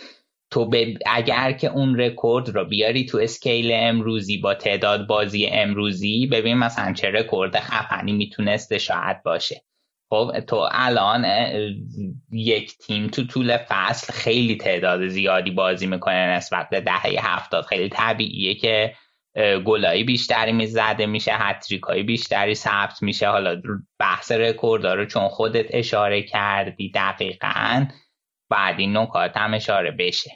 تو اگر که اون رکورد رو بیاری تو scale امروزی با تعداد بازی امروزی ببین مثلا چه رکورد خفنی می‌تونسته شاید باشه. خب تو الان یک تیم تو طول فصل خیلی تعداد زیادی بازی می‌کنه نسبت به دهه هفتاد. خیلی طبیعیه که گلای بیشتری می‌زده میشه هتریکایی بیشتری ثبت میشه. حالا بحث رکورد رو چون خودت اشاره کردی دقیقا. بعد این نکات هم اشاره بشه.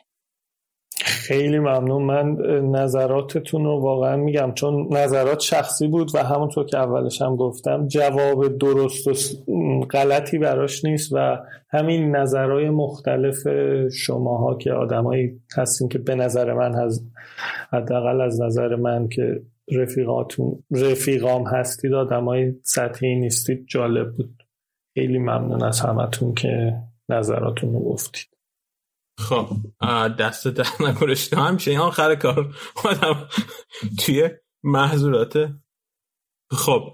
خیلی ممنون. من نظراتتون رو واقعا میگم چون نظرات شخصی بود و همونطور که اولش هم گفتم جواب درست و غلطی براش نیست و همین نظرهای مختلف شماها که آدمایی هستین که به نظر من از حداقل از نظر من که رفیقاتون رفیقام هستید آدمای سطحی نیستید. جالب بود. خیلی ممنون از همتون که نظراتون رو گفتید. خب دست در همیشه این آخر کار آدم توی محضورات. خب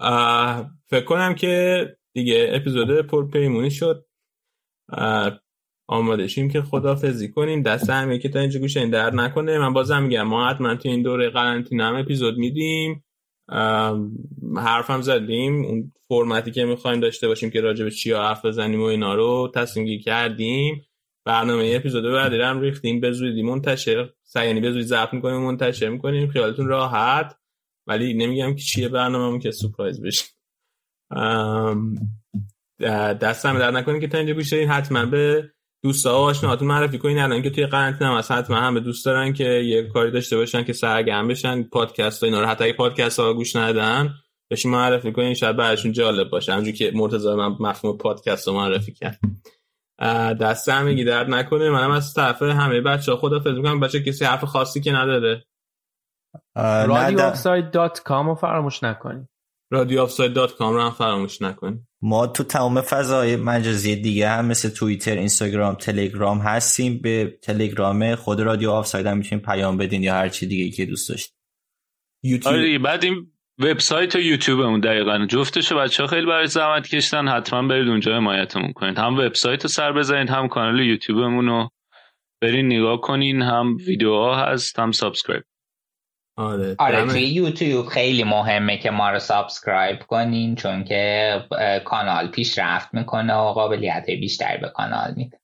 فکر کنم که دیگه اپیزود پرپیمونی شد. آماده شیم که خدافزی کنیم دست همه که تا اینجا گوشه این درد نکنه. من بازم میگم ما حتما تو این دوره قرنطینه هم اپیزود میدیم. حرفم زدیم. اون فرمتی که می‌خوایم داشته باشیم که راجع به چیا حرف بزنیم و اینا رو تصمیم کردیم. برنامه اپیزود بعدی هم ریختیم. به زودی منتشر یعنی به زودی ضبط می‌کنیم منتشر می‌کنیم. خیالتون راحت. ولی نمیگم که چیه برنامه‌مون که سورپرایز بشه. دستم در نکنید که تا اینجا گوش حتما به دوستا و آشناهاتون معرفی کنین الان که توی قرنطینه هست حتما هم به دوست دارن که یه کاری داشته باشن که سرگرم بشن پادکست ها اینا رو حتی اگه پادکست ها گوش ندن بهش معرفی کنین شاید براشون جالب باشه. همونجوری که مرتضی من مفهوم پادکست رو معرفی کرد. دست همگی درد نکنه. منم از طرف همه بچه ها خدافظی می‌کنم. بچه کسی حرف خاصی که نداره؟ رادیو آفساید dot com رو فراموش نکنیم رادیو آفساید dot com رو هم فراموش نکنیم ما تو تمام فضای مجازی دیگه هم مثل توییتر اینستاگرام تلگرام هستیم. به تلگرام خود رادیو آفساید هم می‌تونین پیام بدین یا هر چی دیگه که دوست داشتید یوتیوب آره بعد این وبسایت و یوتیوب اون دقیقا. جفتشو بچه ها خیلی برای زحمت کشتن حتما برید اونجا حمایتمون کنید. هم وبسایت رو سر بزنید هم کانال یوتیوبمون رو برین نگاه کنین هم ویدیوها هست هم subscribe. آره آره توی یوتیوب خیلی مهمه که ما رو subscribe کنین چون که کانال پیشرفت می‌کنه و قابلیت بیشتری به کانال میده.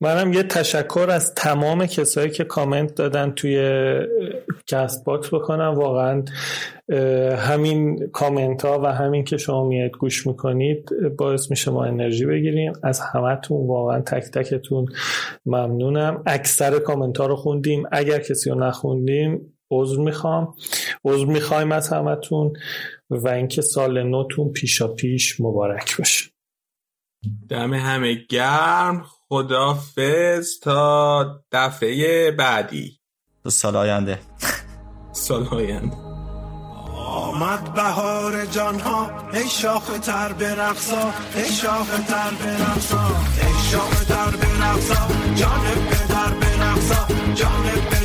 منم یه تشکر از تمام کسایی که کامنت دادن توی Castbox بکنم. واقعا همین کامنت ها و همین که شما میاید گوش می‌کنید باعث میشه ما انرژی بگیریم. از همتون واقعا تک تکتون ممنونم. اکثر کامنت ها رو خوندیم. اگر کسی رو نخوندیم عذر می‌خوام. عذر می‌خوایم از همتون و اینکه سال نوتون پیشا پیش مبارک باشه. دم همه گرم. خدافز تا دفعه بعدی. سال آینده. سال آینده. آمد بهار جان ها ای شاخ تر برقصا ای شاخ تر برقصا ای شاخ تر برقصا جان پدر برقصا جان